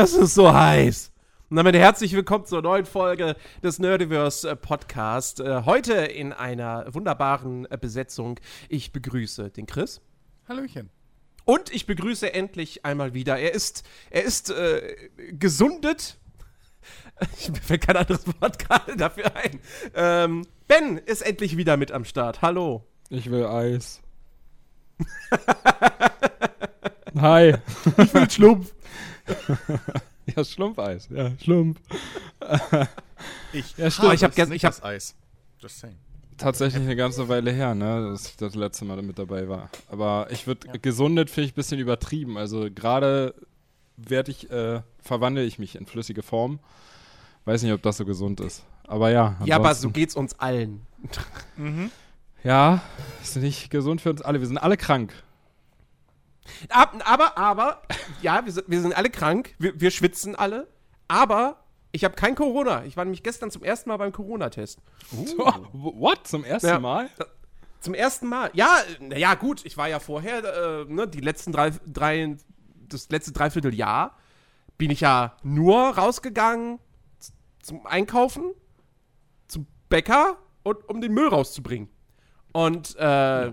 Es ist so heiß. Und damit herzlich willkommen zur neuen Folge des Nerdiverse äh, Podcast. Äh, heute in einer wunderbaren äh, Besetzung. Ich begrüße den Chris. Hallöchen. Und ich begrüße endlich einmal wieder. Er ist, er ist äh, gesundet. Ich fällt kein anderes Wort gerade dafür ein. Ähm, ben ist endlich wieder mit am Start. Hallo. Ich will Eis. Hi. Ich will Schlumpf. ja, Schlumpfeis. Ja, Schlumpf. Ich, Ja. Ich hab gest- nicht ich hab- Eis. Just saying. Tatsächlich eine ganze Weile her, ne, dass ich das letzte Mal mit dabei war. Aber ich würde gesundet finde ich ein bisschen übertrieben. Also gerade werde ich, äh, verwandle ich mich in flüssige Form. Weiß nicht, ob das so gesund ist. Aber ja. Ja, aber so ansonsten- geht's uns allen. Ja, ist nicht gesund für uns alle. Wir sind alle krank. Ab- Aber, aber, ja, wir sind, wir sind alle krank, wir, wir schwitzen alle, aber ich habe kein Corona. Ich war nämlich gestern zum ersten Mal beim Corona-Test. So, what? Zum ersten Ja. Mal? Zum ersten Mal. Ja, naja, gut, ich war ja vorher, äh, ne, die letzten drei, drei, das letzte Dreivierteljahr bin ich ja nur rausgegangen zum Einkaufen, zum Bäcker und um den Müll rauszubringen. Und äh,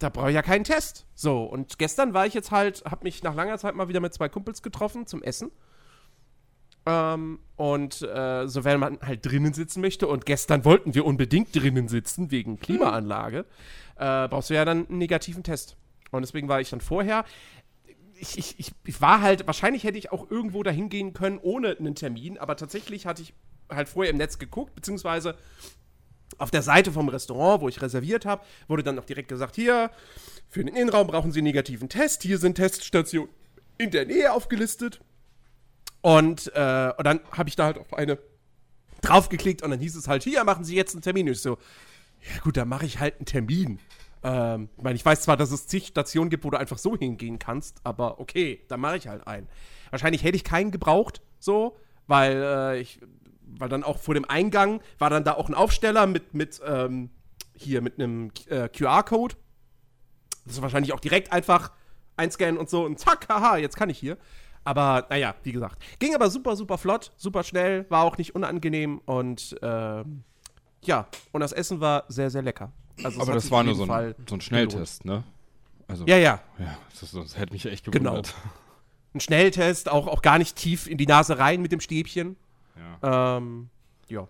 da brauche ich ja keinen Test. So, und gestern war ich jetzt halt, habe mich nach langer Zeit mal wieder mit zwei Kumpels getroffen zum Essen. Ähm, und äh, so, wenn man halt drinnen sitzen möchte, und gestern wollten wir unbedingt drinnen sitzen, wegen Klimaanlage, äh, brauchst du ja dann einen negativen Test. Und deswegen war ich dann vorher. Ich, ich, ich, ich war halt, wahrscheinlich hätte ich auch irgendwo dahin gehen können ohne einen Termin, aber tatsächlich hatte ich halt vorher im Netz geguckt, beziehungsweise auf der Seite vom Restaurant, wo ich reserviert habe, wurde dann auch direkt gesagt, hier, für den Innenraum brauchen Sie einen negativen Test, hier sind Teststationen in der Nähe aufgelistet. Und, äh, und dann habe ich da halt auf eine draufgeklickt und dann hieß es halt, hier machen Sie jetzt einen Termin. Und ich so, ja gut, dann mache ich halt einen Termin. Ähm, ich meine, ich weiß zwar, dass es zig Stationen gibt, wo du einfach so hingehen kannst, aber okay, dann mache ich halt einen. Wahrscheinlich hätte ich keinen gebraucht, so, weil äh, ich, weil dann auch vor dem Eingang war dann da auch ein Aufsteller mit, mit, ähm, hier mit einem äh, QR-Code. Das ist wahrscheinlich auch direkt einfach einscannen und so und zack, haha, jetzt kann ich hier. Aber naja, wie gesagt, ging aber super, super flott, super schnell, war auch nicht unangenehm und ähm, ja, und das Essen war sehr, sehr lecker. Also Aber das war nur so ein, so ein Schnelltest, ne? Also, Ja, ja, ja das, das hätte mich echt Genau. gewundert. ein Schnelltest, auch, auch gar nicht tief in die Nase rein mit dem Stäbchen. Ja. Ähm, ja.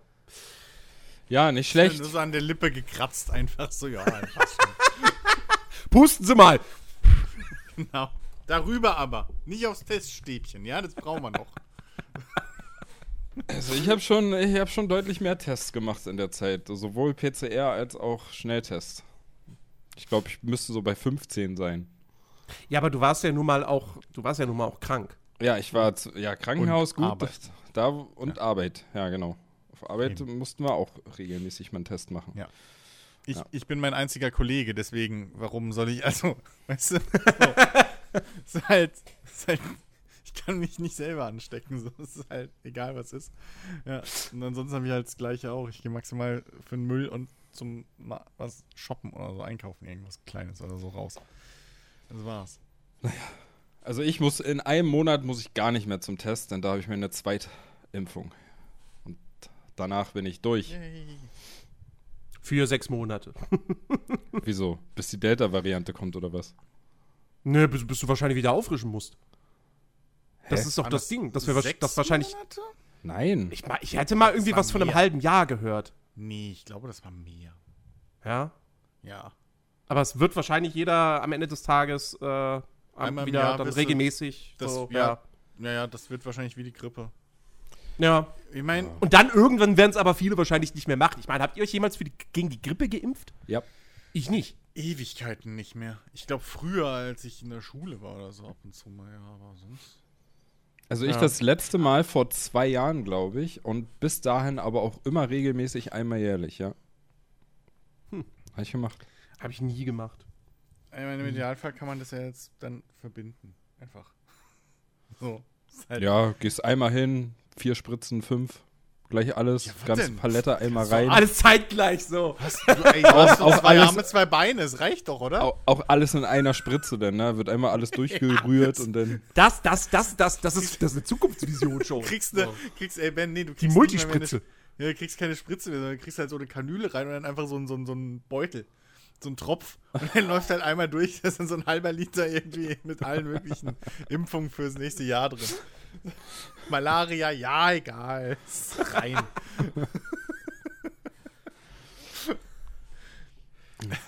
ja, nicht schlecht. Nur so an der Lippe gekratzt, einfach so, ja, passt schon. Pusten Sie mal! genau. Darüber aber. Nicht aufs Teststäbchen, ja, das brauchen wir noch. Also ich habe schon, ich hab schon deutlich mehr Tests gemacht in der Zeit. Sowohl PCR als auch Schnelltests. Ich glaube, ich müsste so bei 15 sein. Ja, aber du warst ja nun mal auch, du warst ja nun mal auch krank. Ja, ich war zu, ja Krankenhaus Und gut. Arbeit. Da und Arbeit, ja genau. Auf Arbeit mussten wir auch regelmäßig mal einen Test machen. Ja. Ich, Ja. ich bin mein einziger Kollege, deswegen, warum soll ich, also, weißt du, so. ist, halt, ist halt, ich kann mich nicht selber anstecken, so, es ist halt egal, was ist. Ja, und ansonsten habe ich halt das Gleiche auch. Ich gehe maximal für den Müll und zum mal was shoppen oder so einkaufen, irgendwas Kleines oder so raus. Das war's. Also ich muss in einem Monat muss ich gar nicht mehr zum Test, denn da habe ich mir eine Zweitimpfung. Und danach bin ich durch. Für sechs Monate. Wieso? Bis die Delta-Variante kommt oder was? Nö, bis, bis du wahrscheinlich wieder auffrischen musst. Das Hä? ist doch Waren das das Ding. Das, wir, sechs das wahrscheinlich. Monate? Nein. Ich, ich hätte mal Das irgendwie was von einem halben Jahr gehört. Nee, ich glaube, das war mehr. Ja. Ja. Aber es wird wahrscheinlich jeder am Ende des Tages äh, Einmal im wieder Jahr dann regelmäßig. Das, so, ja. ja. Ja, das wird wahrscheinlich wie die Grippe. ja. Ich meine, Und dann irgendwann werden es aber viele wahrscheinlich nicht mehr machen. Ich meine, habt ihr euch jemals für die, gegen die Grippe geimpft? Ja. Ich nicht. Ewigkeiten nicht mehr. Ich glaube, früher, als ich in der Schule war oder so, ab und zu mal, ja, aber sonst. Also ich Ja. das letzte Mal vor zwei Jahren, glaube ich, und bis dahin aber auch immer regelmäßig einmal jährlich, ja. Hm. Habe ich gemacht. Habe ich nie gemacht. Ich meine, im Idealfall kann man das ja jetzt dann verbinden. Einfach. So. Halt Ja, gehst einmal hin, vier Spritzen, fünf, Gleich alles, Ja, was ganz denn? Palette einmal rein. Alles zeitgleich so. Du, ey, du hast auch doch zwei alles- Arme, zwei Beine, es reicht doch, oder? Auch, auch alles in einer Spritze dann, ne? Wird einmal alles durchgerührt und dann. Das, das, das, das, das ist, das ist eine Zukunftsvision schon. kriegst ne, kriegst, ey Ben, nee, du kriegst Die Multispritze. mehr Ja, du kriegst keine Spritze mehr, sondern du kriegst halt so eine Kanüle rein und dann einfach so ein, so ein, so ein Beutel. So ein Tropf. Und dann läuft halt einmal durch, da ist dann so ein halber Liter irgendwie mit allen möglichen Impfungen fürs nächste Jahr drin. Malaria, ja, egal. Ist rein.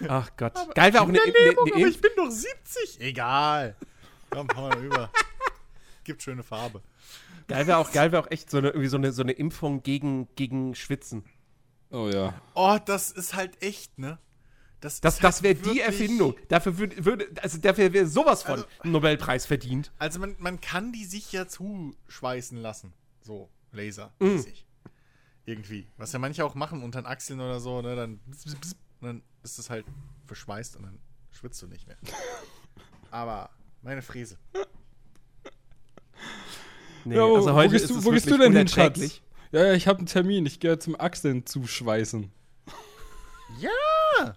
Ach Gott. Geil wäre auch eine, eine, eine, aber ich bin doch 70. Egal. Komm, hau mal über. Gibt schöne Farbe. Geil wäre auch, geil wär auch echt so eine, irgendwie so eine, so eine Impfung gegen, gegen Schwitzen. Oh ja. Oh, das ist halt echt, ne? Das, ist das halt wäre die Erfindung. Dafür würde, würde also dafür wäre sowas von Also- einen Nobelpreis verdient. Also man, man kann die sich ja zuschweißen lassen. So, Laser. Mm. Irgendwie. Was ja manche auch machen unter den Achseln oder so, ne? Dann, dann ist es halt verschweißt und dann schwitzt du nicht mehr. Aber meine Fräse. Nee, ja, wo, also heute wo gehst ist du, es wo gehst du denn hin, Schatz? Ja, ja, ich habe einen Termin. Ich gehe zum Achseln zuschweißen. Ja!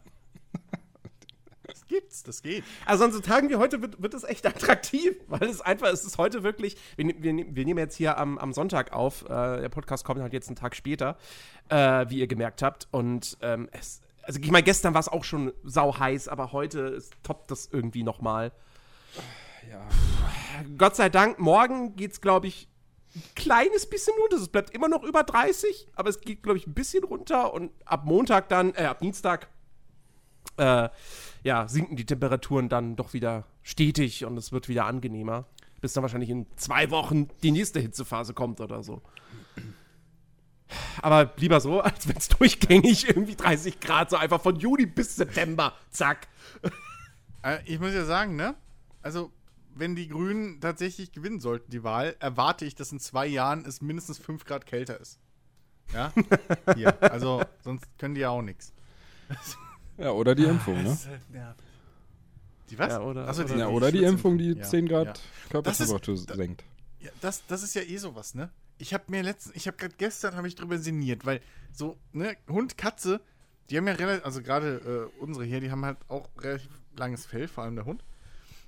Das gibt's, das geht. Also an so Tagen wie heute wird, wird es echt attraktiv, weil es einfach, es ist heute wirklich, wir, wir, wir nehmen jetzt hier am, am Sonntag auf, äh, der Podcast kommt halt jetzt einen Tag später, äh, wie ihr gemerkt habt und ähm, es, also ich meine, gestern war es auch schon sau heiß, aber heute ist, toppt das irgendwie nochmal. Ja. Gott sei Dank, morgen geht's, glaube ich, ein kleines bisschen runter. Es bleibt immer noch über 30, aber es geht, glaube ich, ein bisschen runter und ab Montag dann, äh, ab Dienstag, äh, ja, sinken die Temperaturen dann doch wieder stetig und es wird wieder angenehmer. Bis dann wahrscheinlich in zwei Wochen die nächste Hitzephase kommt oder so. Aber lieber so, als wenn es durchgängig irgendwie 30 Grad, so einfach von Juni bis September, zack. Äh, Ich muss ja sagen, ne? Also, wenn die Grünen tatsächlich gewinnen sollten, die Wahl, erwarte ich, dass in zwei Jahren es mindestens 5 Grad kälter ist. Ja? Hier. Also, sonst können die ja auch nichts. Ja, oder die Impfung, ne? Die was? Ja, oder- Achso, oder- Ja, oder die Impfung, die Ja, 10 Grad ja. Körpertemperatur Das ist- senkt. Ja, das, das ist ja eh sowas, ne? Ich habe mir letztens, ich habe gerade gestern habe ich drüber sinniert, weil so, ne, Hund, Katze, die haben ja relativ, also gerade äh, unsere hier, die haben halt auch relativ langes Fell, vor allem der Hund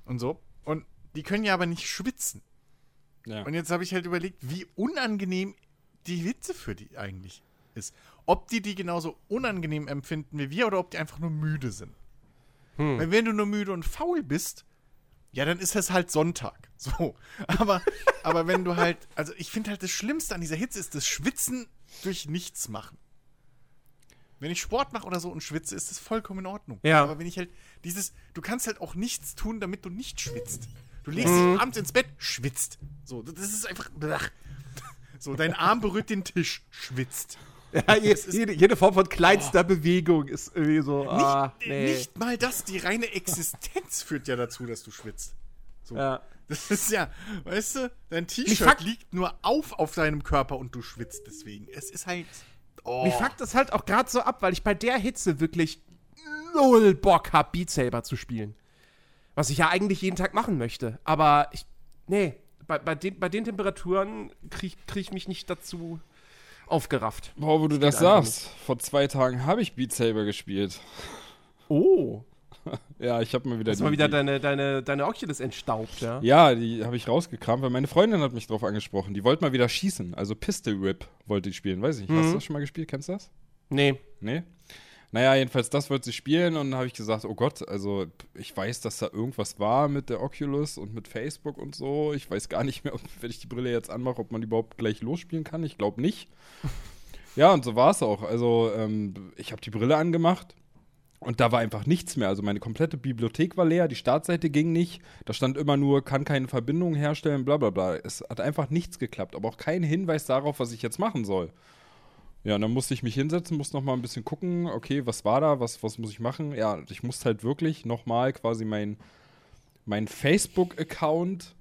und so. Und die können ja aber nicht schwitzen. Ja. Und jetzt habe ich halt überlegt, wie unangenehm die Hitze für die eigentlich ist. Ob die die genauso unangenehm empfinden wie wir oder ob die einfach nur müde sind. Weil wenn du nur müde und faul bist, ja, dann ist es halt Sonntag. So. Aber, aber wenn du halt, also ich finde halt das Schlimmste an dieser Hitze ist das Schwitzen durch nichts machen. Wenn ich Sport mache oder so und schwitze, ist das vollkommen in Ordnung. Ja. Aber wenn ich halt dieses, du kannst halt auch nichts tun, damit du nicht schwitzt. Du legst dich abends ins Bett, schwitzt. So, das ist einfach. Blach. So, dein Arm berührt den Tisch, schwitzt. Ja, je, jede, jede Form von kleinster Bewegung ist irgendwie so, ah, nicht, nee. nicht mal das, die reine Existenz führt ja dazu, dass du schwitzt. So. Ja. Das ist ja, weißt du, dein T-Shirt liegt nur auf auf deinem Körper und du schwitzt deswegen. Es ist halt. Oh. Mich fuckt das halt auch gerade so ab, weil ich bei der Hitze wirklich null Bock hab, Beat Saber zu spielen. Was ich ja eigentlich jeden Tag machen möchte. Aber ich, nee, bei, bei, den, bei den Temperaturen krieg, krieg ich mich nicht dazu aufgerafft. Boah, wo du das sagst. Vor zwei Tagen habe ich Beat Saber gespielt. Oh, Ja, ich habe mal wieder hast du mal wieder deine, deine, deine Oculus entstaubt, ja? Ja, die habe ich rausgekramt, weil meine Freundin hat mich drauf angesprochen. Die wollte mal wieder schießen. Also Pistol Whip wollte die spielen. Weiß ich nicht. Hast du das schon mal gespielt? Kennst du das? Nee. Nee? Naja, jedenfalls das wollte sie spielen und dann habe ich gesagt, oh Gott, also ich weiß, dass da irgendwas war mit der Oculus und mit Facebook und so. Ich weiß gar nicht mehr, ob, wenn ich die Brille jetzt anmache, ob man überhaupt gleich losspielen kann. Ich glaube nicht. ja, und so war es auch. Also ähm, ich habe die Brille angemacht und da war einfach nichts mehr. Also meine komplette Bibliothek war leer, die Startseite ging nicht. Da stand immer nur, kann keine Verbindung herstellen, bla bla bla. Es hat einfach nichts geklappt, aber auch kein Hinweis darauf, was ich jetzt machen soll. Ja, und dann musste ich mich hinsetzen, musste noch mal ein bisschen gucken, okay, was war da, was, was muss ich machen? Ja, ich musste halt wirklich noch mal quasi mein, mein Facebook-Account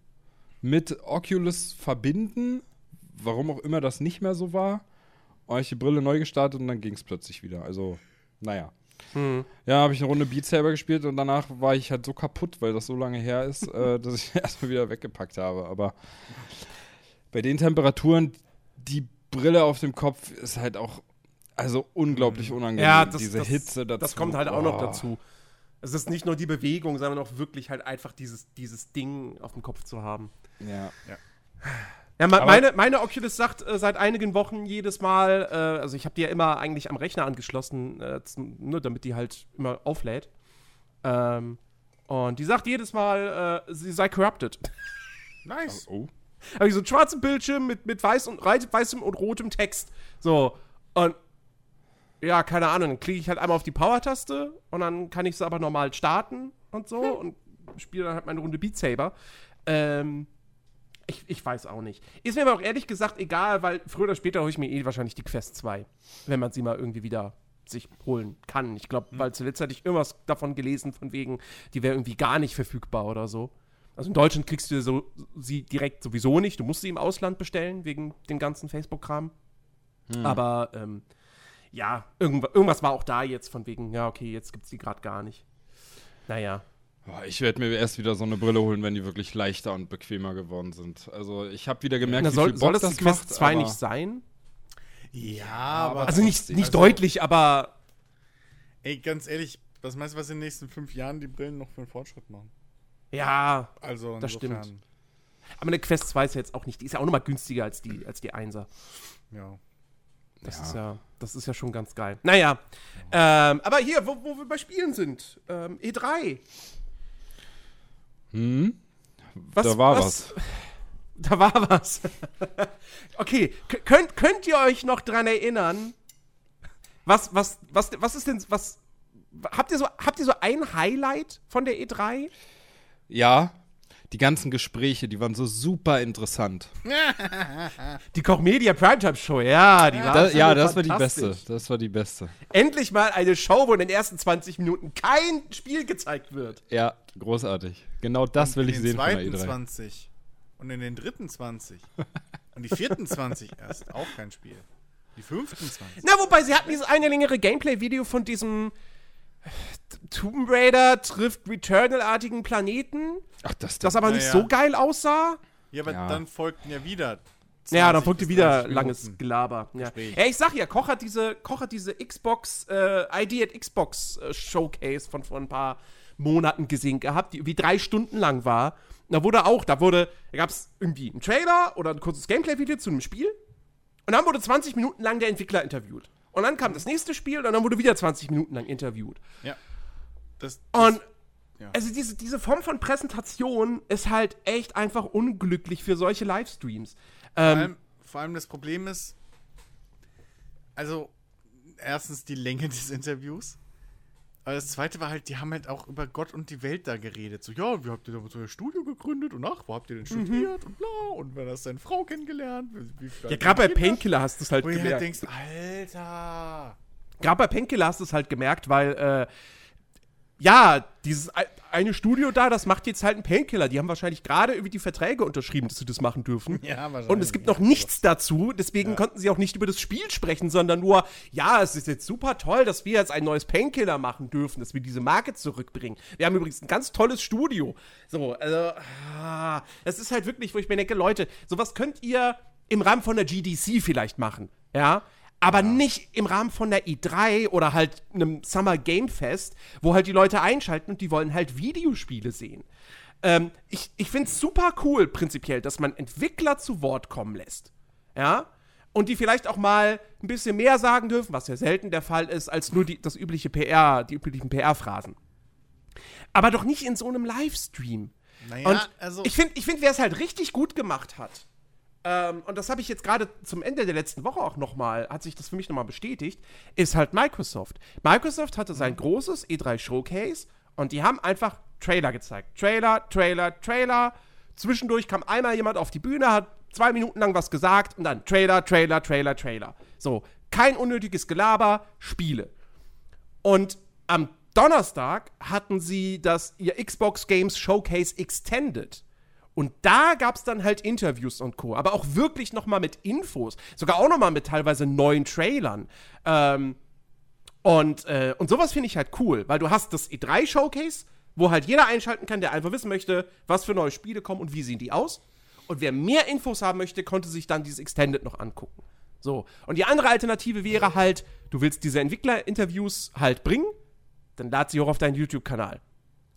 mit Oculus verbinden, warum auch immer das nicht mehr so war. Und ich die Brille neu gestartet und dann ging es plötzlich wieder. Also, naja. Ja, habe ich eine Runde Beat Saber gespielt und danach war ich halt so kaputt, weil das so lange her ist, äh, dass ich erstmal wieder weggepackt habe. Aber bei den Temperaturen, die Brille auf dem Kopf ist halt auch, also unglaublich unangenehm. Ja, das, Diese das, Hitze dazu. Das kommt halt auch noch dazu. Es ist nicht nur die Bewegung, sondern auch wirklich halt einfach dieses, dieses Ding auf dem Kopf zu haben. Ja. Ja, Aber- meine, meine Oculus sagt äh, seit einigen Wochen jedes Mal, äh, also ich habe die ja immer eigentlich am Rechner angeschlossen, äh, zum, ne, damit die halt immer auflädt. Ähm, und die sagt jedes Mal, äh, sie sei corrupted. Nice. Oh. Habe ich so einen schwarzen Bildschirm mit, mit weiß und, weißem und rotem Text. So, und ja, keine Ahnung, dann klicke ich halt einmal auf die Power-Taste und dann kann ich sie aber normal starten und so und spiele dann halt meine Runde Beat Saber. Ähm, ich, ich weiß auch nicht. Ist mir aber auch ehrlich gesagt egal, weil früher oder später hole ich mir eh wahrscheinlich die Quest 2, wenn man sie mal irgendwie wieder sich holen kann. Ich glaube, weil zuletzt hatte ich irgendwas davon gelesen, von wegen, die wäre irgendwie gar nicht verfügbar oder so. Also in Deutschland kriegst du so, sie direkt sowieso nicht. Du musst sie im Ausland bestellen, wegen dem ganzen Facebook-Kram. Aber ähm, ja, irgendwas, irgendwas war auch da jetzt von wegen, ja, okay, jetzt gibt es die gerade gar nicht. Naja. Ich werde mir erst wieder so eine Brille holen, wenn die wirklich leichter und bequemer geworden sind. Also ich habe wieder gemerkt, Na, wie soll, viel soll Bock das die das Quest macht. 2 aber- nicht sein? Ja, aber-. Also nicht, nicht Also- deutlich, aber ey, ganz ehrlich, was meinst du, was in den nächsten fünf Jahren die Brillen noch für einen Fortschritt machen? Ja. Also, Das stimmt. Aber eine Quest 2 ist ja jetzt auch nicht, die ist ja auch nochmal günstiger als die, als die 1er. Ja. Das Ja. ist ja, das ist ja schon ganz geil. Naja, ähm, aber hier, wo, wo wir bei Spielen sind, ähm, E3. Hm? Was, Da war was. Da war was. okay, k- könnt, könnt ihr euch noch dran erinnern? Was, was, was, was ist denn, was, habt ihr so, habt ihr so ein Highlight von der E E3? Ja, die ganzen Gespräche, die waren so super interessant. Die Koch Media Primetime Show, ja, die war Da, ja, das war die beste. Das war die beste. Endlich mal eine Show, wo in den ersten 20 Minuten kein Spiel gezeigt wird. Ja, großartig. Genau das will in ich sehen von der zweiten E3. 20 und in den dritten 20 und die vierten 20 erst auch kein Spiel. Die fünften 20. Na, wobei, sie hatten dieses eine längere Gameplay-Video von diesem Tomb Raider trifft Returnal-artigen Planeten, Ach, das, das aber nicht ja. so geil aussah. Ja, aber Ja. dann folgten ja wieder. Ja, dann 20 folgte wieder 30 langes Minuten. Gelaber. Ja. Ja, ich sag ja, Koch hat diese, Koch hat diese Xbox, äh, ID at Xbox äh, Showcase von vor ein paar Monaten gesehen gehabt, die irgendwie drei Stunden lang war. Und da wurde auch, da wurde, da gab es irgendwie einen Trailer oder ein kurzes Gameplay-Video zu einem Spiel. Und dann wurde 20 Minuten lang der Entwickler interviewt. Und dann kam das nächste Spiel und dann wurde wieder 20 Minuten lang interviewt. Ja. Das, das, Und ja. also diese, diese Form von Präsentation ist halt echt einfach unglücklich für solche Livestreams. vor, Ähm, allem, vor allem das Problem ist, also erstens die Länge des Interviews. Aber das zweite war halt, die haben halt auch über Gott und die Welt da geredet. So, ja, wie habt ihr da so ein Studio gegründet und ach, wo habt ihr denn studiert und bla und wer hast deine Frau kennengelernt? Wie, wie ja, gerade bei Painkiller hast du es halt Wo du halt gemerkt. denkst, Alter. Gerade bei Painkiller hast du es halt gemerkt, weil, äh, ja, dieses ei- eine Studio da, das macht jetzt halt einen Painkiller. Die haben wahrscheinlich gerade irgendwie die Verträge unterschrieben, dass sie das machen dürfen. Ja, wahrscheinlich. Und es gibt noch nichts dazu, deswegen konnten sie auch nicht über das Spiel sprechen, sondern nur, ja, es ist jetzt super toll, dass wir jetzt ein neues Painkiller machen dürfen, dass wir diese Marke zurückbringen. Wir haben übrigens ein ganz tolles Studio. So, also, ah, das ist halt wirklich, wo ich mir denke, Leute, sowas könnt ihr im Rahmen von der GDC vielleicht machen, ja? Aber nicht im Rahmen von der E3 oder halt einem Summer Game Fest, wo halt die Leute einschalten und die wollen halt Videospiele sehen. Ähm, ich ich finde es super cool, prinzipiell, dass man Entwickler zu Wort kommen lässt. Ja? Und die vielleicht auch mal ein bisschen mehr sagen dürfen, was ja selten der Fall ist, als nur die, das übliche PR, die üblichen PR-Phrasen. Aber doch nicht in so einem Livestream. Naja, und also- ich finde, ich find, wer es halt richtig gut gemacht hat, ähm, und das habe ich jetzt gerade zum Ende der letzten Woche auch nochmal, hat sich das für mich nochmal bestätigt, ist halt Microsoft. Microsoft hatte sein großes E3 Showcase und die haben einfach Trailer gezeigt. Trailer, Trailer, Trailer. Zwischendurch kam einmal jemand auf die Bühne, hat zwei Minuten lang was gesagt und dann Trailer, Trailer, Trailer, Trailer. So, kein unnötiges Gelaber, Spiele. Und am Donnerstag hatten sie das ihr Xbox Games Showcase Extended. Und da gab es dann halt Interviews und Co. Aber auch wirklich noch mal mit Infos. Sogar auch noch mal mit teilweise neuen Trailern. Ähm, und, äh, und sowas finde ich halt cool, weil du hast das E3-Showcase, wo halt jeder einschalten kann, der einfach wissen möchte, was für neue Spiele kommen und wie sehen die aus. Und wer mehr Infos haben möchte, konnte sich dann dieses Extended noch angucken. So. Und die andere Alternative wäre halt, du willst diese Entwicklerinterviews halt bringen, dann lad sie auch auf deinen YouTube-Kanal.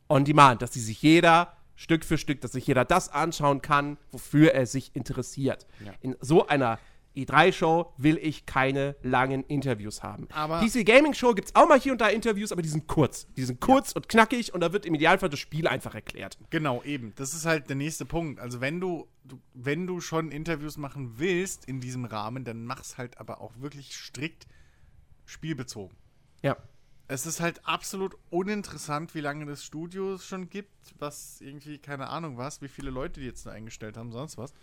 On demand, dass die sich jeder Stück für Stück, dass sich jeder das anschauen kann, wofür er sich interessiert. Ja. In so einer E3-Show will ich keine langen Interviews haben. Aber- PC Gaming Show gibt es auch mal hier und da Interviews, aber die sind kurz. Die sind kurz und knackig und da wird im Idealfall das Spiel einfach erklärt. Genau, eben. Das ist halt der nächste Punkt. Also wenn du, du, wenn du schon Interviews machen willst in diesem Rahmen, dann mach's halt aber auch wirklich strikt spielbezogen. Ja. Es ist halt absolut uninteressant, wie lange das Studio schon gibt, was irgendwie, keine Ahnung was, wie viele Leute die jetzt da eingestellt haben, sonst was.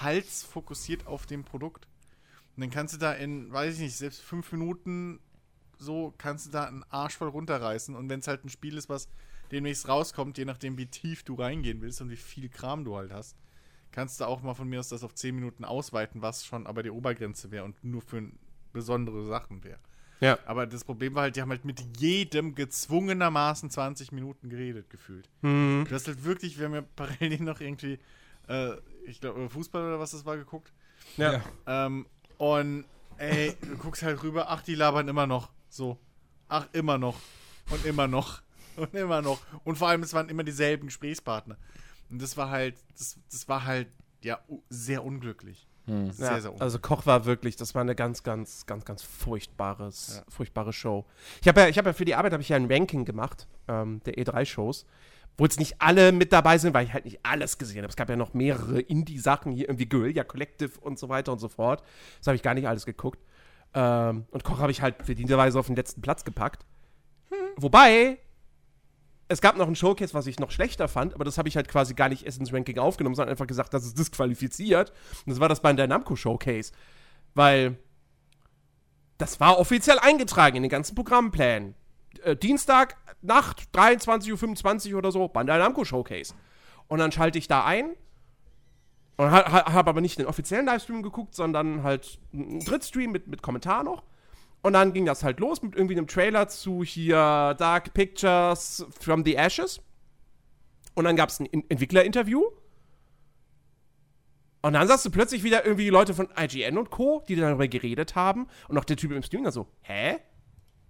Hals fokussiert auf dem Produkt. Und dann kannst du da in, weiß ich nicht, selbst fünf Minuten so, kannst du da einen Arsch voll runterreißen. Und wenn es halt ein Spiel ist, was demnächst rauskommt, je nachdem, wie tief du reingehen willst und wie viel Kram du halt hast, kannst du auch mal von mir aus das auf zehn Minuten ausweiten, was schon aber die Obergrenze wäre und nur für besondere Sachen wäre. Ja. Aber das Problem war halt, die haben halt mit jedem gezwungenermaßen 20 Minuten geredet, gefühlt. Mhm. Du hast halt wirklich, wir haben ja parallel noch irgendwie, äh, ich glaube, Fußball oder was das war, geguckt. Ja. Ähm, und ey, du guckst halt rüber, ach, die labern immer noch. So. Ach, immer noch. Und immer noch. Und immer noch. Und vor allem, es waren immer dieselben Gesprächspartner. Und das war halt, das, das war halt, ja, sehr unglücklich. Sehr, Ja, sehr also Koch war wirklich, das war eine ganz, ganz, ganz, ganz furchtbares, Ja. furchtbare Show. Ich habe ja, ich habe ja für die Arbeit habe ich ja ein Ranking gemacht ähm, der E3-Shows, wo jetzt nicht alle mit dabei sind, weil ich halt nicht alles gesehen habe. Es gab ja noch mehrere Indie-Sachen hier, irgendwie Guerilla Collective und so weiter und so fort. Das habe ich gar nicht alles geguckt. Ähm, und Koch habe ich halt verdienterweise auf den letzten Platz gepackt. Wobei, es gab noch ein Showcase, was ich noch schlechter fand, aber das habe ich halt quasi gar nicht erst ins Ranking aufgenommen, sondern einfach gesagt, das ist disqualifiziert. Und das war das Bandai Namco Showcase. Weil das war offiziell eingetragen in den ganzen Programmplänen. Äh, Dienstag, Nacht, 23.25 Uhr oder so, Bandai Namco Showcase. Und dann schalte ich da ein und ha ha habe aber nicht den offiziellen Livestream geguckt, sondern halt einen Drittstream mit, mit Kommentar noch. Und dann ging das halt los mit irgendwie einem Trailer zu hier Dark Pictures from the Ashes. Und dann gab es ein In Entwicklerinterview. Und dann sagst du plötzlich wieder irgendwie Leute von IGN und Co., die darüber geredet haben. Und auch der Typ im Stream dann so, hä?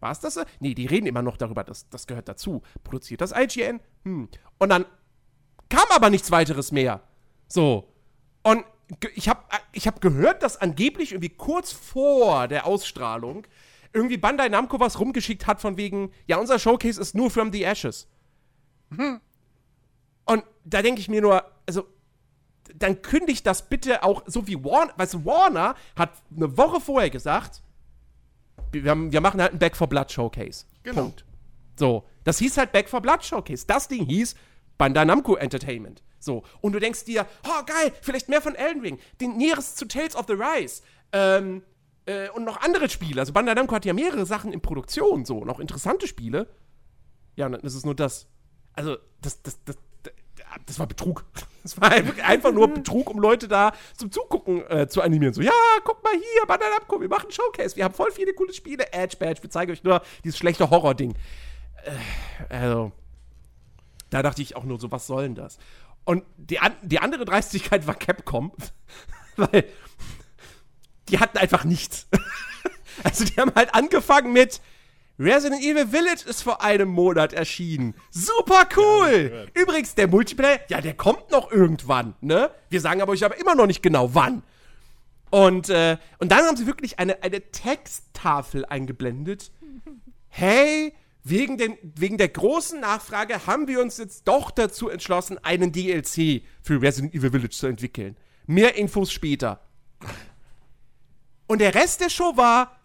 War es das? Nee, die reden immer noch darüber, das, das gehört dazu. Produziert das IGN? Hm. Und dann kam aber nichts weiteres mehr. So. Und ich habe ich hab gehört, dass angeblich irgendwie kurz vor der Ausstrahlung irgendwie Bandai Namco was rumgeschickt hat von wegen, ja, unser Showcase ist nur from the Ashes. Und da denke ich mir nur, also, dann kündigt das bitte auch so wie Warner, weißt du, Warner hat eine Woche vorher gesagt, wir, haben, wir machen halt ein Back for Blood Showcase. Genau. Punkt. So, das hieß halt Back for Blood Showcase. Das Ding hieß Bandai Namco Entertainment. So, und du denkst dir, oh geil, vielleicht mehr von Elden Ring, den Nearest zu Tales of the Rise, ähm, äh, und noch andere Spiele. Also Bandai Namco hat ja mehrere Sachen in Produktion, so, noch interessante Spiele. Ja, und dann ist es nur das. Also, das, das, das, das, war Betrug. Das war einfach nur Betrug, um Leute da zum Zugucken äh, zu animieren. So, ja, guck mal hier, Bandai Namco, wir machen Showcase, wir haben voll viele coole Spiele. Edge Badge, wir zeigen euch nur dieses schlechte Horror-Ding. Äh, also, da dachte ich auch nur so, was soll denn das? Und die, an, die andere Dreistigkeit war Capcom, weil die hatten einfach nichts. also die haben halt angefangen mit Resident Evil Village ist vor einem Monat erschienen. Super cool! Übrigens, der Multiplayer, ja, der kommt noch irgendwann, ne? Wir sagen aber euch aber immer noch nicht genau wann. Und, äh, und dann haben sie wirklich eine, eine Texttafel eingeblendet. Hey, wegen, den, wegen der großen Nachfrage haben wir uns jetzt doch dazu entschlossen, einen DLC für Resident Evil Village zu entwickeln. Mehr Infos später. Und der Rest der Show war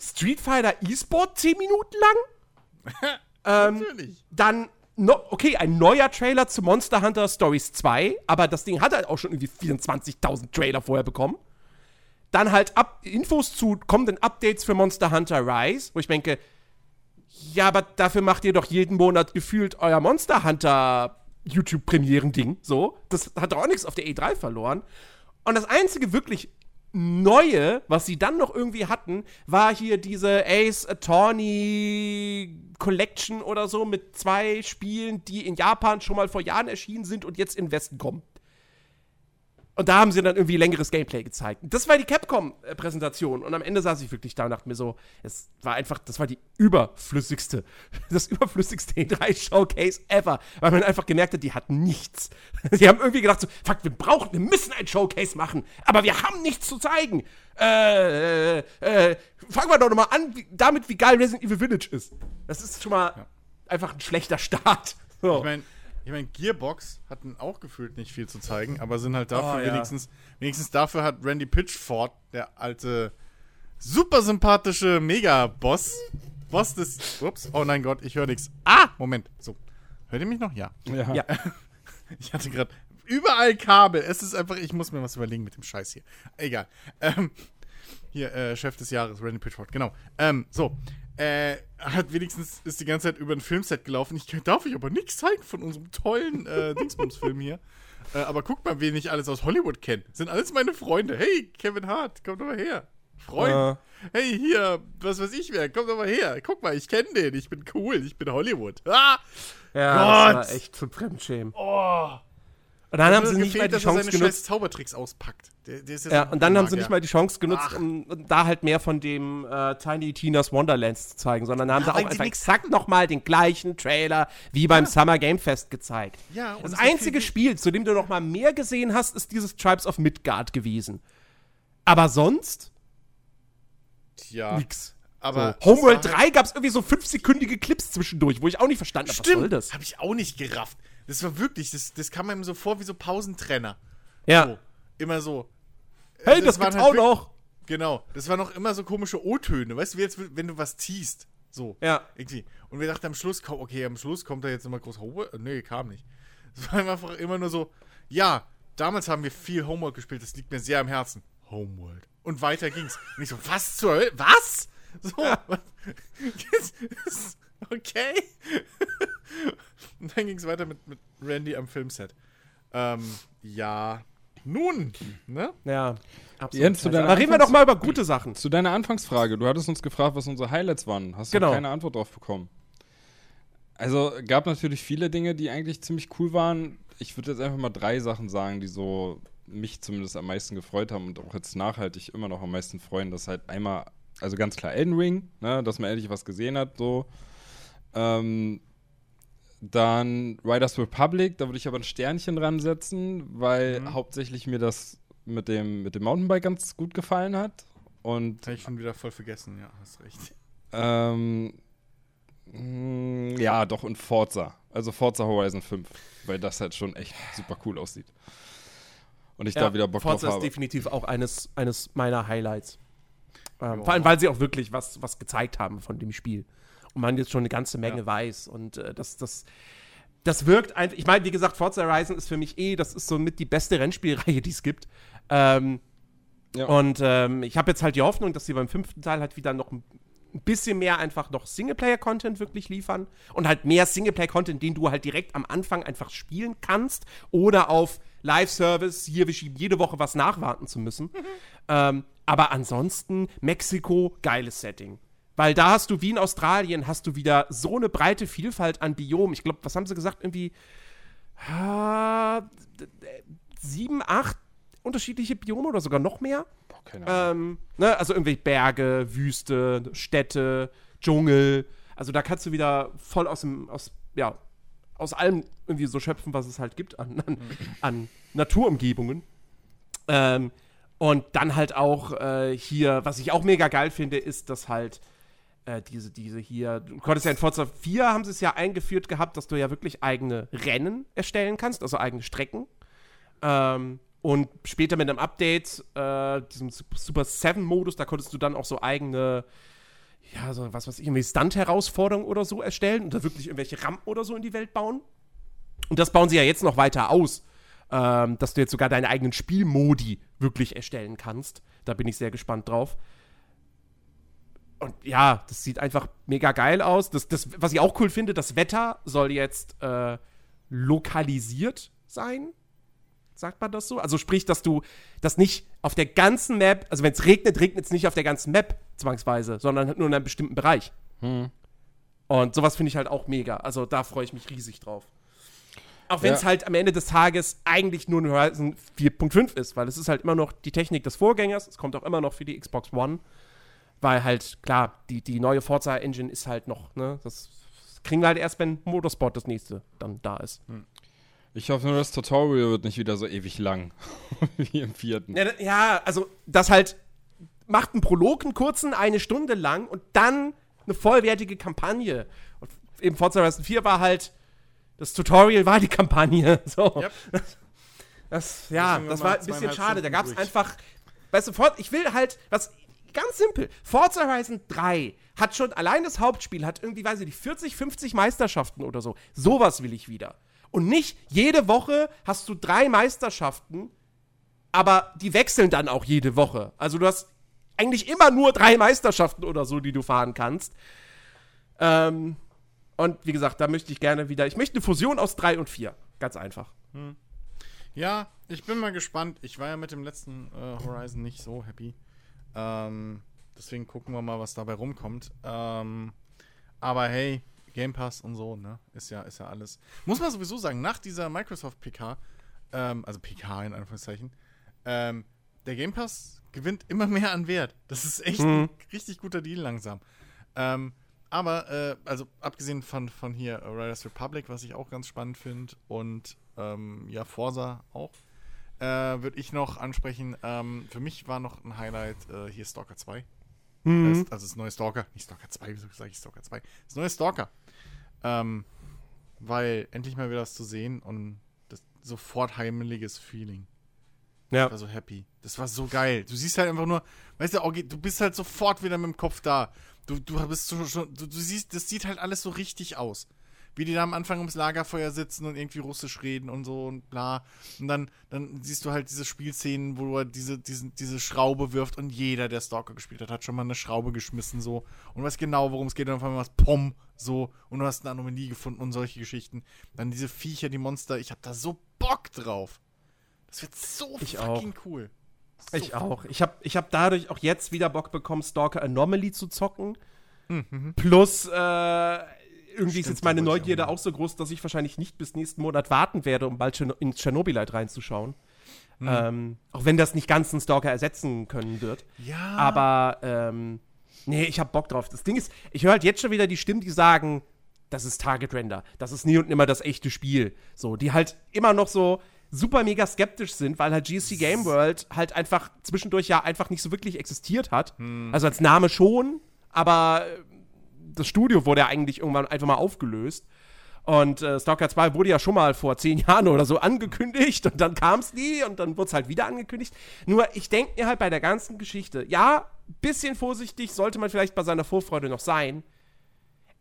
Street Fighter E-Sport 10 Minuten lang. ähm, Natürlich. dann, no, okay, ein neuer Trailer zu Monster Hunter Stories 2, aber das Ding hat halt auch schon irgendwie 24.000 Trailer vorher bekommen. Dann halt ab, Infos zu kommenden Updates für Monster Hunter Rise, wo ich denke, ja, aber dafür macht ihr doch jeden Monat gefühlt euer Monster Hunter YouTube-Premieren-Ding. So, das hat doch auch nichts auf der E3 verloren. Und das einzige wirklich Neue, was sie dann noch irgendwie hatten, war hier diese Ace Attorney Collection oder so mit zwei Spielen, die in Japan schon mal vor Jahren erschienen sind und jetzt in den Westen kommen. Und da haben sie dann irgendwie längeres Gameplay gezeigt. Das war die Capcom-Präsentation. Und am Ende saß ich wirklich da und dachte mir so, es war einfach, das war die überflüssigste, das überflüssigste E3-Showcase ever. Weil man einfach gemerkt hat, die hatten nichts. Sie haben irgendwie gedacht so, fuck, wir brauchen, wir müssen ein Showcase machen, aber wir haben nichts zu zeigen. Äh, äh, äh, fangen wir doch nochmal an wie, damit, wie geil Resident Evil Village ist. Das ist schon mal ja. einfach ein schlechter Start. So. Ich meine, ich meine, Gearbox hatten auch gefühlt nicht viel zu zeigen, aber sind halt dafür oh, ja. wenigstens, wenigstens dafür hat Randy Pitchford, der alte, super sympathische Mega-Boss, Boss des, ups, oh nein Gott, ich höre nichts. Ah, Moment, so. Hört ihr mich noch? Ja. Ja. ja. Ich hatte gerade überall Kabel. Es ist einfach, ich muss mir was überlegen mit dem Scheiß hier. Egal. Ähm, hier, äh, Chef des Jahres, Randy Pitchford, genau. Ähm, so äh, hat wenigstens ist die ganze Zeit über ein Filmset gelaufen. Ich darf euch aber nichts zeigen von unserem tollen äh, Dingsbums-Film hier. Äh, aber guckt mal, wen ich alles aus Hollywood kenne. Sind alles meine Freunde. Hey, Kevin Hart, komm doch mal her. Freund. Uh. Hey, hier, was weiß ich wer, komm doch mal her. Guck mal, ich kenne den. Ich bin cool. Ich bin Hollywood. Ah! Ja, Gott. das war echt zum Fremdschämen. Oh. Und dann haben sie nicht mal die Chance genutzt. Zaubertricks auspackt. Der, der ja, ja und dann haben sie nicht mal die Chance genutzt, um da halt mehr von dem äh, Tiny Tina's Wonderlands zu zeigen, sondern haben ja, sie auch einfach exakt nochmal den gleichen Trailer wie beim ja. Summer Game Fest gezeigt. Ja, das einzige Spiel, zu dem du noch mal mehr gesehen hast, ist dieses Tribes of Midgard gewesen. Aber sonst ja. nix. Aber so. Homeworld 3 gab es irgendwie so fünfsekündige Clips zwischendurch, wo ich auch nicht verstanden habe, was soll das? Hab ich auch nicht gerafft. Das war wirklich, das, das kam einem so vor wie so Pausentrenner. Ja. So, immer so. Hey, das, das gibt's halt auch noch. Genau. Das waren noch immer so komische O-Töne. Weißt du, wie jetzt, wenn du was ziehst. So. Ja. Irgendwie. Und wir dachten am Schluss, okay, am Schluss kommt da jetzt nochmal groß Homework. Nee, kam nicht. Es war einfach immer nur so, ja, damals haben wir viel Homework gespielt, das liegt mir sehr am Herzen. Homeworld. Und weiter ging's. Und ich so, was zur Hölle? Was? So. Ja. okay. Und dann ging es weiter mit, mit Randy am Filmset. Ähm, ja. Nun, ne? Ja. Absolut. Jens, zu deiner reden wir doch mal über gute Sachen. Zu deiner Anfangsfrage. Du hattest uns gefragt, was unsere Highlights waren. Hast du genau. keine Antwort drauf bekommen. Also gab natürlich viele Dinge, die eigentlich ziemlich cool waren. Ich würde jetzt einfach mal drei Sachen sagen, die so mich zumindest am meisten gefreut haben und auch jetzt nachhaltig immer noch am meisten freuen. Das halt einmal, also ganz klar Elden Ring, ne, dass man endlich was gesehen hat, so. Ähm, dann Riders Republic, da würde ich aber ein Sternchen dran setzen, weil mhm. hauptsächlich mir das mit dem, mit dem Mountainbike ganz gut gefallen hat. Und Habe ich schon wieder voll vergessen, ja, hast recht. Ähm, mh, mm, ja, doch, und Forza. Also Forza Horizon 5, weil das halt schon echt super cool aussieht. Und ich ja, da wieder Bock Forza drauf habe. Forza ist definitiv auch eines, eines meiner Highlights. Ähm, vor allem, weil sie auch wirklich was, was gezeigt haben von dem Spiel man jetzt schon eine ganze Menge ja. weiß. Und äh, das, das, das wirkt einfach. Ich meine, wie gesagt, Forza Horizon ist für mich eh, das ist so mit die beste Rennspielreihe, die es gibt. Ähm, ja. Und ähm, ich habe jetzt halt die Hoffnung, dass sie beim fünften Teil halt wieder noch ein bisschen mehr einfach noch Singleplayer-Content wirklich liefern und halt mehr Singleplayer-Content, den du halt direkt am Anfang einfach spielen kannst oder auf Live-Service, hier, wir schieben jede Woche was nachwarten zu müssen. Mhm. Ähm, aber ansonsten, Mexiko, geiles Setting. Weil da hast du, wie in Australien, hast du wieder so eine breite Vielfalt an Biomen. Ich glaube, was haben sie gesagt? Irgendwie äh, sieben, acht unterschiedliche Biome oder sogar noch mehr. Boah, keine Ahnung. Ähm, ne? Also irgendwie Berge, Wüste, Städte, Dschungel. Also da kannst du wieder voll aus dem, aus, ja, aus allem irgendwie so schöpfen, was es halt gibt an, an, an Naturumgebungen. Ähm, und dann halt auch äh, hier, was ich auch mega geil finde, ist, dass halt äh, diese, diese hier, du konntest ja in Forza 4 haben sie es ja eingeführt gehabt, dass du ja wirklich eigene Rennen erstellen kannst, also eigene Strecken. Ähm, und später mit einem Update, äh, diesem Super 7-Modus, da konntest du dann auch so eigene, ja, so was weiß ich, irgendwie Stunt-Herausforderungen oder so erstellen und da wirklich irgendwelche Rampen oder so in die Welt bauen. Und das bauen sie ja jetzt noch weiter aus, ähm, dass du jetzt sogar deine eigenen Spielmodi wirklich erstellen kannst. Da bin ich sehr gespannt drauf und ja, das sieht einfach mega geil aus. Das, das, was ich auch cool finde, das Wetter soll jetzt äh, lokalisiert sein. Sagt man das so? Also sprich, dass du das nicht auf der ganzen Map, also wenn es regnet, regnet es nicht auf der ganzen Map zwangsweise, sondern nur in einem bestimmten Bereich. Hm. Und sowas finde ich halt auch mega. Also da freue ich mich riesig drauf. Auch wenn es Ja. halt am Ende des Tages eigentlich nur ein Horizon 4.5 ist, weil es ist halt immer noch die Technik des Vorgängers. Es kommt auch immer noch für die Xbox One. Weil halt, klar, die, die neue Forza-Engine ist halt noch, ne, das kriegen wir halt erst, wenn Motorsport das nächste dann da ist. Ich hoffe nur, das Tutorial wird nicht wieder so ewig lang. wie im vierten. Ja, ja, also das halt macht einen Prolog, einen kurzen, eine Stunde lang und dann eine vollwertige Kampagne. Und eben Forza Horizon 4 war halt, das Tutorial war die Kampagne. So. Yep. Das, ja, Deswegen das war ein bisschen schade. Da gab es einfach, weißt du, ich will halt, was ganz simpel, Forza Horizon 3 hat schon, allein das Hauptspiel hat irgendwie, weiß ich nicht, 40, 50 Meisterschaften oder so. Sowas will ich wieder. Und nicht jede Woche hast du drei Meisterschaften, aber die wechseln dann auch jede Woche. Also du hast eigentlich immer nur drei Meisterschaften oder so, die du fahren kannst. Ähm, und wie gesagt, da möchte ich gerne wieder, ich möchte eine Fusion aus drei und vier. Ganz einfach. Ja, ich bin mal gespannt. Ich war ja mit dem letzten äh, Horizon nicht so happy. Ähm, deswegen gucken wir mal, was dabei rumkommt. Ähm, aber hey, Game Pass und so, ne? Ist ja, ist ja alles. Muss man sowieso sagen, nach dieser Microsoft PK, ähm, also PK in Anführungszeichen, ähm, der Game Pass gewinnt immer mehr an Wert. Das ist echt ein richtig guter Deal langsam. Ähm, aber, äh, also abgesehen von, von hier Riders Republic, was ich auch ganz spannend finde, und ähm, ja, Forza auch, äh, würde ich noch ansprechen. Ähm, für mich war noch ein Highlight äh, hier Stalker 2. Das, also das neue Stalker, nicht Stalker 2, wieso sage ich Stalker 2? Das neue Stalker. Ähm, weil endlich mal wieder was zu sehen und das sofort heimeliges Feeling. Ja. Ich war so happy. Das war so geil. Du siehst halt einfach nur, weißt du, du bist halt sofort wieder mit dem Kopf da. Du, du bist so, schon, du, du siehst, das sieht halt alles so richtig aus. Wie die da am Anfang ums Lagerfeuer sitzen und irgendwie Russisch reden und so und bla. Und dann, dann siehst du halt diese Spielszenen, wo er diese, diese, diese Schraube wirft und jeder, der Stalker gespielt hat, hat schon mal eine Schraube geschmissen so und weiß genau, worum es geht und auf einmal was Pom so und du hast eine Anomalie gefunden und solche Geschichten. Dann diese Viecher, die Monster, ich hab da so Bock drauf. Das wird so Ich fucking cool. So Ich auch. Ich habe ich hab dadurch auch jetzt wieder Bock bekommen, Stalker Anomaly zu zocken. Plus, äh, irgendwie ist Stimmt, jetzt meine Neugierde auch so groß, dass ich wahrscheinlich nicht bis nächsten Monat warten werde, um bald in Tschernobylite reinzuschauen. Ähm, auch wenn das nicht ganz einen Stalker ersetzen können wird. Ja. Aber, ähm, nee, ich hab Bock drauf. Das Ding ist, ich höre halt jetzt schon wieder die Stimmen, die sagen, das ist Target Render. Das ist nie und nimmer das echte Spiel. So, die halt immer noch so super mega skeptisch sind, weil halt GSC Game World halt einfach zwischendurch ja einfach nicht so wirklich existiert hat. Also als Name schon, aber äh, das Studio wurde ja eigentlich irgendwann einfach mal aufgelöst. Und äh, Stalker 2 wurde ja schon mal vor zehn Jahren oder so angekündigt und dann kam es nie und dann wurde es halt wieder angekündigt. Nur ich denke mir halt bei der ganzen Geschichte, ja, bisschen vorsichtig sollte man vielleicht bei seiner Vorfreude noch sein.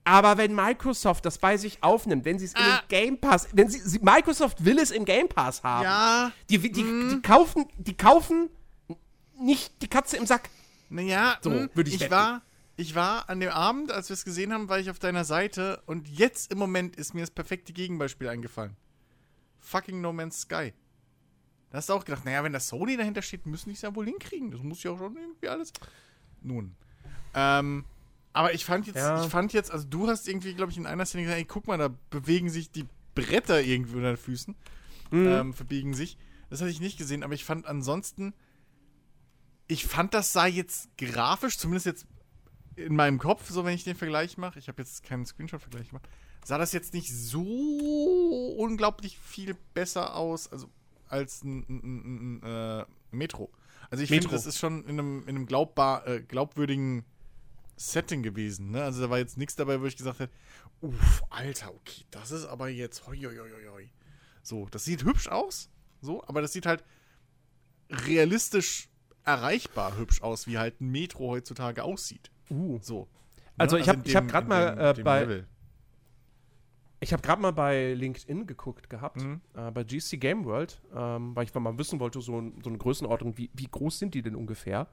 Aber wenn Microsoft das bei sich aufnimmt, wenn sie es in Ah. den Game Pass, wenn sie, sie Microsoft will es im Game Pass haben. Ja. Die, die, die kaufen, die kaufen nicht die Katze im Sack. Naja, So, mh, würde ich ich wetten. war, ich war an dem Abend, als wir es gesehen haben, war ich auf deiner Seite und jetzt im Moment ist mir das perfekte Gegenbeispiel eingefallen. Fucking No Man's Sky. Da hast du auch gedacht, naja, wenn das Sony dahinter steht, müssen die es ja wohl hinkriegen. Das muss ja auch schon irgendwie alles. Nun. Ähm, aber ich fand jetzt, Ja. ich fand jetzt, also du hast irgendwie, glaube ich, in einer Szene gesagt, ey, guck mal, da bewegen sich die Bretter irgendwie unter den Füßen. Ähm, verbiegen sich. Das hatte ich nicht gesehen, aber ich fand ansonsten, ich fand, das sah jetzt grafisch, zumindest jetzt in meinem Kopf, so wenn ich den Vergleich mache, ich habe jetzt keinen Screenshot-Vergleich gemacht, sah das jetzt nicht so unglaublich viel besser aus, also als ein, ein, ein, ein äh, Metro. Also ich finde, das ist schon in einem, in einem glaubbar, äh, glaubwürdigen Setting gewesen. Ne? Also da war jetzt nichts dabei, wo ich gesagt hätte, uff, Alter, okay, das ist aber jetzt, hoi, hoi, hoi, hoi. So, das sieht hübsch aus, so, aber das sieht halt realistisch erreichbar hübsch aus, wie halt ein Metro heutzutage aussieht. Uh. So. Also ich hab- in ich hab dem- grad in mal, äh, bei- Level. Ich habe gerade mal bei LinkedIn geguckt gehabt, Mhm. äh, bei GC Game World, ähm, weil ich mal wissen wollte, so, so eine Größenordnung, wie, wie groß sind die denn ungefähr?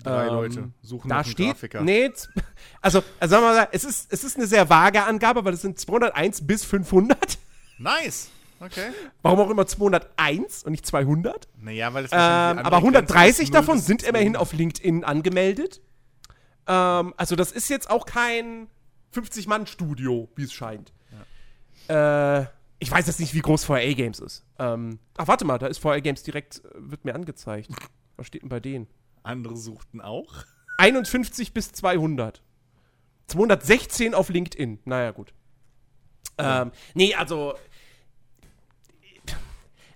Drei ähm, Leute suchen Da steht, Grafiker. nee, also, also sagen wir mal, es ist, es ist eine sehr vage Angabe, weil es sind 201 bis 500. Nice. Okay. Warum auch immer 201 und nicht 200? Naja, weil es Ähm, aber andere Grenze 130 ist null davon sind immerhin 200. auf LinkedIn angemeldet. Ähm, also das ist jetzt auch kein 50-Mann-Studio, wie es scheint. Äh, Ich weiß jetzt nicht, wie groß VRA Games ist. Ähm, ach, warte mal, da ist VRA Games direkt, äh, wird mir angezeigt. Was steht denn bei denen? Andere suchten auch. 51 bis 200. 216 auf LinkedIn. Naja, gut. Ähm, nee, also.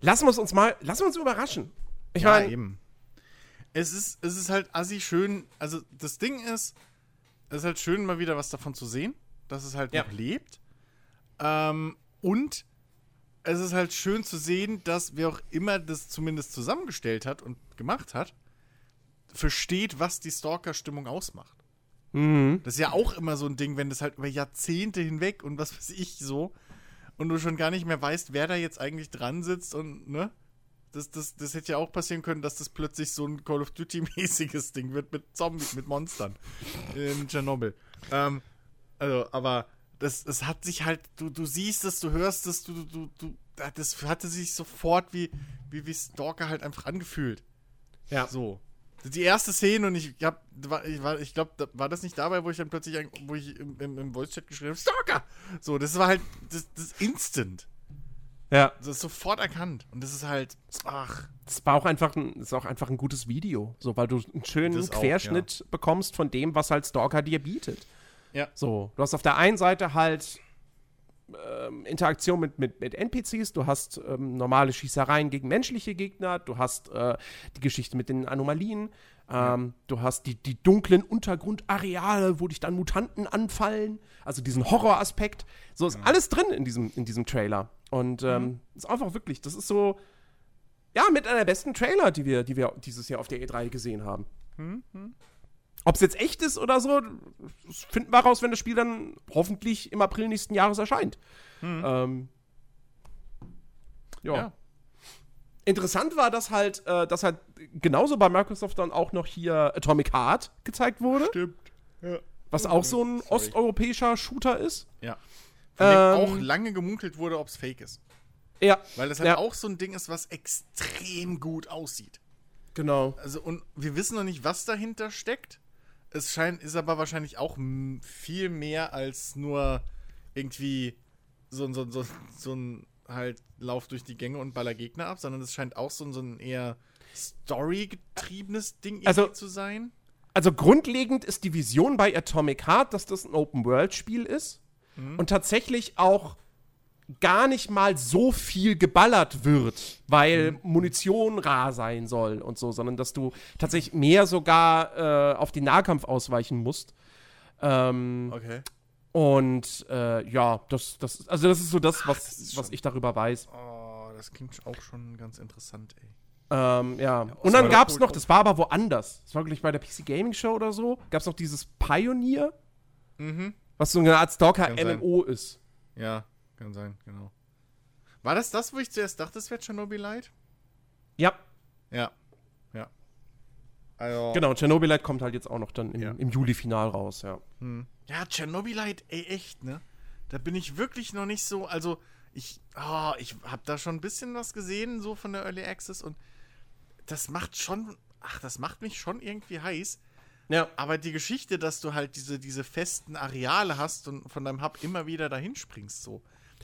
Lassen wir uns mal, lassen wir uns überraschen. Ich ja, meine. Es ist, es ist halt assi schön. Also, das Ding ist, es ist halt schön, mal wieder was davon zu sehen, dass es halt Ja. noch lebt. Ähm, und es ist halt schön zu sehen, dass wer auch immer das zumindest zusammengestellt hat und gemacht hat, versteht, was die Stalker-Stimmung ausmacht. mhm. Das ist ja auch immer so ein Ding, wenn das halt über Jahrzehnte hinweg und was weiß ich so und du schon gar nicht mehr weißt, wer da jetzt eigentlich dran sitzt und, ne? Das, das, das hätte ja auch passieren können, dass das plötzlich so ein Call of Duty-mäßiges Ding wird mit Zombies, mit Monstern in Tschernobyl. Ähm, also, aber das, das hat sich halt, du, du siehst es, du hörst es, du, du, du, das hatte sich sofort wie, wie, wie Stalker halt einfach angefühlt. Ja. So. Die erste Szene und ich hab, war, ich, war, ich glaube, da, war das nicht dabei, wo ich dann plötzlich, wo ich im, im, im Voice-Chat geschrieben habe, Stalker! So, das war halt, das, das instant. Ja. Das ist sofort erkannt. Und das ist halt, ach, Es war auch einfach ein, ist auch einfach ein gutes Video, so weil du einen schönen Das auch, Querschnitt bekommst von dem, was halt Stalker dir bietet. Ja. So, du hast auf der einen Seite halt ähm, Interaktion mit, mit, mit NPCs, du hast ähm, normale Schießereien gegen menschliche Gegner, du hast äh, die Geschichte mit den Anomalien, ähm, du hast die, die dunklen Untergrundareale, wo dich dann Mutanten anfallen, also diesen Horroraspekt. So ist alles drin in diesem, in diesem Trailer. Und ähm, ist einfach wirklich, das ist so, ja, mit einer der besten Trailer, die wir, die wir dieses Jahr auf der E3 gesehen haben. Ob es jetzt echt ist oder so, das finden wir raus, wenn das Spiel dann hoffentlich im April nächsten Jahres erscheint. Ähm, ja. Ja. Interessant war, dass halt, äh, dass halt genauso bei Microsoft dann auch noch hier Atomic Heart gezeigt wurde, stimmt. Ja. was auch so ein Sorry. osteuropäischer Shooter ist. Ja. Von dem Ähm, auch lange gemunkelt wurde, ob es fake ist. Ja, Weil das halt Ja. auch so ein Ding ist, was extrem gut aussieht. genau. Also, und wir wissen noch nicht, was dahinter steckt. Es scheint, ist aber wahrscheinlich auch viel mehr als nur irgendwie so, ein- so, ein- so, ein- so ein halt Lauf durch die Gänge und baller Gegner ab, sondern es scheint auch so, ein- so ein eher Story-getriebenes Ding Also- zu sein. Also grundlegend ist die Vision bei Atomic Heart, dass das ein Open-World-Spiel ist und tatsächlich auch gar nicht mal so viel geballert wird, weil Munition rar sein soll und so, sondern dass du tatsächlich mehr sogar äh, auf den Nahkampf ausweichen musst. Ähm, Okay. Und äh, ja, das, das, also das ist so das, was, das ist was ich darüber weiß. Oh, das klingt auch schon ganz interessant, ey. Ähm, ja. Und das dann gab es noch, das war aber woanders. Das war wirklich bei der PC Gaming Show oder so, gab es noch dieses Pioneer, Mhm. Was so eine Art. Stalker-MMO ist. Ja, kann sein, genau. War das das, wo ich zuerst dachte, es wäre Tschernobyl-Light? Ja, Ja. Ja. Also, genau. Chernobylite kommt halt jetzt auch noch dann im, Ja. im Juli-Final raus, ja. Hm. Ja, Tschernobyl-Light, ey, echt, ne? Da bin ich wirklich noch nicht so, also ich, ah, ich habe da schon ein bisschen was gesehen, so von der Early Access und das macht schon, ach, das macht mich schon irgendwie heiß. Ja. Aber die Geschichte, dass du halt diese, diese festen Areale hast und von deinem Hub immer wieder dahin springst, so.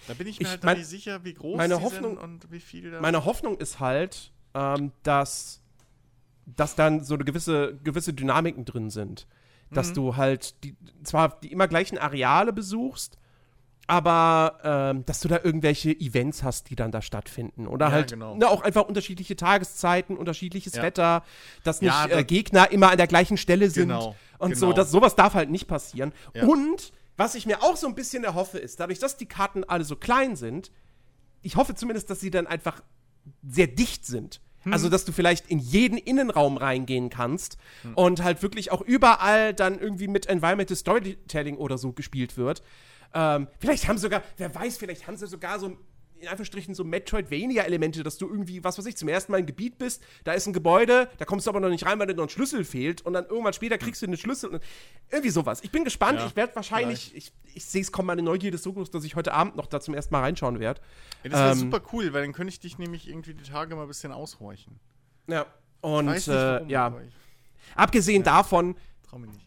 Da bin ich mir Ich halt mein- nicht sicher, wie groß meine Hoffnung- und wie viel da. Meine Hoffnung ist halt, ähm, dass, dass dann so eine gewisse, gewisse Dynamiken drin sind. Dass Mhm. du halt die, zwar die immer gleichen Areale besuchst, aber ähm, dass du da irgendwelche Events hast, die dann da stattfinden. Oder Ja, halt genau. ne, auch einfach unterschiedliche Tageszeiten, unterschiedliches Ja. Wetter, dass nicht Ja, äh, das- Gegner immer an der gleichen Stelle sind. Genau, Und so, genau. dass sowas darf halt nicht passieren. Und was ich mir auch so ein bisschen erhoffe, ist, dadurch, dass die Karten alle so klein sind, ich hoffe zumindest, dass sie dann einfach sehr dicht sind. Hm. Also, dass du vielleicht in jeden Innenraum reingehen kannst und halt wirklich auch überall dann irgendwie mit Environmental Storytelling oder so gespielt wird. Ähm, vielleicht haben sogar, wer weiß, vielleicht haben sie sogar so in Anführungsstrichen so Metroidvania-Elemente, dass du irgendwie, was weiß ich, zum ersten Mal im Gebiet bist, da ist ein Gebäude, da kommst du aber noch nicht rein, weil dir noch ein Schlüssel fehlt und dann irgendwann später kriegst du den Schlüssel und irgendwie sowas. Ich bin gespannt, Ja, ich werde wahrscheinlich, ich, ich sehe es kommen, meine Neugierde ist so groß, dass ich heute Abend noch da zum ersten Mal reinschauen werde. Ja, das wäre ähm, super cool, weil dann könnte ich dich nämlich irgendwie die Tage mal ein bisschen aushorchen. Ja. Und nicht äh, ja, abgesehen davon, trau mir nicht.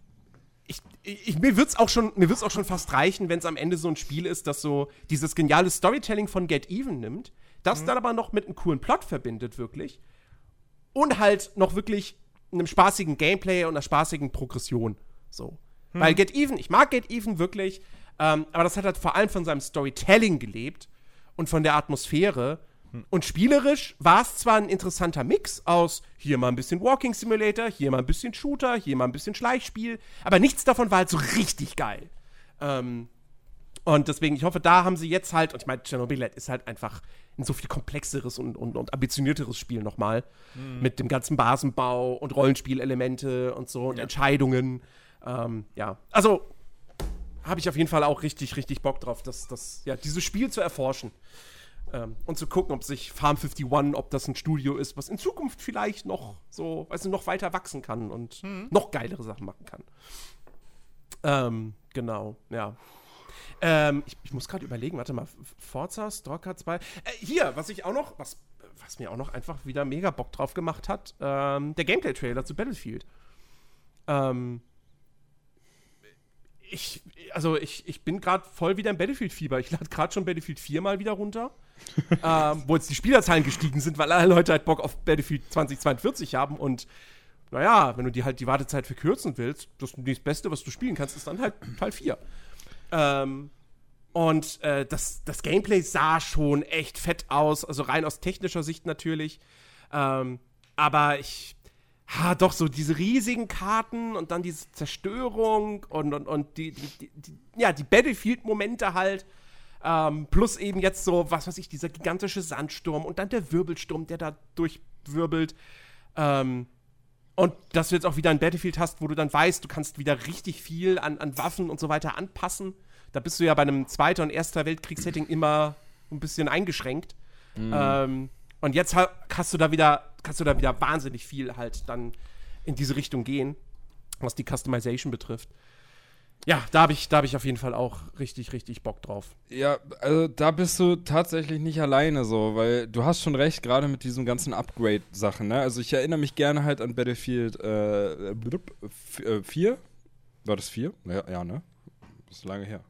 Ich, ich, mir wird es auch, schon, auch schon fast reichen, wenn es am Ende so ein Spiel ist, das so dieses geniale Storytelling von Get Even nimmt, das mhm. dann aber noch mit einem coolen Plot verbindet, wirklich. Und halt noch wirklich einem spaßigen Gameplay und einer spaßigen Progression. So. Mhm. Weil Get Even, ich mag Get Even wirklich, ähm, aber das hat halt vor allem von seinem Storytelling gelebt und von der Atmosphäre. Und spielerisch war es zwar ein interessanter Mix aus hier mal ein bisschen Walking Simulator, hier mal ein bisschen Shooter, hier mal ein bisschen Schleichspiel, aber nichts davon war halt so richtig geil. Ähm, und deswegen, ich hoffe, da haben sie jetzt halt, und ich meine, Chernobyl ist halt einfach ein so viel komplexeres und, und, und ambitionierteres Spiel nochmal. Mhm. Mit dem ganzen Basenbau und Rollenspielelemente und so und ja. Entscheidungen. Ähm, ja, also habe ich auf jeden Fall auch richtig, richtig Bock drauf, das, das, ja, dieses Spiel zu erforschen. Ähm, und zu gucken, ob sich Farm 51, ob das ein Studio ist, was in Zukunft vielleicht noch so, weißt du, noch weiter wachsen kann und mhm. noch geilere Sachen machen kann. Ähm, genau, ja. Ähm, ich, ich, muss gerade überlegen, warte mal, Forza, Stalker 2. Äh, hier, was ich auch noch, was, was mir auch noch einfach wieder mega Bock drauf gemacht hat, ähm, der Gameplay-Trailer zu Battlefield. Ähm, ich, also ich, ich bin gerade voll wieder im Battlefield-Fieber. Ich lade gerade schon Battlefield 4 mal wieder runter. ähm, wo jetzt die Spielerzahlen gestiegen sind, weil alle Leute halt Bock auf Battlefield 2042 haben und naja, wenn du dir halt die Wartezeit verkürzen willst, das, das Beste, was du spielen kannst, ist dann halt Teil 4. Ähm, und äh, das, das Gameplay sah schon echt fett aus, also rein aus technischer Sicht natürlich. Ähm, aber ich, ha, doch so diese riesigen Karten und dann diese Zerstörung und, und, und die, die, die, die ja, die Battlefield-Momente halt. Ähm, plus eben jetzt so, was weiß ich, dieser gigantische Sandsturm und dann der Wirbelsturm, der da durchwirbelt. Ähm, und dass du jetzt auch wieder ein Battlefield hast, wo du dann weißt, du kannst wieder richtig viel an, an Waffen und so weiter anpassen. Da bist du ja bei einem Zweiter- und Erster Weltkriegssetting immer ein bisschen eingeschränkt. Mhm. Ähm, und jetzt hast du da wieder, kannst du da wieder wahnsinnig viel halt dann in diese Richtung gehen, was die Customization betrifft. Ja, da habe ich, hab ich auf jeden Fall auch richtig, richtig Bock drauf. Ja, also da bist du tatsächlich nicht alleine so, weil du hast schon recht, gerade mit diesen ganzen Upgrade-Sachen. Ne? Also ich erinnere mich gerne halt an Battlefield äh, 4. Äh, War das 4? Ja, ja, ne? Das ist lange her.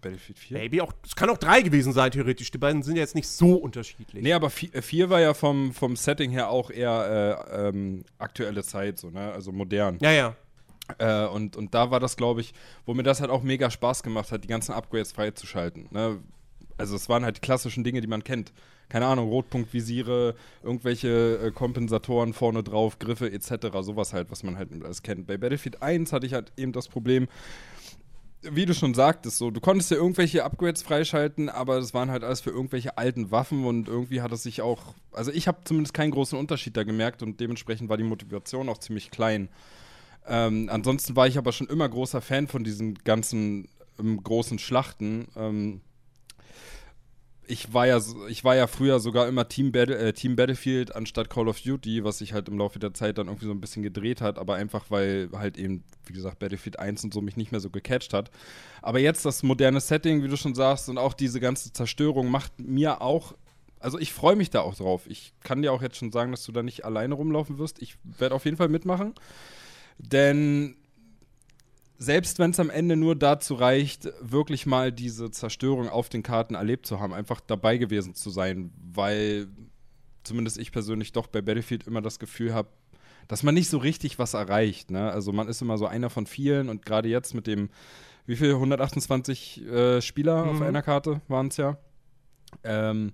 Battlefield 4? Maybe auch, es kann auch 3 gewesen sein, theoretisch. Die beiden sind jetzt nicht so unterschiedlich. Nee, aber 4 war ja vom, vom Setting her auch eher äh, ähm, aktuelle Zeit, so, ne? Also modern. Ja, ja. Äh, und, und da war das, glaube ich, wo mir das halt auch mega Spaß gemacht hat, die ganzen Upgrades freizuschalten. Ne? Also es waren halt die klassischen Dinge, die man kennt. Keine Ahnung, Rotpunktvisiere, irgendwelche äh, Kompensatoren vorne drauf, Griffe etc. Sowas halt, was man halt alles kennt. Bei Battlefield 1 hatte ich halt eben das Problem, wie du schon sagtest, so, du konntest ja irgendwelche Upgrades freischalten, aber das waren halt alles für irgendwelche alten Waffen und irgendwie hat es sich auch, also ich habe zumindest keinen großen Unterschied da gemerkt und dementsprechend war die Motivation auch ziemlich klein. Ähm, ansonsten war ich aber schon immer großer Fan von diesen ganzen ähm, großen Schlachten. Ähm, ich war ja, ich war ja früher sogar immer Team, Battle, äh, Team Battlefield anstatt Call of Duty, was sich halt im Laufe der Zeit dann irgendwie so ein bisschen gedreht hat, aber einfach weil halt eben, wie gesagt, Battlefield 1 und so mich nicht mehr so gecatcht hat. Aber jetzt das moderne Setting, wie du schon sagst, und auch diese ganze Zerstörung macht mir auch also ich freue mich da auch drauf. Ich kann dir auch jetzt schon sagen, dass du da nicht alleine rumlaufen wirst. Ich werde auf jeden Fall mitmachen. Denn selbst wenn es am Ende nur dazu reicht, wirklich mal diese Zerstörung auf den Karten erlebt zu haben, einfach dabei gewesen zu sein, weil zumindest ich persönlich doch bei Battlefield immer das Gefühl habe, dass man nicht so richtig was erreicht. Ne? Also man ist immer so einer von vielen und gerade jetzt mit dem, wie viel, 128 äh, Spieler mhm. auf einer Karte waren es ja. Ähm,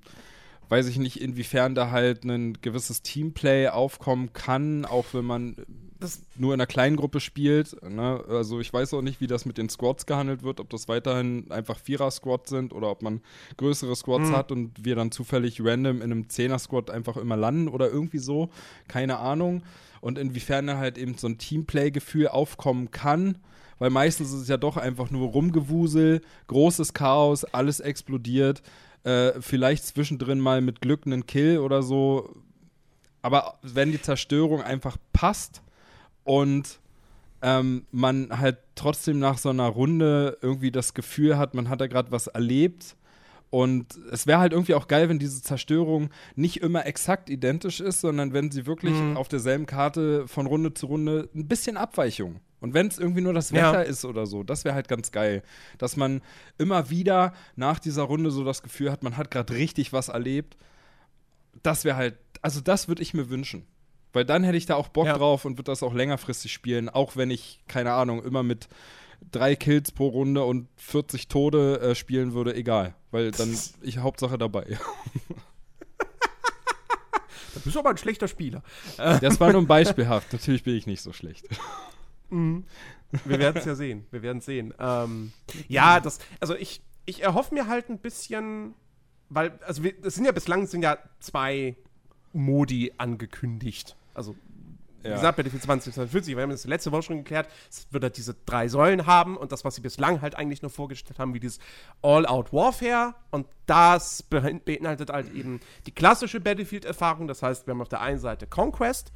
weiß ich nicht, inwiefern da halt ein gewisses Teamplay aufkommen kann, auch wenn man das nur in einer kleinen Gruppe spielt. Ne? Also ich weiß auch nicht, wie das mit den Squads gehandelt wird, ob das weiterhin einfach Vierer-Squads sind oder ob man größere Squads mhm. hat und wir dann zufällig random in einem Zehner-Squad einfach immer landen oder irgendwie so. Keine Ahnung. Und inwiefern da halt eben so ein Teamplay-Gefühl aufkommen kann. Weil meistens ist es ja doch einfach nur Rumgewusel, großes Chaos, alles explodiert. Äh, vielleicht zwischendrin mal mit Glück einen Kill oder so. Aber wenn die Zerstörung einfach passt, und ähm, man halt trotzdem nach so einer Runde irgendwie das Gefühl hat, man hat da gerade was erlebt. Und es wäre halt irgendwie auch geil, wenn diese Zerstörung nicht immer exakt identisch ist, sondern wenn sie wirklich mhm. auf derselben Karte von Runde zu Runde ein bisschen Abweichung Und wenn es irgendwie nur das Ja. Wetter ist oder so, das wäre halt ganz geil. Dass man immer wieder nach dieser Runde so das Gefühl hat, man hat gerade richtig was erlebt. Das wäre halt, also das würde ich mir wünschen. Weil dann hätte ich da auch Bock Ja. drauf und würde das auch längerfristig spielen, auch wenn ich, keine Ahnung, immer mit drei Kills pro Runde und 40 Tode äh, spielen würde, egal. Weil dann ich Hauptsache dabei. Du bist aber ein schlechter Spieler. Das war nur ein beispielhaft. Natürlich bin ich nicht so schlecht. Wir werden es ja sehen. Wir werden sehen. Ähm, ja, das, also ich, ich erhoffe mir halt ein bisschen, weil, also wir, es sind ja bislang sind ja zwei Modi angekündigt. Also, wie Ja. gesagt, Battlefield 2042, wir haben das letzte Woche schon geklärt, es wird halt diese drei Säulen haben und das, was sie bislang halt eigentlich nur vorgestellt haben, wie dieses All-Out Warfare und das beinhaltet halt eben die klassische Battlefield-Erfahrung, das heißt, wir haben auf der einen Seite Conquest,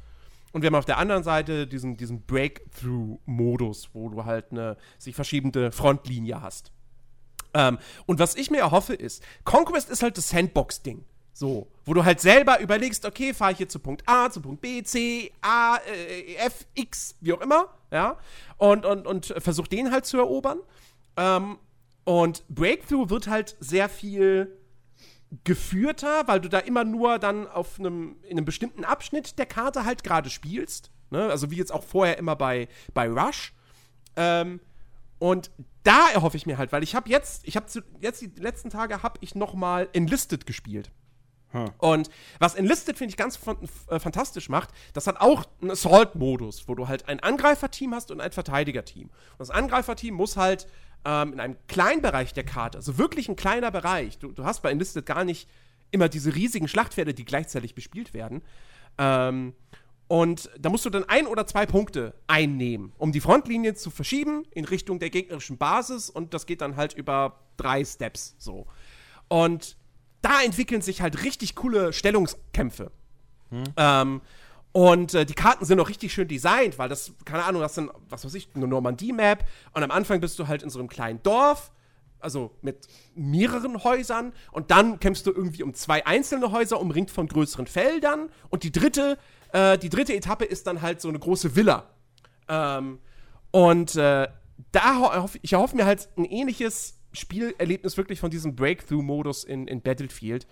und wir haben auf der anderen Seite diesen, diesen Breakthrough-Modus, wo du halt eine sich verschiebende Frontlinie hast. Ähm, und was ich mir erhoffe ist, Conquest ist halt das Sandbox-Ding. So, wo du halt selber überlegst, okay, fahre ich hier zu Punkt A, zu Punkt B, C, A, äh, F, X, wie auch immer, ja, und, und, und versuch den halt zu erobern. Ähm, und Breakthrough wird halt sehr viel geführter, weil du da immer nur dann auf einem, in einem bestimmten Abschnitt der Karte halt gerade spielst. Ne? Also wie jetzt auch vorher immer bei, bei Rush. Ähm, und da erhoffe ich mir halt, weil ich habe jetzt, ich habe jetzt die letzten Tage habe ich noch mal Enlisted gespielt. Huh. Und was Enlisted, finde ich, ganz äh, fantastisch macht, das hat auch einen Assault-Modus, wo du halt ein Angreiferteam hast und ein Verteidigerteam. Und das Angreiferteam muss halt ähm, in einem kleinen Bereich der Karte, also wirklich ein kleiner Bereich, du, du hast bei Enlisted gar nicht immer diese riesigen Schlachtfelder, die gleichzeitig bespielt werden. Ähm, und da musst du dann ein oder zwei Punkte einnehmen, um die Frontlinie zu verschieben in Richtung der gegnerischen Basis. Und das geht dann halt über drei Steps so. Und da entwickeln sich halt richtig coole Stellungskämpfe. Ähm, und äh, die Karten sind auch richtig schön designt, weil das, keine Ahnung, das sind, was weiß ich, eine Normandie-Map. Und am Anfang bist du halt in so einem kleinen Dorf, also mit mehreren Häusern. Und dann kämpfst du irgendwie um zwei einzelne Häuser, umringt von größeren Feldern. Und die dritte, äh, die dritte Etappe ist dann halt so eine große Villa. Ähm, und äh, da ich erhoffe mir halt ein ähnliches Spielerlebnis wirklich von diesem Breakthrough-Modus in, in Battlefield.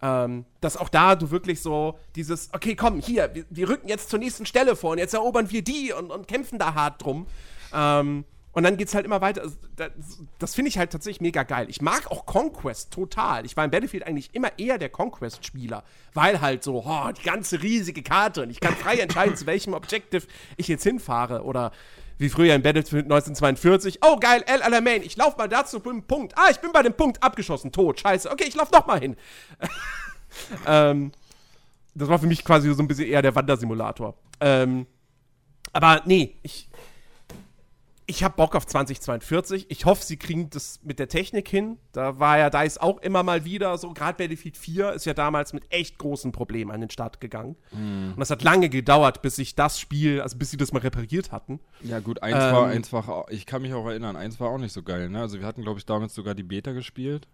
Ähm, dass auch da du wirklich so dieses, okay, komm, hier, wir, wir rücken jetzt zur nächsten Stelle vor und jetzt erobern wir die und, und kämpfen da hart drum. Ähm, und dann geht's halt immer weiter. Also, Das, das finde ich halt tatsächlich mega geil. Ich mag auch Conquest total. Ich war in Battlefield eigentlich immer eher der Conquest-Spieler, weil halt so, oh, die ganze riesige Karte und ich kann frei entscheiden, zu welchem Objective ich jetzt hinfahre. Oder wie früher in Battlefield 1942. Oh, geil, El Alamein, ich lauf mal dazu zum Punkt. Ah, ich bin bei dem Punkt abgeschossen, tot, scheiße. Okay, ich lauf noch mal hin. ähm, das war für mich quasi so ein bisschen eher der Wandersimulator. Ähm, aber nee, ich, ich habe Bock auf 2042. Ich hoffe, sie kriegen das mit der Technik hin. Da war ja DICE auch immer mal wieder so. Gerade Battlefield 4 ist ja damals mit echt großen Problemen an den Start gegangen. Und das hat lange gedauert, bis sich das Spiel, also bis sie das mal repariert hatten. Ja, gut, eins Ähm, war, eins war, auch- ich kann mich auch erinnern, eins war auch nicht so geil, ne? Also wir hatten, glaube ich, damals sogar die Beta gespielt.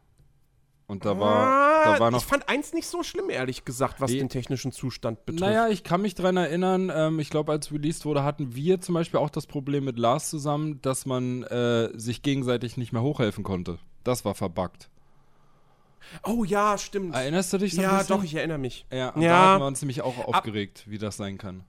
Und da war, da war noch Ah, ich fand eins nicht so schlimm, ehrlich gesagt, was Nee. den technischen Zustand betrifft. Naja, ich kann mich dran erinnern, ähm, ich glaube, als released wurde, hatten wir zum Beispiel auch das Problem mit Lars zusammen, dass man äh, sich gegenseitig nicht mehr hochhelfen konnte. Das war verbuggt. Oh ja, stimmt. Erinnerst du dich so ein ja, doch, ich erinnere mich. Ja, und Ja. da hatten wir uns nämlich auch aufgeregt, wie das sein kann.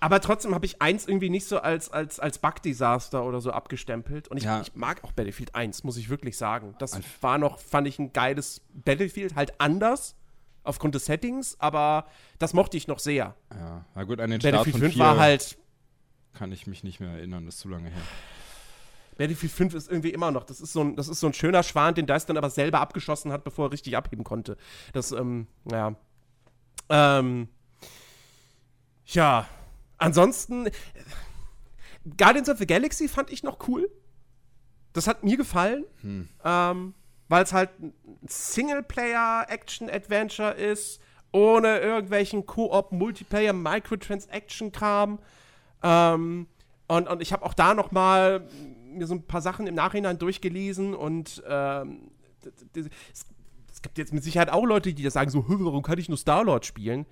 Aber trotzdem habe ich eins irgendwie nicht so als, als, als Bug-Desaster oder so abgestempelt. Und ich, Ja. ich mag auch Battlefield 1, muss ich wirklich sagen. Das war noch, fand ich, ein geiles Battlefield, halt anders aufgrund des Settings, aber das mochte ich noch sehr. Ja, na gut, an den Start Battlefield von 5 4 war halt, kann ich mich nicht mehr erinnern, das ist zu lange her. Battlefield 5 ist irgendwie immer noch, das ist so ein, das ist so ein schöner Schwan, den Dice dann aber selber abgeschossen hat, bevor er richtig abheben konnte. Das, ähm, ja. Ähm, ja, ansonsten, Guardians of the Galaxy fand ich noch cool. Das hat mir gefallen, Hm. ähm, weil es halt ein Singleplayer-Action-Adventure ist, ohne irgendwelchen Koop, Multiplayer, Microtransaction-Kram. Ähm, und, und ich habe auch da noch mal mir so ein paar Sachen im Nachhinein durchgelesen und ähm, es, gibt jetzt mit Sicherheit auch Leute, die da sagen so, "Hö, warum kann ich nur Star-Lord spielen?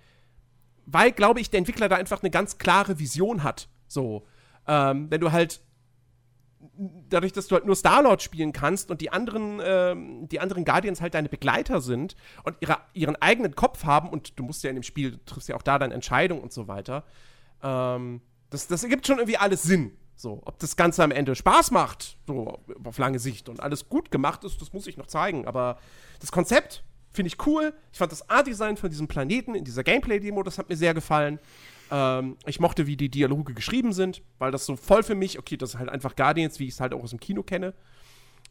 Weil, glaube ich, der Entwickler da einfach eine ganz klare Vision hat. So. Ähm, wenn du halt dadurch, dass du halt nur Star-Lord spielen kannst und die anderen, ähm, die anderen Guardians halt deine Begleiter sind und ihre, ihren eigenen Kopf haben und du musst ja in dem Spiel, du triffst ja auch da deine Entscheidung und so weiter, ähm, das, das ergibt schon irgendwie alles Sinn. So, ob das Ganze am Ende Spaß macht, so auf lange Sicht und alles gut gemacht ist, das muss ich noch zeigen. Aber das Konzept finde ich cool. Ich fand das Art-Design von diesem Planeten in dieser Gameplay-Demo, das hat mir sehr gefallen. Ähm, ich mochte, wie die Dialoge geschrieben sind, weil das so voll für mich, okay, das ist halt einfach Guardians, wie ich es halt auch aus dem Kino kenne.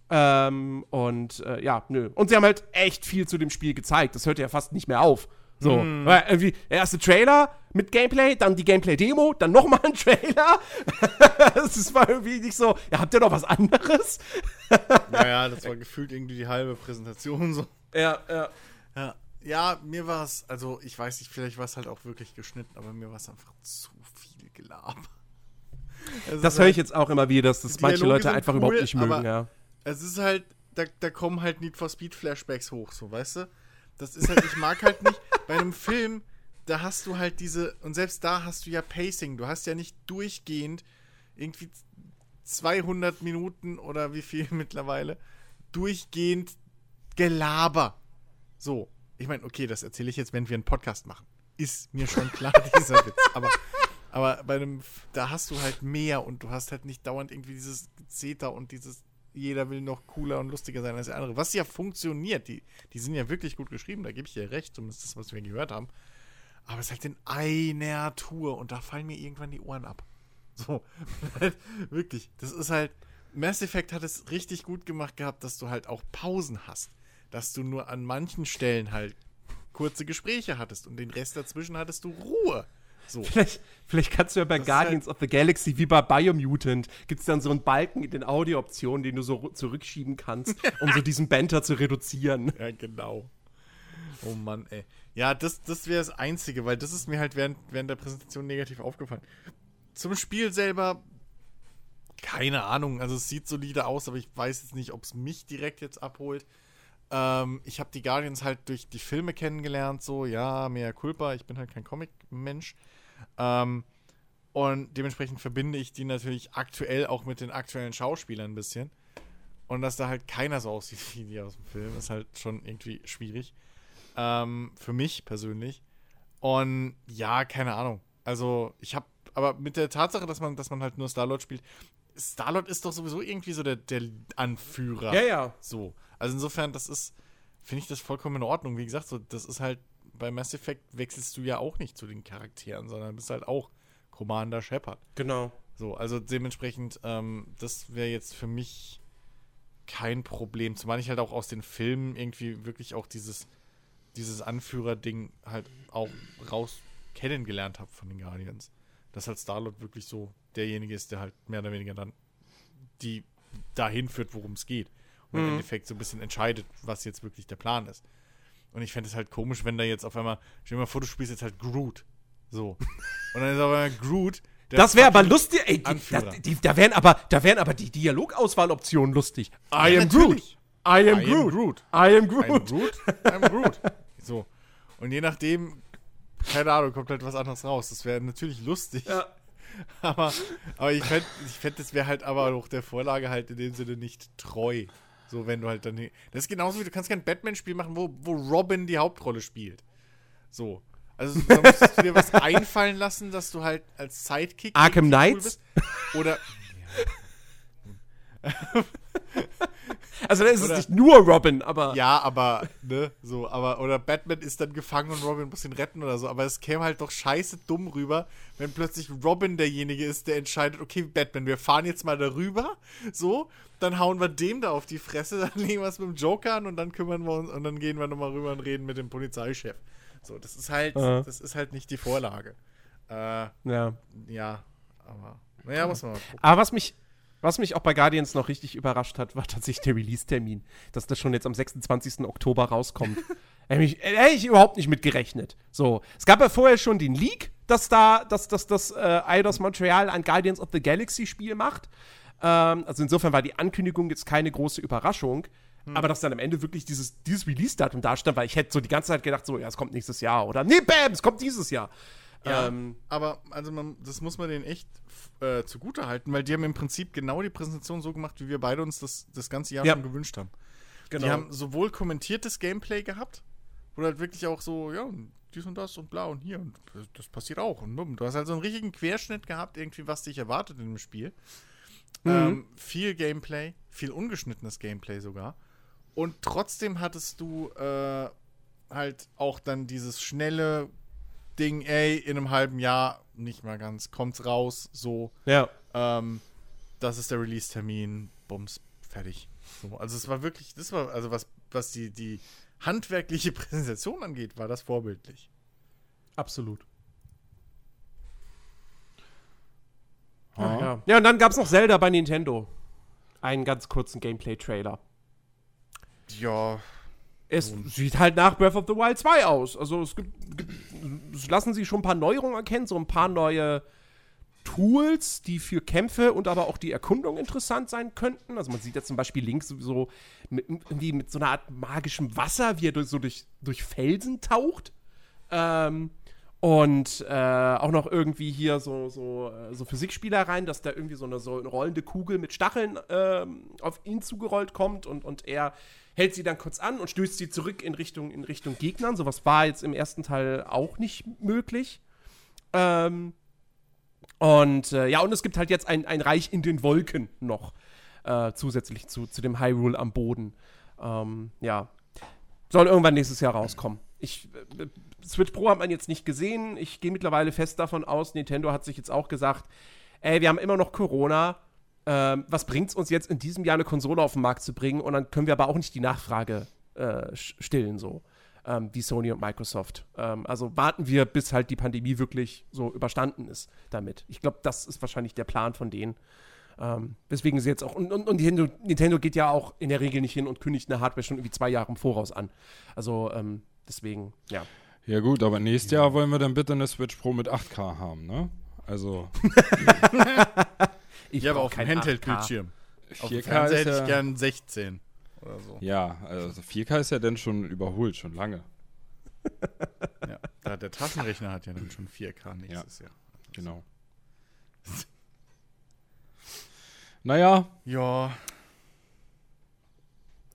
Ähm, und äh, ja, nö. Und sie haben halt echt viel zu dem Spiel gezeigt. Das hört ja fast nicht mehr auf. So, mm. weil irgendwie der erste Trailer mit Gameplay, dann die Gameplay-Demo, dann nochmal ein Trailer. das war irgendwie nicht so, ja, habt ihr noch was anderes? naja, das war gefühlt irgendwie die halbe Präsentation so. Ja, ja. Ja, ja mir war es, also ich weiß nicht, vielleicht war es halt auch wirklich geschnitten, aber mir war es einfach zu viel Gelaber. Also das höre ich jetzt auch immer wieder, dass das manche Leute einfach cool, überhaupt nicht mögen, ja. Es ist halt, da, da kommen halt Need for Speed Flashbacks hoch, so, weißt du? Das ist halt, ich mag halt nicht, bei einem Film, da hast du halt diese, und selbst da hast du ja Pacing, du hast ja nicht durchgehend irgendwie 200 Minuten oder wie viel mittlerweile durchgehend Gelaber. So, ich meine, okay, das erzähle ich jetzt, wenn wir einen Podcast machen. Ist mir schon klar, dieser Witz. Aber, aber bei einem, da hast du halt mehr und du hast halt nicht dauernd irgendwie dieses Zeta und dieses jeder will noch cooler und lustiger sein als der andere. Was ja funktioniert. Die, die sind ja wirklich gut geschrieben, da gebe ich dir recht, zumindest das, was wir gehört haben. Aber es ist halt in einer Tour und da fallen mir irgendwann die Ohren ab. So, wirklich. Das ist halt. Mass Effect hat es richtig gut gemacht gehabt, dass du halt auch Pausen hast. Dass du nur an manchen Stellen halt kurze Gespräche hattest und den Rest dazwischen hattest du Ruhe. So. Vielleicht, vielleicht kannst du ja bei das Guardians halt of the Galaxy wie bei Biomutant gibt es dann so einen Balken in den Audiooptionen, den du so zurückschieben kannst, um so diesen Banter zu reduzieren. Ja, genau. Oh Mann, ey. Ja, das, das wäre das Einzige, weil das ist mir halt während, während der Präsentation negativ aufgefallen. Zum Spiel selber, keine Ahnung. Also es sieht solide aus, aber ich weiß jetzt nicht, ob es mich direkt jetzt abholt. Ähm, ich habe die Guardians halt durch die Filme kennengelernt, so, ja, mehr Culpa, ich bin halt kein Comic-Mensch. Ähm, und dementsprechend verbinde ich die natürlich aktuell auch mit den aktuellen Schauspielern ein bisschen. Und dass da halt keiner so aussieht wie die aus dem Film, ist halt schon irgendwie schwierig. Ähm, für mich persönlich. Und ja, keine Ahnung. Also, ich habe, aber mit der Tatsache, dass man, dass man halt nur Star-Lord spielt, Star-Lord ist doch sowieso irgendwie so der, der Anführer. Ja, ja. So. Also insofern, das ist, finde ich das vollkommen in Ordnung. Wie gesagt, so, das ist halt, bei Mass Effect wechselst du ja auch nicht zu den Charakteren, sondern bist halt auch Commander Shepard. Genau. So, also dementsprechend, ähm, das wäre jetzt für mich kein Problem. Zumal ich halt auch aus den Filmen irgendwie wirklich auch dieses, dieses Anführer-Ding halt auch raus kennengelernt habe von den Guardians. Dass halt Star-Lord wirklich so derjenige ist, der halt mehr oder weniger dann die dahin führt, worum es geht und mhm. im Endeffekt so ein bisschen entscheidet, was jetzt wirklich der Plan ist. Und ich fände es halt komisch, wenn da jetzt auf einmal, stell dir mal vor, du spielst jetzt halt Groot. So. Und dann ist auf einmal Groot. Das wäre aber lustig, ey, die, die, da wären aber, da wären aber die Dialogauswahloptionen lustig. I ja, am Groot. I am I Groot. Groot. I am Groot. I'm Groot. I'm Groot. So. Und je nachdem, keine Ahnung, kommt halt was anderes raus. Das wäre natürlich lustig. Ja. Aber, aber ich fände, ich fänd, das wäre halt aber auch der Vorlage halt in dem Sinne nicht treu. So, wenn du halt dann. Das ist genauso wie du kannst kein Batman-Spiel machen, wo, wo Robin die Hauptrolle spielt. So. Also da musst du dir was einfallen lassen, dass du halt als Sidekick Arkham Knights cool oder also dann ist oder, es nicht nur Robin, aber. Ja, aber, ne, so, aber, oder Batman ist dann gefangen und Robin muss ihn retten oder so. Aber es käme halt doch scheiße dumm rüber, wenn plötzlich Robin derjenige ist, der entscheidet, okay, Batman, wir fahren jetzt mal darüber, so, dann hauen wir dem da auf die Fresse, dann legen wir es mit dem Joker an und dann kümmern wir uns und dann gehen wir nochmal rüber und reden mit dem Polizeichef. So, das ist halt, uh das ist halt nicht die Vorlage. Äh, ja. Ja, aber, naja, muss man mal gucken. Aber was mich, was mich auch bei Guardians noch richtig überrascht hat, war tatsächlich der Release-Termin. Dass das schon jetzt am 26. Oktober rauskommt. Hätte ich, hätte ich überhaupt nicht mit gerechnet. So, es gab ja vorher schon den Leak, dass da, dass, dass das äh, Eidos Montreal ein Guardians of the Galaxy Spiel macht. Ähm, also insofern war die Ankündigung jetzt keine große Überraschung. Hm. Aber dass dann am Ende wirklich dieses, dieses Release-Datum da stand, weil ich hätte so die ganze Zeit gedacht, so, ja, es kommt nächstes Jahr oder nee, bam, es kommt dieses Jahr. Ja, Ähm, aber also man, das muss man denen echt äh, zugute halten, weil die haben im Prinzip genau die Präsentation so gemacht, wie wir beide uns das, das ganze Jahr Ja. schon gewünscht haben. genau. Die haben sowohl kommentiertes Gameplay gehabt, wo halt wirklich auch so, ja, dies und das und bla und hier und das, das passiert auch. Und bumm. du hast halt so einen richtigen Querschnitt gehabt, irgendwie, was dich erwartet in dem Spiel. Mhm. Ähm, viel Gameplay, viel ungeschnittenes Gameplay sogar. Und trotzdem hattest du äh, halt auch dann dieses schnelle Ding, ey, in einem halben Jahr, nicht mal ganz, kommt's raus, so. ja. Ähm, das ist der Release-Termin, bums, fertig. So, also es war wirklich, das war, also was, was die, die handwerkliche Präsentation angeht, war das vorbildlich. Absolut. Ja. Ja. ja, und dann gab es noch Zelda bei Nintendo. Einen ganz kurzen Gameplay-Trailer. Ja, Es sieht halt nach Breath of the Wild 2 aus. Also es gibt, gibt es lassen sie schon ein paar Neuerungen erkennen, so ein paar neue Tools, die für Kämpfe und aber auch die Erkundung interessant sein könnten. Also man sieht jetzt zum Beispiel links so mit, irgendwie mit so einer Art magischem Wasser, wie er durch, so durch, durch Felsen taucht. Ähm, und äh, auch noch irgendwie hier so, so, äh, so Physikspielereien, dass da irgendwie so eine, so eine rollende Kugel mit Stacheln ähm, auf ihn zugerollt kommt und, und er hält sie dann kurz an und stößt sie zurück in Richtung, in Richtung Gegnern. Sowas war jetzt im ersten Teil auch nicht möglich. Ähm, und äh, ja, und es gibt halt jetzt ein, ein Reich in den Wolken noch, äh, zusätzlich zu, zu dem Hyrule am Boden. Ähm, ja. Soll irgendwann nächstes Jahr rauskommen. Ich, äh, Switch Pro hat man jetzt nicht gesehen. Ich gehe mittlerweile fest davon aus, Nintendo hat sich jetzt auch gesagt, ey, wir haben immer noch Corona. Ähm, was bringt es uns jetzt in diesem Jahr eine Konsole auf den Markt zu bringen? Und dann können wir aber auch nicht die Nachfrage äh, stillen, so ähm, wie Sony und Microsoft. Ähm, also warten wir, bis halt die Pandemie wirklich so überstanden ist damit. Ich glaube, das ist wahrscheinlich der Plan von denen. Ähm, weswegen sie jetzt auch, und, und, und Nintendo, Nintendo geht ja auch in der Regel nicht hin und kündigt eine Hardware schon irgendwie zwei Jahre im Voraus an. Also ähm, deswegen, ja. Ja gut, aber nächstes Jahr wollen wir dann bitte eine Switch Pro mit 8K haben, ne? Also Ich ja, aber auf dem kein 8K. Handheld-Bildschirm. Auf dem 4K Fernseher ist hätte ich ja, gern 16 oder so. ja, also 4K ist ja dann schon überholt, schon lange. Ja. Da, der Taschenrechner hat ja dann schon 4K nächstes Jahr. Genau. Naja, Ja,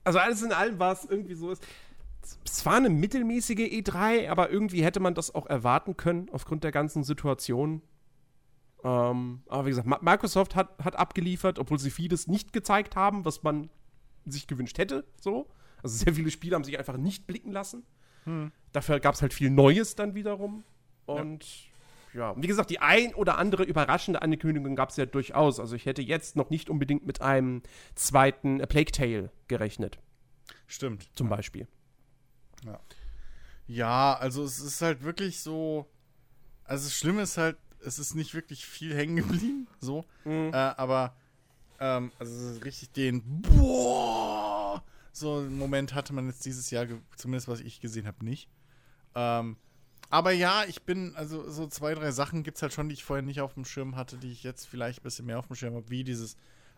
Also alles in allem war es irgendwie so. Es, es war eine mittelmäßige E3, aber irgendwie hätte man das auch erwarten können aufgrund der ganzen Situation. Ähm, aber wie gesagt, Microsoft hat, hat abgeliefert, obwohl sie vieles nicht gezeigt haben, was man sich gewünscht hätte. So. Also sehr viele Spiele haben sich einfach nicht blicken lassen. Dafür gab es halt viel Neues dann wiederum. Und ja. wie gesagt, die ein oder andere überraschende Ankündigung gab es ja durchaus. Also ich hätte jetzt noch nicht unbedingt mit einem zweiten Plague Tale gerechnet, stimmt. zum Beispiel. Ja, also es ist halt wirklich so. Also das Schlimme ist halt, es ist nicht wirklich viel hängen geblieben, so. Äh, aber ähm, also richtig den Boah! So einen Moment hatte man jetzt dieses Jahr, zumindest was ich gesehen habe, nicht. Ähm, aber ja, ich bin, also so zwei, drei Sachen gibt es halt schon, die ich vorher nicht auf dem Schirm hatte, die ich jetzt vielleicht ein bisschen mehr auf dem Schirm habe, wie dieses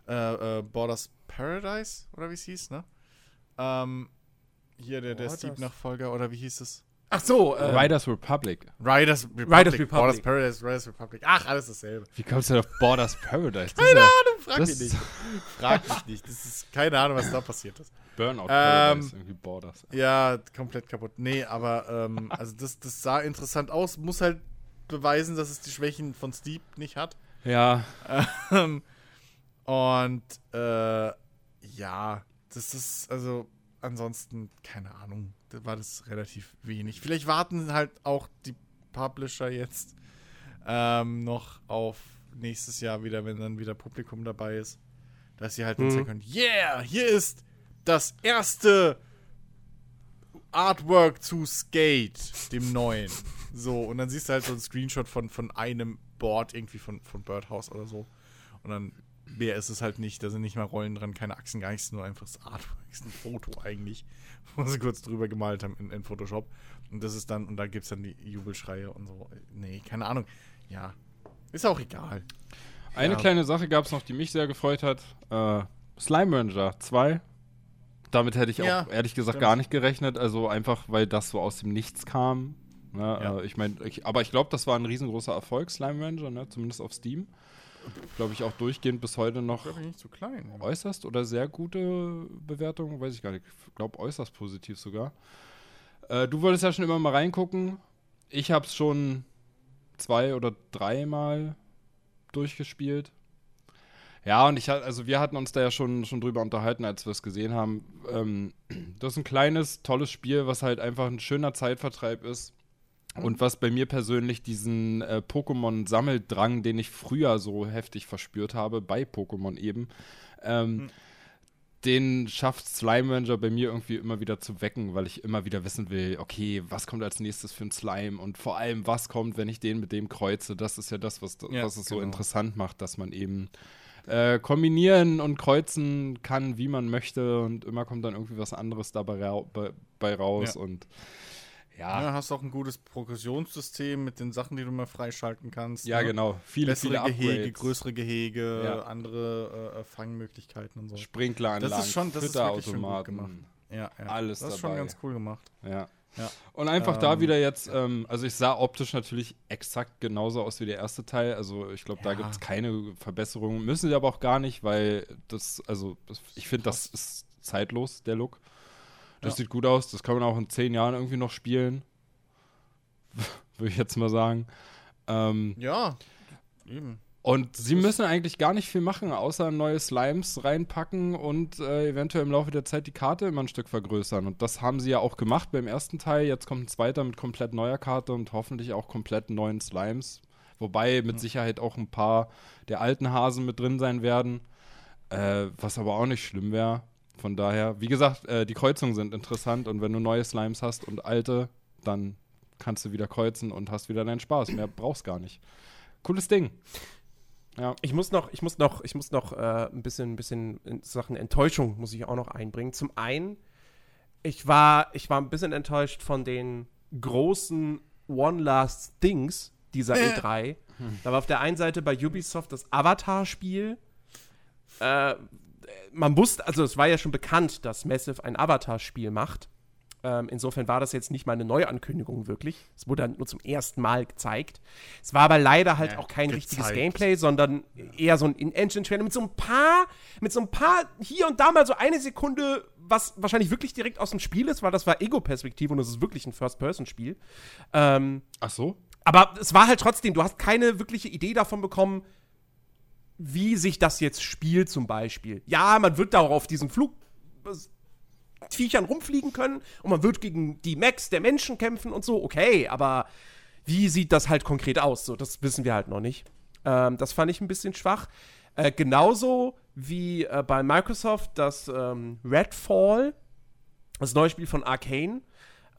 äh, äh, Borders Paradise, oder wie es hieß, ne? Ähm, hier der, der Steep-Nachfolger, oder wie hieß es? Ach so, äh, Riders Republic. Riders Republic. Riders Republic. Borders Paradise, Riders Republic. Ach, alles dasselbe. Wie kommst du denn auf Borders Paradise? Keine Ahnung, frag mich nicht. Frag mich nicht. Das ist keine Ahnung, was da passiert ist. Burnout Ähm, Paradise, irgendwie Borders. Ja, komplett kaputt. Nee, aber ähm, also das, das sah interessant aus. Muss halt beweisen, dass es die Schwächen von Steep nicht hat. Ja, Ähm, und äh, ja, das ist also ansonsten keine Ahnung. Da war das relativ wenig. Vielleicht warten halt auch die Publisher jetzt ähm, noch auf nächstes Jahr wieder, wenn dann wieder Publikum dabei ist, dass sie halt dann Mhm. sagen können, yeah, hier ist das erste Artwork zu Skate, dem neuen. So, und dann siehst du halt so einen Screenshot von, von einem Board irgendwie von, von Birdhouse oder so. Und dann mehr ist es halt nicht, da sind nicht mal Rollen dran, keine Achsen, gar nichts, nur einfach das Artwork. Ist ein Foto eigentlich, wo sie kurz drüber gemalt haben in, in Photoshop. Und das ist dann, und da gibt es dann die Jubelschreie und so. Nee, keine Ahnung. Ja. Ist auch egal. eine Ja. kleine Sache gab es noch, die mich sehr gefreut hat. Äh, Slime Ranger 2. Damit hätte ich auch Ja, ehrlich gesagt stimmt. gar nicht gerechnet. Also einfach, weil das so aus dem Nichts kam. Ne? Ja. Äh, ich meine, aber ich glaube, das war ein riesengroßer Erfolg, Slime Ranger, ne? zumindest auf Steam. Glaube ich auch durchgehend bis heute noch äußerst oder sehr gute Bewertungen, weiß ich gar nicht. Ich glaube äußerst positiv sogar. Äh, du wolltest ja schon immer mal reingucken. Ich habe es schon zwei oder dreimal durchgespielt. Ja, und ich hatte, also wir hatten uns da ja schon, schon drüber unterhalten, als wir es gesehen haben. Ähm, das ist ein kleines, tolles Spiel, was halt einfach ein schöner Zeitvertreib ist. Und was bei mir persönlich diesen äh, Pokémon-Sammeldrang, den ich früher so heftig verspürt habe, bei Pokémon eben, ähm, den schafft Slime Ranger bei mir irgendwie immer wieder zu wecken, weil ich immer wieder wissen will, okay, was kommt als nächstes für ein Slime und vor allem, was kommt, wenn ich den mit dem kreuze. Das ist ja das, was, Ja, was es so genau. interessant macht, dass man eben äh, kombinieren und kreuzen kann, wie man möchte und immer kommt dann irgendwie was anderes dabei rau bei, bei raus Ja. und Ja, ja, hast auch ein gutes Progressionssystem mit den Sachen, die du mal freischalten kannst. ja, ne? genau. Viele, Bessere viele Gehege, Upgrades. größere Gehege, Ja. andere äh, äh, Fangmöglichkeiten und so. Sprinkleranlagen, Das ist schon- das ist wirklich schön gut gemacht. Ja, ja. Alles Das ist schon dabei. ganz cool gemacht. Ja. Ja. Und einfach da Ähm, wieder jetzt, ähm, also ich sah optisch natürlich exakt genauso aus wie der erste Teil. Also ich glaube, da gibt es keine Verbesserungen. Müssen sie aber auch gar nicht, weil das, also ich finde, das ist zeitlos, der Look. Das Ja. sieht gut aus. Das kann man auch in zehn Jahren irgendwie noch spielen. Würde ich jetzt mal sagen. Ähm, Ja, eben. und sie müssen eigentlich gar nicht viel machen, außer neue Slimes reinpacken und äh, eventuell im Laufe der Zeit die Karte immer ein Stück vergrößern. Und das haben sie ja auch gemacht beim ersten Teil. Jetzt kommt ein zweiter mit komplett neuer Karte und hoffentlich auch komplett neuen Slimes. Wobei mit Sicherheit auch ein paar der alten Hasen mit drin sein werden. Äh, was aber auch nicht schlimm wäre. Von daher, wie gesagt, äh, die Kreuzungen sind interessant und wenn du neue Slimes hast und alte, dann kannst du wieder kreuzen und hast wieder deinen Spaß. Mehr brauchst gar nicht. Cooles Ding. Ja. Ich muss noch, ich muss noch, ich muss noch äh, ein bisschen, ein bisschen in Sachen Enttäuschung muss ich auch noch einbringen. Zum einen, ich war, ich war ein bisschen enttäuscht von den großen One Last Things dieser E3. Da war auf der einen Seite bei Ubisoft das Avatar-Spiel. Äh, man wusste, also es war ja schon bekannt, dass Massive ein Avatar-Spiel macht. Ähm, insofern war das jetzt nicht mal eine Neuankündigung wirklich. Es wurde dann nur zum ersten Mal gezeigt. Es war aber leider halt Ja, auch kein gezeigt. richtiges Gameplay, sondern eher so ein In-Engine-Trailer mit so ein paar, mit so ein paar hier und da mal so eine Sekunde, was wahrscheinlich wirklich direkt aus dem Spiel ist, weil das war Ego-Perspektive und das ist wirklich ein First-Person-Spiel. Ähm, Ach so? aber es war halt trotzdem, du hast keine wirkliche Idee davon bekommen, wie sich das jetzt spielt, zum Beispiel. Ja, man wird da auch auf diesen Flug. Viechern rumfliegen können und man wird gegen die Mechs der Menschen kämpfen und so, okay, aber wie sieht das halt konkret aus? So, das wissen wir halt noch nicht. Ähm, das fand ich ein bisschen schwach. Äh, genauso wie äh, bei Microsoft das ähm, Redfall, das neue Spiel von Arcane,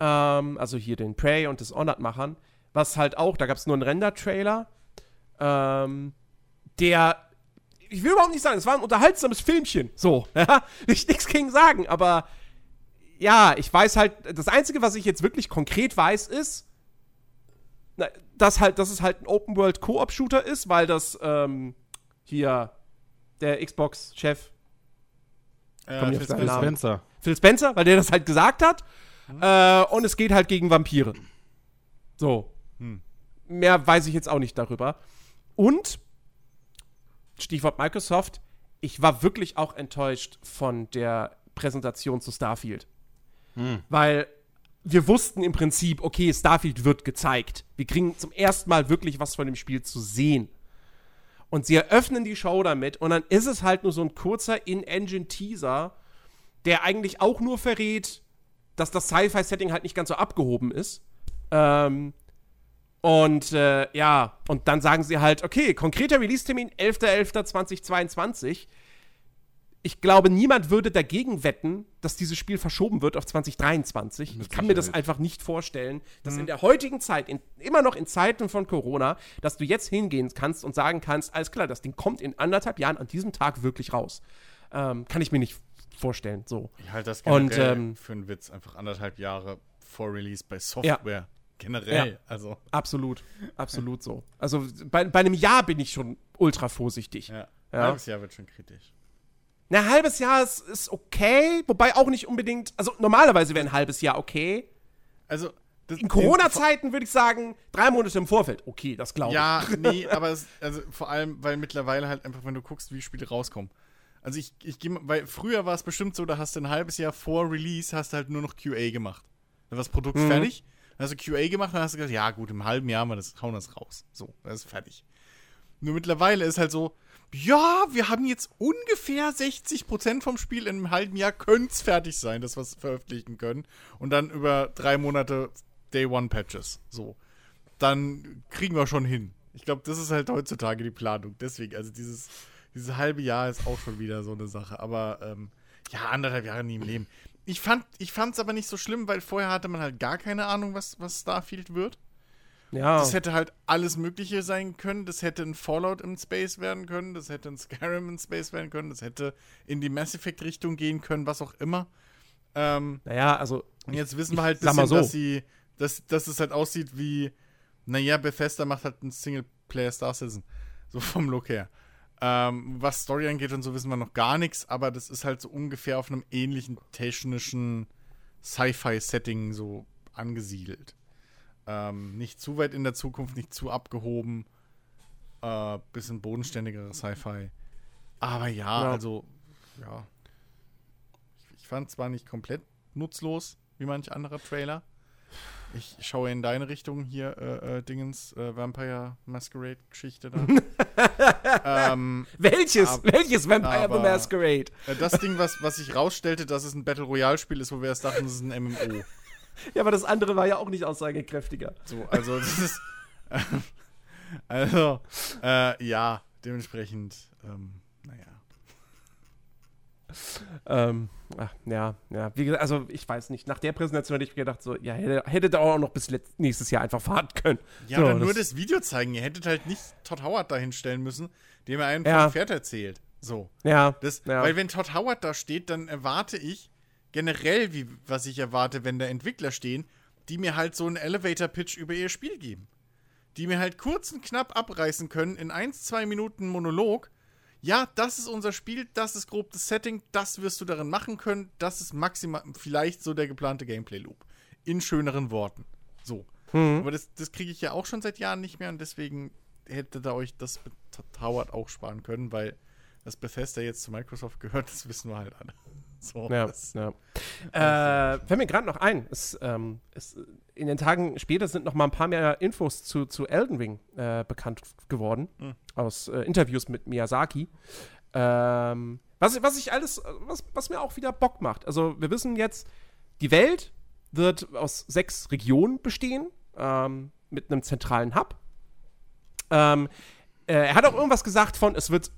ähm, also hier den Prey und Dishonored-Machern, was halt auch, da gab es nur einen Render-Trailer, ähm, der, ich will überhaupt nicht sagen, es war ein unterhaltsames Filmchen, so, ja, ich nichts gegen sagen, aber ja, ich weiß halt, das Einzige, was ich jetzt wirklich konkret weiß, ist, na, dass halt, dass es halt ein Open-World-Koop-Shooter ist, weil das, ähm, hier, der Xbox-Chef, Äh, Komm ich auf Phil. Spencer. Phil Spencer, weil der das halt gesagt hat. Äh, und es geht halt gegen Vampire. So. Hm. Mehr weiß ich jetzt auch nicht darüber. Und, Stichwort Microsoft, ich war wirklich auch enttäuscht von der Präsentation zu Starfield. Weil wir wussten im Prinzip, okay, Starfield wird gezeigt. Wir kriegen zum ersten Mal wirklich was von dem Spiel zu sehen. Und sie eröffnen die Show damit und dann ist es halt nur so ein kurzer In-Engine-Teaser, der eigentlich auch nur verrät, dass das Sci-Fi-Setting halt nicht ganz so abgehoben ist. Ähm, und äh, ja, und dann sagen sie halt, okay, konkreter Release-Termin 11.11.2022. Ich glaube, niemand würde dagegen wetten, dass dieses Spiel verschoben wird auf 2023. Mit ich kann mir das Sicherheit. einfach nicht vorstellen, dass in der heutigen Zeit, in, immer noch in Zeiten von Corona, dass du jetzt hingehen kannst und sagen kannst, alles klar, das Ding kommt in anderthalb Jahren an diesem Tag wirklich raus. Ähm, kann ich mir nicht vorstellen. So. Ich halte das Und, generell ähm, für einen Witz. Einfach anderthalb Jahre vor Release bei Software. Generell. Ja. Also, Absolut. Absolut so. Also bei, bei einem Jahr bin ich schon ultra vorsichtig. ja. Ja. Halbes Jahr wird schon kritisch. Na, ein halbes Jahr ist, ist okay, wobei auch nicht unbedingt. Also normalerweise wäre ein halbes Jahr okay. Also, In Corona-Zeiten würde ich sagen, drei Monate im Vorfeld. Okay, das glaube ich. Ja, nee, aber es, also vor allem, weil mittlerweile halt einfach, wenn du guckst, wie Spiele rauskommen. Also ich, ich gehe, weil früher war es bestimmt so, da hast du ein halbes Jahr vor Release, hast du halt nur noch QA gemacht. Dann war das Produkt Mhm. fertig, dann hast du QA gemacht, dann hast du gesagt, ja gut, im halben Jahr haben wir das, hauen das raus. So, das ist fertig. Nur mittlerweile ist halt so, ja, wir haben jetzt ungefähr 60% vom Spiel in einem halben Jahr könnte es fertig sein, dass wir es veröffentlichen können. Und dann über drei Monate Day One Patches. So. Dann kriegen wir schon hin. Ich glaube, das ist halt heutzutage die Planung. Deswegen, also dieses, dieses halbe Jahr ist auch schon wieder so eine Sache. Aber ähm, ja, anderthalb Jahre nie im Leben. Ich fand ich es aber nicht so schlimm, weil vorher hatte man halt gar keine Ahnung, was, was Starfield wird. Ja. Das hätte halt alles Mögliche sein können. Das hätte ein Fallout im Space werden können. Das hätte ein Skyrim in Space werden können. Das hätte in die Mass Effect-Richtung gehen können, was auch immer. Ähm, naja, also. und jetzt wissen wir halt, mal bisschen, so. dass, sie, dass, dass es halt aussieht wie, naja, Bethesda macht halt einen Singleplayer Star Citizen. So vom Look her. Ähm, was Story angeht und so wissen wir noch gar nichts, aber das ist halt so ungefähr auf einem ähnlichen technischen Sci-Fi-Setting so angesiedelt. Ähm, nicht zu weit in der Zukunft, nicht zu abgehoben. Äh, bisschen bodenständigere Sci-Fi. Aber ja, Ja. also, ja. Ich, ich fand zwar nicht komplett nutzlos, wie manch anderer Trailer. Ich schaue in deine Richtung hier, äh, äh, Dingens, äh, Vampire Masquerade-Geschichte da. ähm, Welches? Ab- welches Vampire aber- Masquerade? äh, das Ding, was, was sich rausstellte, dass es ein Battle Royale-Spiel ist, wo wir erst dachten, es ist ein MMO. Ja, aber das andere war ja auch nicht aussagekräftiger. So, also das ist. also, äh, ja, dementsprechend, ähm. Ähm, ach, ja, ja. Wie gesagt, also ich weiß nicht. Nach der Präsentation hätte ich mir gedacht, so, ja, hätte, da auch noch bis nächstes Jahr einfach fahren können. Ja, so, oder nur das Video zeigen. Ihr hättet halt nicht Todd Howard da hinstellen müssen, dem er einen Ja. vom Pferd erzählt. So. Ja, Das, ja. Weil wenn Todd Howard da steht, dann erwarte ich generell, wie, was ich erwarte, wenn da Entwickler stehen, die mir halt so einen Elevator-Pitch über ihr Spiel geben. Die mir halt kurz und knapp abreißen können in 1, 2 Minuten Monolog. Ja, das ist unser Spiel, das ist grob das Setting, das wirst du darin machen können, das ist maximal, vielleicht so der geplante Gameplay-Loop. In schöneren Worten. So. Mhm. Aber das, das kriege ich ja auch schon seit Jahren nicht mehr und deswegen hättet ihr euch das mit auch sparen können, weil dass Bethesda jetzt zu Microsoft gehört, das wissen wir halt alle. So, Ja, ja. Äh, fällt mir gerade noch ein, es, ähm, es, in den Tagen später sind noch mal ein paar mehr Infos zu, zu Elden Ring äh, bekannt geworden, Hm. aus äh, Interviews mit Miyazaki. Ähm, was, was ich alles, was, was mir auch wieder Bock macht. Also wir wissen jetzt, die Welt wird aus sechs Regionen bestehen, ähm, mit einem zentralen Hub. Ähm, äh, er hat auch irgendwas gesagt von, es wird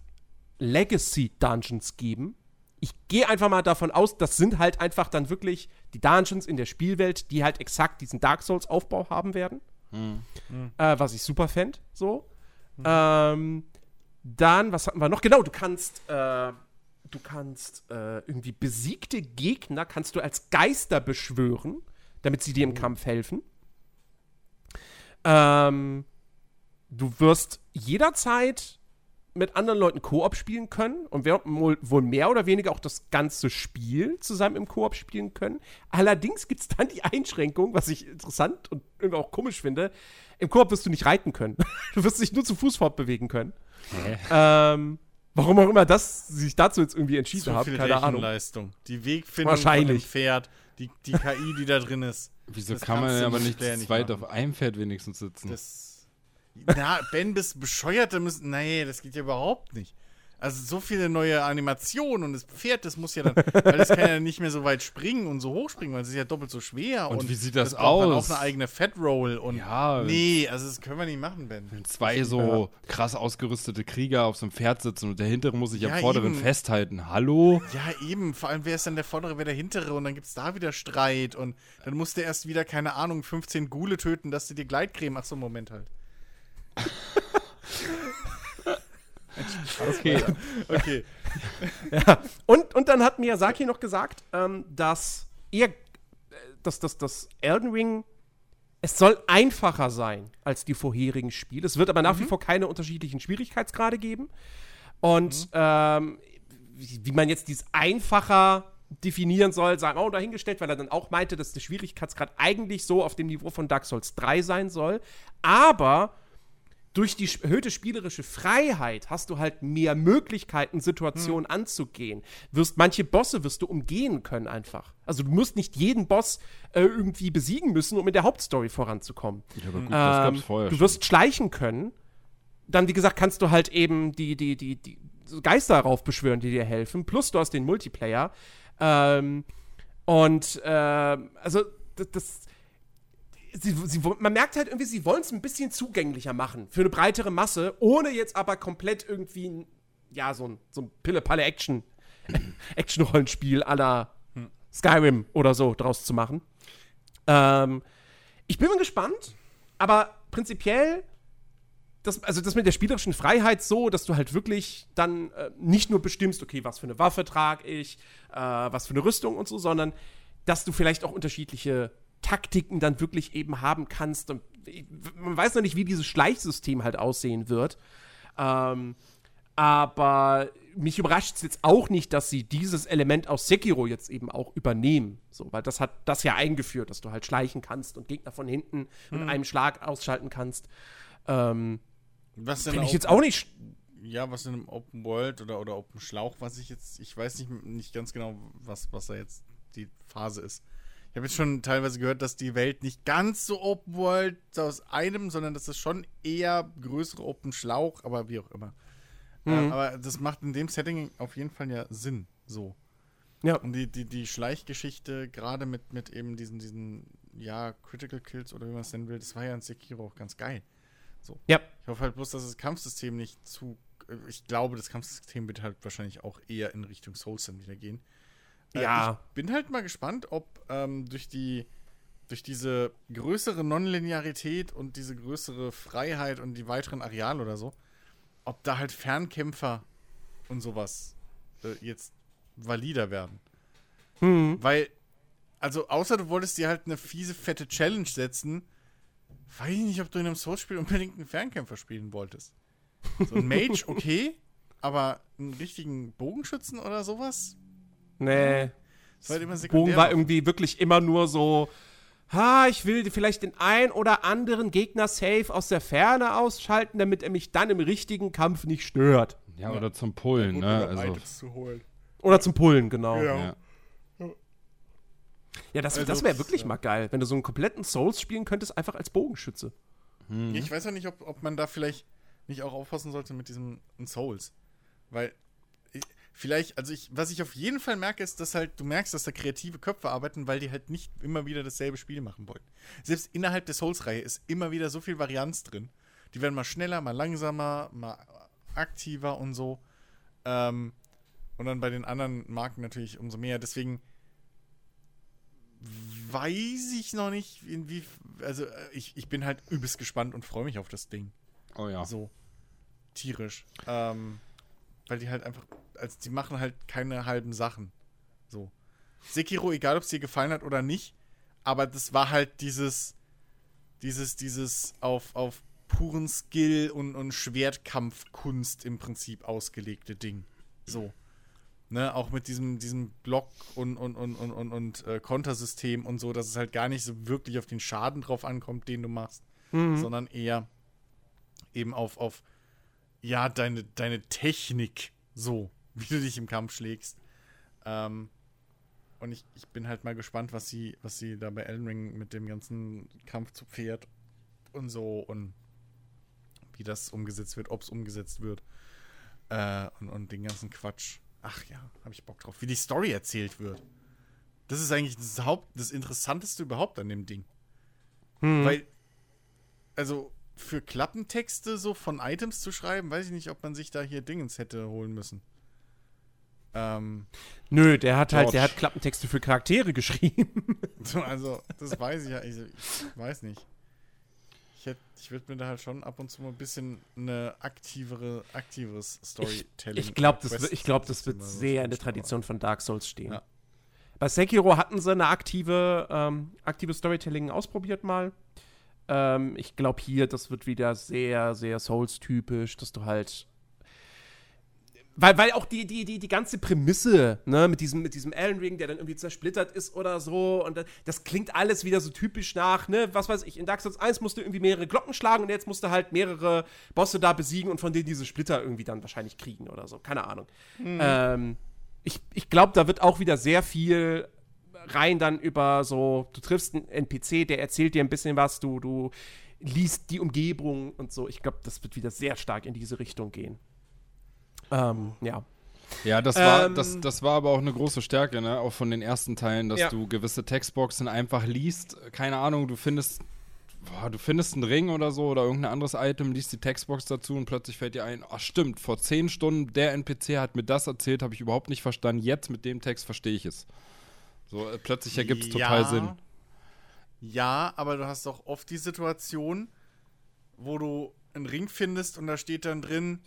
Legacy Dungeons geben. Ich gehe einfach mal davon aus, das sind halt einfach dann wirklich die Dungeons in der Spielwelt, die halt exakt diesen Dark Souls Aufbau haben werden. Äh, was ich super fände, so. Ähm, dann, was hatten wir noch? Genau, du kannst, äh, du kannst äh, irgendwie besiegte Gegner kannst du als Geister beschwören, damit sie dir im Kampf helfen. Ähm, du wirst jederzeit mit anderen Leuten Koop spielen können und wir wohl, wohl mehr oder weniger auch das ganze Spiel zusammen im Koop spielen können. Allerdings gibt es dann die Einschränkung, was ich interessant und irgendwie auch komisch finde. Im Koop wirst du nicht reiten können. Du wirst dich nur zu Fuß fortbewegen können. Ähm, warum auch immer das sich dazu jetzt irgendwie entschieden viel keine Ahnung. Rechenleistung. Die Wegfindung Wahrscheinlich. von dem Pferd, die, die KI, die da drin ist. Wieso Das kann man denn aber nicht zu zweit machen. auf einem Pferd wenigstens sitzen? Das. Na, Ben, bist bescheuert, müssen. Nee, das geht ja überhaupt nicht. Also so viele neue Animationen und das Pferd, das muss ja dann, weil das kann ja nicht mehr so weit springen und so hoch springen, weil es ist ja doppelt so schwer. Und wie sieht das dann aus? auch eine eigene Fat Roll und Ja, nee, also das können wir nicht machen, Ben. Wenn zwei so krass ausgerüstete Krieger auf so einem Pferd sitzen und der hintere muss sich Ja, am vorderen eben. festhalten. Hallo? Ja, eben. Vor allem, wer ist dann der Vordere, wer der Hintere? Und dann gibt es da wieder Streit. Und dann musst du erst wieder, keine Ahnung, 15 Gule töten, dass du dir Gleitcreme. Ach so, Moment halt. Okay. Okay. Und, und dann hat Miyazaki noch gesagt, ähm, dass er, äh, dass, dass, dass Elden Ring, es soll einfacher sein als die vorherigen Spiele. Es wird aber nach wie vor keine unterschiedlichen Schwierigkeitsgrade geben. Und ähm, wie, wie man jetzt dieses einfacher definieren soll, sei auch dahingestellt, weil er dann auch meinte, dass der Schwierigkeitsgrad eigentlich so auf dem Niveau von Dark Souls 3 sein soll. Aber durch die erhöhte spielerische Freiheit hast du halt mehr Möglichkeiten, Situationen hm. anzugehen. Wirst manche Bosse wirst du umgehen können einfach. Also du musst nicht jeden Boss äh, irgendwie besiegen müssen, um in der Hauptstory voranzukommen. Ja, aber gut, ähm, das gab's vorher Du wirst schon. schleichen können. Dann, wie gesagt, kannst du halt eben die, die, die, die Geister raufbeschwören, die dir helfen. Plus du hast den Multiplayer. Ähm, und äh, also das, das Sie, sie, man merkt halt irgendwie, sie wollen es ein bisschen zugänglicher machen für eine breitere Masse, ohne jetzt aber komplett irgendwie, ja, so ein, so ein Pille-Palle-Action, Action-Rollenspiel la Skyrim oder so draus zu machen. Ähm, ich bin mal gespannt, aber prinzipiell das, also das mit der spielerischen Freiheit so, dass du halt wirklich dann äh, nicht nur bestimmst, okay, was für eine Waffe trage ich, äh, was für eine Rüstung und so, sondern dass du vielleicht auch unterschiedliche Taktiken dann wirklich eben haben kannst. Und man weiß noch nicht, wie dieses Schleichsystem halt aussehen wird. Ähm, aber mich überrascht es jetzt auch nicht, dass sie dieses Element aus Sekiro jetzt eben auch übernehmen. So, weil das hat das ja eingeführt, dass du halt schleichen kannst und Gegner von hinten mit hm. einem Schlag ausschalten kannst. Ähm, was denn ich jetzt auch nicht. Ja, was in einem Open World oder, oder Open Schlauch, was ich jetzt, ich weiß nicht, nicht ganz genau, was, was da jetzt die Phase ist. Ich habe jetzt schon teilweise gehört, dass die Welt nicht ganz so Open World aus einem, sondern dass es schon eher größere Open Schlauch, aber wie auch immer. Mhm. Äh, aber das macht in dem Setting auf jeden Fall ja Sinn, so. Ja. Und die, die, die Schleichgeschichte, gerade mit, mit eben diesen, diesen, ja, Critical Kills oder wie man es nennen will, das war ja in Sekiro auch ganz geil. So. Ja. Ich hoffe halt bloß, dass das Kampfsystem nicht zu. Ich glaube, das Kampfsystem wird halt wahrscheinlich auch eher in Richtung Souls dann wieder gehen. Äh, ja. Ich bin halt mal gespannt, ob ähm, durch die durch diese größere Nonlinearität und diese größere Freiheit und die weiteren Areale oder so, ob da halt Fernkämpfer und sowas äh, jetzt valider werden. Hm. Weil, also außer du wolltest dir halt eine fiese, fette Challenge setzen, weiß ich nicht, ob du in einem Souls-Spiel unbedingt einen Fernkämpfer spielen wolltest. So ein Mage, okay, aber einen richtigen Bogenschützen oder sowas? Nee. Das war immer Bogen war irgendwie wirklich immer nur so, ha, ich will vielleicht den ein oder anderen Gegner safe aus der Ferne ausschalten, damit er mich dann im richtigen Kampf nicht stört. Ja, oder zum Pullen, ja, ne? Also. Zu oder zum Pullen, genau. Ja. ja. Ja, das, also, das wäre wirklich ja. mal geil, wenn du so einen kompletten Souls spielen könntest, einfach als Bogenschütze. Hm. Ich weiß ja nicht, ob, ob man da vielleicht nicht auch aufpassen sollte mit diesem Souls. Weil vielleicht, also ich, was ich auf jeden Fall merke, ist, dass halt, du merkst, dass da kreative Köpfe arbeiten, weil die halt nicht immer wieder dasselbe Spiel machen wollen. Selbst innerhalb der Souls-Reihe ist immer wieder so viel Varianz drin. Die werden mal schneller, mal langsamer, mal aktiver und so. Ähm, und dann bei den anderen Marken natürlich umso mehr. Deswegen weiß ich noch nicht, inwie. Also, äh, ich, ich bin halt übelst gespannt und freue mich auf das Ding. Oh ja. So. Tierisch. Ähm, weil die halt einfach. Also, die machen halt keine halben Sachen. So. Sekiro, egal ob es dir gefallen hat oder nicht, aber das war halt dieses. Dieses, dieses auf, auf puren Skill und, und Schwertkampfkunst im Prinzip ausgelegte Ding. So. Ne, auch mit diesem, diesem Block und, und, und, und, und, und äh, Kontersystem und so, dass es halt gar nicht so wirklich auf den Schaden drauf ankommt, den du machst, mhm. sondern eher eben auf, auf ja, deine, deine Technik, so, wie du dich im Kampf schlägst. Ähm, und ich, ich bin halt mal gespannt, was sie, was sie da bei Elden Ring mit dem ganzen Kampf zu Pferd und so und wie das umgesetzt wird, ob es umgesetzt wird. Äh, und, und den ganzen Quatsch. Ach ja, habe ich Bock drauf. Wie die Story erzählt wird. Das ist eigentlich das Haupt, das Interessanteste überhaupt an dem Ding. Hm. Weil, also für Klappentexte so von Items zu schreiben, weiß ich nicht, ob man sich da hier Dingens hätte holen müssen. Ähm, Nö, der hat George. halt, der hat Klappentexte für Charaktere geschrieben. also, das weiß ich ja. Ich, ich weiß nicht ich, ich würde mir da halt schon ab und zu mal ein bisschen eine aktivere, aktiveres Storytelling. Ich, ich glaube, das, ich glaub, das wird sehr in der Tradition von Dark Souls stehen. Ja. Bei Sekiro hatten sie eine aktive, ähm, aktive Storytelling ausprobiert mal. Ähm, ich glaube hier, das wird wieder sehr, sehr Souls-typisch, dass du halt weil, weil auch die, die, die, die ganze Prämisse, ne, mit diesem, mit diesem Elden Ring, der dann irgendwie zersplittert ist oder so, und das, das klingt alles wieder so typisch nach, ne, was weiß ich, in Dark Souls 1 musst du irgendwie mehrere Glocken schlagen und jetzt musst du halt mehrere Bosse da besiegen und von denen diese Splitter irgendwie dann wahrscheinlich kriegen oder so, keine Ahnung. Ähm, ich ich glaube, da wird auch wieder sehr viel rein dann über so, du triffst einen NPC, der erzählt dir ein bisschen was, du, du liest die Umgebung und so. Ich glaube, das wird wieder sehr stark in diese Richtung gehen. Ähm, ja. Ja, das war, Ähm, das, das war aber auch eine große Stärke, ne? Auch von den ersten Teilen, dass Ja. du gewisse Textboxen einfach liest. Keine Ahnung, du findest, boah, du findest einen Ring oder so oder irgendein anderes Item, liest die Textbox dazu und plötzlich fällt dir ein, ach stimmt, vor zehn Stunden der NPC hat mir das erzählt, habe ich überhaupt nicht verstanden. Jetzt mit dem Text verstehe ich es. So, äh, plötzlich ergibt es total Ja. Sinn. Ja, aber du hast auch oft die Situation, wo du einen Ring findest und da steht dann drin,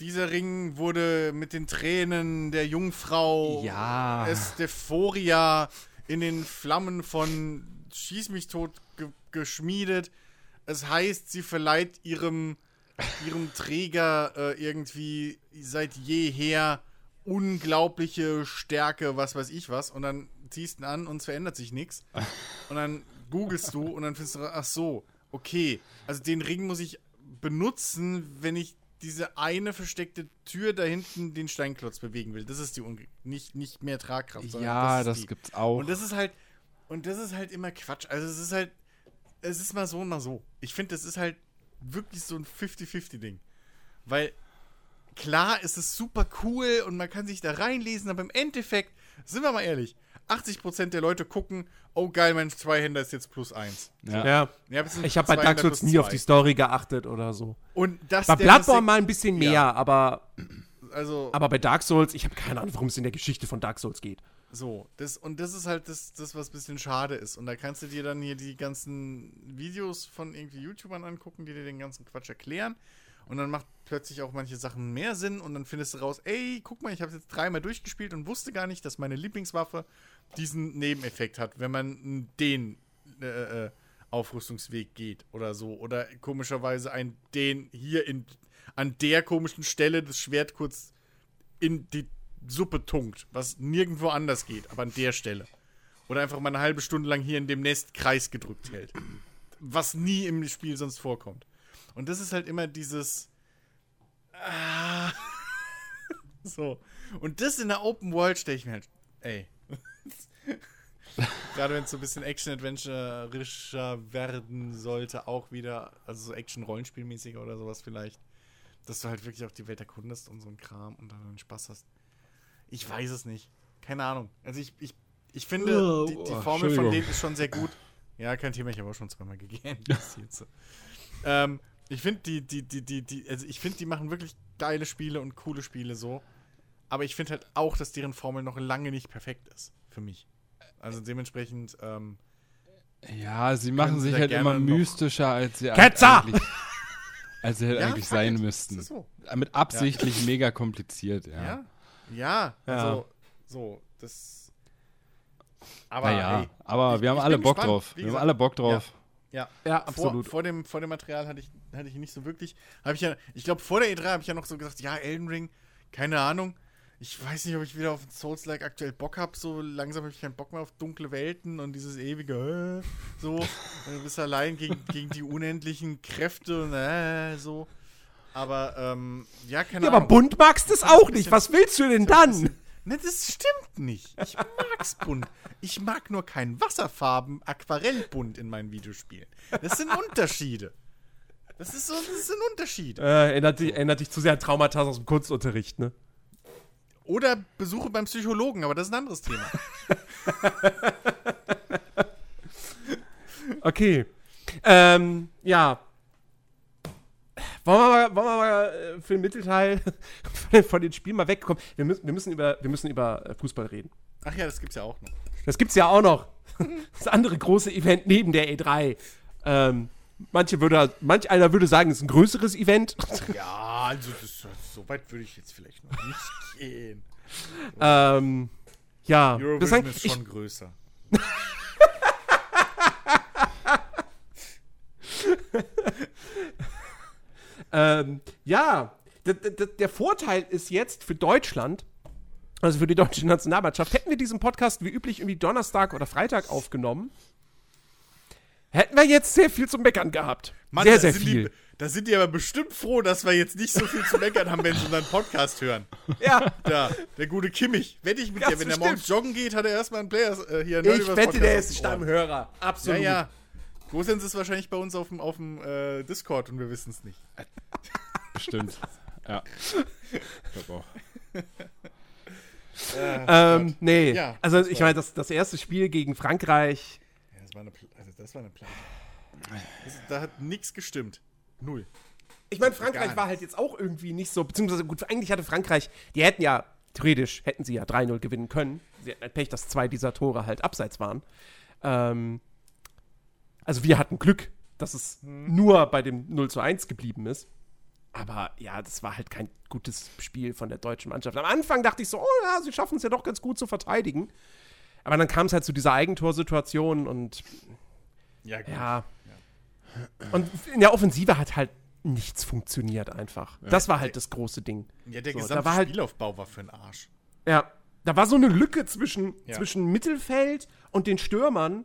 dieser Ring wurde mit den Tränen der Jungfrau Ja. Estephoria in den Flammen von Schieß mich tot ge geschmiedet. Es heißt, sie verleiht ihrem, ihrem Träger äh, irgendwie seit jeher unglaubliche Stärke, was weiß ich was. Und dann ziehst du ihn an und es verändert sich nichts. Und dann googelst du und dann findest du, ach so, okay. Also den Ring muss ich benutzen, wenn ich diese eine versteckte Tür da hinten den Steinklotz bewegen will. Das ist die Unge nicht, nicht mehr Tragkraft. sondern Ja, ist das die. gibt's auch. Und das ist halt, und das ist halt immer Quatsch. Also es ist halt, es ist mal so und mal so. Ich finde, das ist halt wirklich so ein 50-50-Ding. Weil klar ist es super cool und man kann sich da reinlesen, aber im Endeffekt, sind wir mal ehrlich, 80% der Leute gucken, oh geil, mein Zweihänder ist jetzt plus eins. ja. ja. Ja, Ich habe bei Dark Souls nie auf die Story geachtet oder so. Und das Bei Bloodborne mal ein bisschen mehr, Ja. aber, also aber bei Dark Souls, ich habe keine Ahnung, worum es in der Geschichte von Dark Souls geht. So, das, und das ist halt das, das, was ein bisschen schade ist. Und da kannst du dir dann hier die ganzen Videos von irgendwie YouTubern angucken, die dir den ganzen Quatsch erklären. Und dann macht plötzlich auch manche Sachen mehr Sinn und dann findest du raus, ey, guck mal, ich habe jetzt dreimal durchgespielt und wusste gar nicht, dass meine Lieblingswaffe diesen Nebeneffekt hat, wenn man den äh, äh, Aufrüstungsweg geht oder so. Oder komischerweise ein den hier in, an der komischen Stelle das Schwert kurz in die Suppe tunkt, was nirgendwo anders geht, aber an der Stelle. Oder einfach mal eine halbe Stunde lang hier in dem Nest Kreis gedrückt hält. Was nie im Spiel sonst vorkommt. Und das ist halt immer dieses. Ah, so. Und das in der Open World stelle ich mir halt. Ey. Gerade wenn es so ein bisschen Action-Adventurischer werden sollte, auch wieder, also so Action-Rollenspielmäßiger oder sowas vielleicht, dass du halt wirklich auch die Welt erkundest und so ein Kram und dann einen Spaß hast. Ich weiß es nicht. Keine Ahnung. Also ich, ich, ich finde, Oh, die, die oh, Formel von denen ist schon sehr gut. Ja, kein Thema, ich habe auch schon zweimal gegeben. Ähm, ich finde, die, die, die, die, die, also ich finde, die machen wirklich geile Spiele und coole Spiele so. Aber ich finde halt auch, dass deren Formel noch lange nicht perfekt ist. Für mich. Also dementsprechend, ähm, Ja, sie machen sich halt immer mystischer, als sie Ketzer! eigentlich, als sie halt Ja, eigentlich sein it. müssten. So. Mit absichtlich mega kompliziert, ja. ja. Ja, also, so, das. Aber, naja, ey, aber ich- wir haben alle Bock gespannt. drauf. Wir haben gesagt, alle Bock drauf. Ja. Ja, Vor, absolut. vor, dem, vor dem Material hatte ich, hatte ich nicht so wirklich. Habe ich ja, ich glaube, vor der E3 habe ich ja noch so gesagt, ja, Elden Ring, keine Ahnung. Ich weiß nicht, ob ich wieder auf Souls-like aktuell Bock habe. So langsam habe ich keinen Bock mehr auf dunkle Welten und dieses ewige äh, so. Du bist allein gegen, gegen die unendlichen Kräfte und äh, so. Aber ähm, ja, keine Ja, aber Ahnung. bunt magst du es auch nicht. Was willst du denn dann? Ne, das stimmt nicht. Ich mag's bunt. Ich mag nur kein Wasserfarben, Aquarellbunt in meinen Videospielen. Das sind Unterschiede. Das ist so, das sind Unterschiede. Äh, erinnert, dich, erinnert dich zu sehr an Traumata aus dem Kunstunterricht, ne? Oder Besuche beim Psychologen, aber das ist ein anderes Thema. Okay. Ähm, ja. Wollen wir mal, wollen wir mal äh, für den Mittelteil von den, von den Spielen mal wegkommen? Wir müssen, wir müssen, über, wir müssen über äh, Fußball reden. Ach ja, das gibt's ja auch noch. Das gibt's ja auch noch. Das andere große Event neben der E3. Ähm, manche würde, manch einer würde sagen, es ist ein größeres Event. Ja, also das, so weit würde ich jetzt vielleicht noch nicht gehen. ähm, ja. Eurovision das heißt, ist ich, schon größer. Ähm, ja. der Vorteil ist jetzt für Deutschland, also für die deutsche Nationalmannschaft, hätten wir diesen Podcast wie üblich irgendwie Donnerstag oder Freitag aufgenommen, hätten wir jetzt sehr viel zu meckern gehabt. Mann, sehr, sehr sind viel. Die, da sind die aber bestimmt froh, dass wir jetzt nicht so viel zu meckern haben, wenn sie unseren Podcast hören. Ja, Da, der gute Kimmich. Wette ich mit Ja, dir, wenn er bestimmt. morgens joggen geht, hat er erstmal einen Player äh, hier. ich wette, der ist. Stammhörer. Ja, Absolut. ja. Gosens ist wahrscheinlich bei uns auf dem, auf dem äh, Discord und wir wissen es nicht. Bestimmt. ja. Ich glaube auch. Ähm, nee. Ja, also das ich meine, das, das erste Spiel gegen Frankreich, Ja, das war eine, Pl- also das war eine. Das, da hat nichts gestimmt. Null. Ich meine, Frankreich war halt jetzt auch irgendwie nicht so, beziehungsweise gut, eigentlich hatte Frankreich, die hätten ja, theoretisch hätten sie ja 3-0 gewinnen können. Sie hatten halt Pech, dass zwei dieser Tore halt abseits waren. Ähm, also wir hatten Glück, dass es nur bei dem 0 zu 1 geblieben ist. Aber ja, das war halt kein gutes Spiel von der deutschen Mannschaft. Am Anfang dachte ich so, oh ja, sie schaffen es ja doch ganz gut zu verteidigen. Aber dann kam es halt zu dieser Eigentorsituation und Ja, ja. Und in der Offensive hat halt nichts funktioniert einfach. Das war halt das große Ding. Ja, der So, gesamte war halt- Spielaufbau war für den Arsch. Ja, da war so eine Lücke zwischen, Ja. zwischen Mittelfeld und den Stürmern,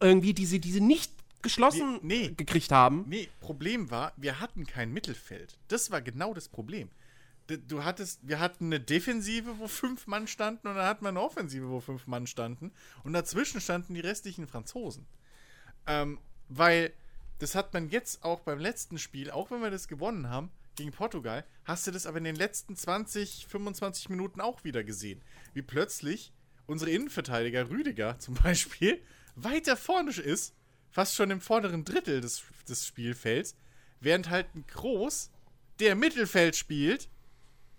irgendwie, die sie, die sie nicht geschlossen Die- nee. gekriegt haben. Nee, Problem war, wir hatten kein Mittelfeld. Das war genau das Problem. Du hattest, wir hatten eine Defensive, wo fünf Mann standen, und dann hatten wir eine Offensive, wo fünf Mann standen. Und dazwischen standen die restlichen Franzosen. Ähm, weil, das hat man jetzt auch beim letzten Spiel, auch wenn wir das gewonnen haben, gegen Portugal, hast du das aber in den letzten 20, 25 Minuten auch wieder gesehen. Wie plötzlich unsere Innenverteidiger, Rüdiger zum Beispiel, weiter vorne ist, fast schon im vorderen Drittel des, des Spielfelds, während halt ein Groß, der Mittelfeld spielt,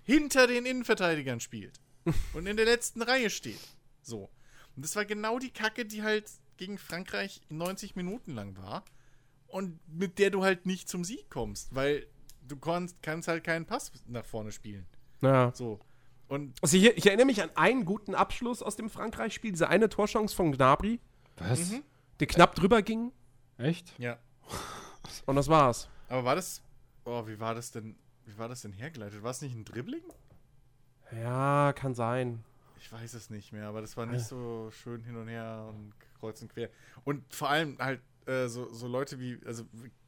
hinter den Innenverteidigern spielt und in der letzten Reihe steht. So. Und das war genau die Kacke, die halt gegen Frankreich 90 Minuten lang war und mit der du halt nicht zum Sieg kommst, weil du kannst, kannst halt keinen Pass nach vorne spielen. Ja. So. Und Also ich, ich erinnere mich an einen guten Abschluss aus dem Frankreich-Spiel, diese eine Torchance von Gnabry, Was? der knapp drüber ging Echt? ja. und das war's. Aber war das. Oh, wie war das denn? Wie war das denn hergeleitet? War es nicht ein Dribbling? Ja, kann sein. Ich weiß es nicht mehr, aber das war nicht so schön hin und her und kreuz und quer. Und vor allem halt äh, so, so Leute wie, also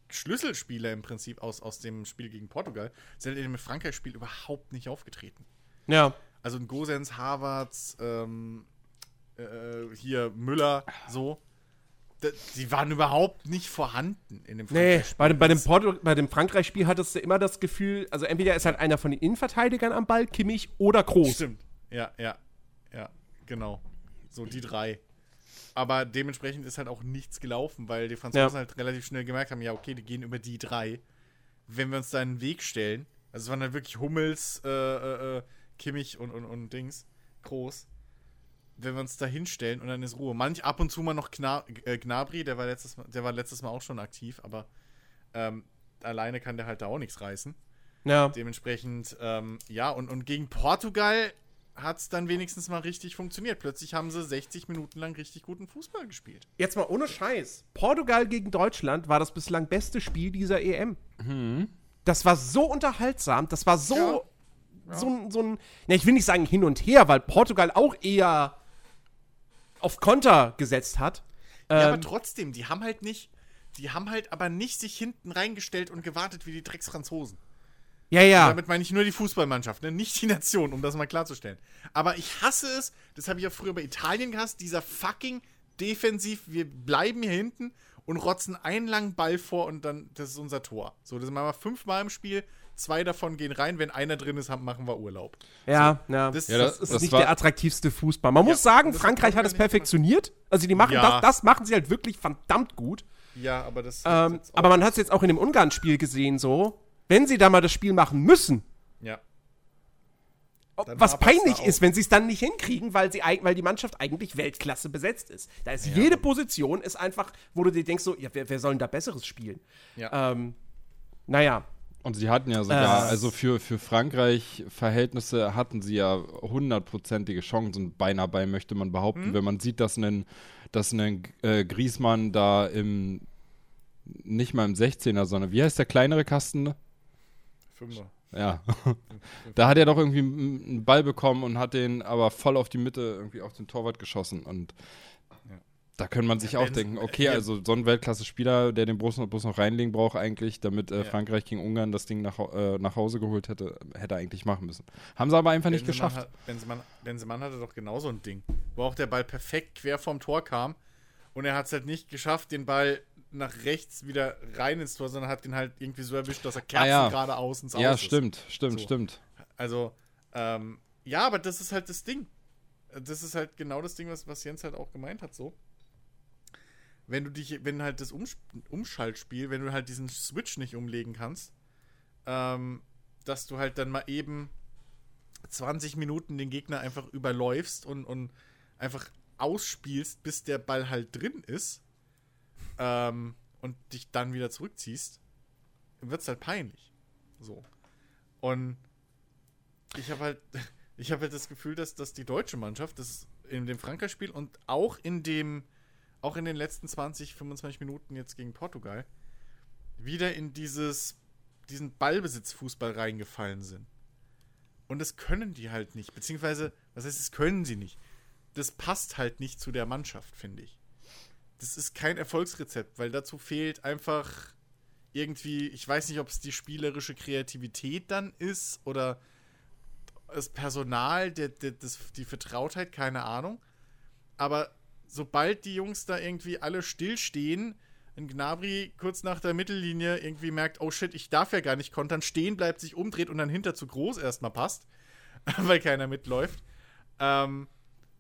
Schlüsselspieler im Prinzip aus, aus dem Spiel gegen Portugal, sind in dem Frankreich-Spiel überhaupt nicht aufgetreten. Ja. Also ein Gosens, Havertz, ähm, äh, hier Müller, so. Die waren überhaupt nicht vorhanden in dem Nee, Frankreich-Spiel. bei dem, bei dem, Porto, bei dem Frankreich-Spiel hattest du immer das Gefühl, also entweder ist halt einer von den Innenverteidigern am Ball, Kimmich oder Groß. Stimmt. Ja, ja, ja, genau. So die drei. Aber dementsprechend ist halt auch nichts gelaufen, weil die Franzosen Ja. halt relativ schnell gemerkt haben, ja, okay, die gehen über die drei. Wenn wir uns da in den Weg stellen, also es waren halt wirklich Hummels, äh, äh, äh, Kimmich und, und, und Dings, groß. Wenn wir uns da hinstellen und dann ist Ruhe. Manch ab und zu mal noch Gna äh, Gnabry, der war, letztes mal, der war letztes Mal auch schon aktiv, aber ähm, alleine kann der halt da auch nichts reißen. Ja. Dementsprechend, ähm, ja, und, und gegen Portugal hat es dann wenigstens mal richtig funktioniert. Plötzlich haben sie 60 Minuten lang richtig guten Fußball gespielt. Jetzt mal ohne Scheiß. Portugal gegen Deutschland war das bislang beste Spiel dieser EM. Das war so unterhaltsam, das war so, so, ein- so ein, ne, ich will nicht sagen hin und her, weil Portugal auch eher auf Konter gesetzt hat. Ja, aber Ähm, trotzdem, die haben halt nicht, die haben halt aber nicht sich hinten reingestellt und gewartet wie die Drecksfranzosen. ja, ja. Damit meine ich nur die Fußballmannschaft, ne? nicht die Nation, um das mal klarzustellen. Aber ich hasse es, das habe ich ja früher bei Italien gehasst, dieser fucking Defensiv, wir bleiben hier hinten und rotzen einen langen Ball vor und dann, das ist unser Tor. So, das machen wir fünfmal im Spiel, zwei davon gehen rein, wenn einer drin ist, haben- machen wir Urlaub. Ja, ja. das- Das, Ja, ist das nicht war- der attraktivste Fußball. Man muss Ja, sagen, das hat Frankreich hat es perfektioniert. Also die machen Ja. das, das machen sie halt wirklich verdammt gut. Ja, aber das. Ähm, aber man hat es jetzt auch in dem Ungarn-Spiel gesehen, so. Wenn sie da mal das Spiel machen müssen, Ja. Dann was peinlich ist, wenn sie es dann nicht hinkriegen, weil, sie, weil die Mannschaft eigentlich Weltklasse besetzt ist. Da ist jede Position ist einfach, wo du dir denkst, so, ja, wer, wer soll denn da Besseres spielen? Ja. Ähm, naja. Und sie hatten ja sogar, Äh. also für, für Frankreich Verhältnisse hatten sie ja hundertprozentige Chancen beinahe bei, möchte man behaupten, wenn man sieht, dass ein, dass ein äh, Griesmann da im, nicht mal im 16er, sondern wie heißt der kleinere Kasten? Fünfer. Ja. da hat er doch irgendwie einen Ball bekommen und hat den aber voll auf die Mitte irgendwie auf den Torwart geschossen. Und. Da könnte man sich Ja, auch denken, okay, ja. also so ein Weltklasse-Spieler, der den Bus noch, reinlegen braucht eigentlich, damit äh, Ja. Frankreich gegen Ungarn das Ding nach, äh, nach Hause geholt hätte, hätte er eigentlich machen müssen. Haben sie aber einfach nicht Benzema geschafft. Hat, Benzema, Benzema hatte doch genauso ein Ding, wo auch der Ball perfekt quer vom Tor kam und er hat es halt nicht geschafft, den Ball nach rechts wieder rein ins Tor, sondern hat den halt irgendwie so erwischt, dass er Ah, ja. kerzen geradeaus ins Aus Ja, ist. stimmt, stimmt, So. stimmt. Also, ähm, ja, aber das ist halt das Ding. Das ist halt genau das Ding, was, was Jens halt auch gemeint hat, so. Wenn du dich, wenn halt das Umsch Umschaltspiel, wenn du halt diesen Switch nicht umlegen kannst, ähm, dass du halt dann mal eben 20 Minuten den Gegner einfach überläufst und, und einfach ausspielst, bis der Ball halt drin ist ähm, und dich dann wieder zurückziehst, wird es halt peinlich. So. Und ich habe halt, ich habe halt das Gefühl, dass, dass die deutsche Mannschaft, das in dem Frankreich-Spiel und auch in dem, auch in den letzten 20, 25 Minuten jetzt gegen Portugal, wieder in dieses, diesen Ballbesitzfußball reingefallen sind. Und das können die halt nicht. Beziehungsweise, was heißt, das können sie nicht. Das passt halt nicht zu der Mannschaft, finde ich. Das ist kein Erfolgsrezept, weil dazu fehlt einfach irgendwie, ich weiß nicht, ob es die spielerische Kreativität dann ist oder das Personal, der, der, das, die Vertrautheit, keine Ahnung. Aber sobald die Jungs da irgendwie alle stillstehen, ein Gnabry kurz nach der Mittellinie irgendwie merkt, oh shit, ich darf ja gar nicht kontern, stehen bleibt, sich umdreht und dann hinter zu groß erstmal passt, weil keiner mitläuft. Ähm,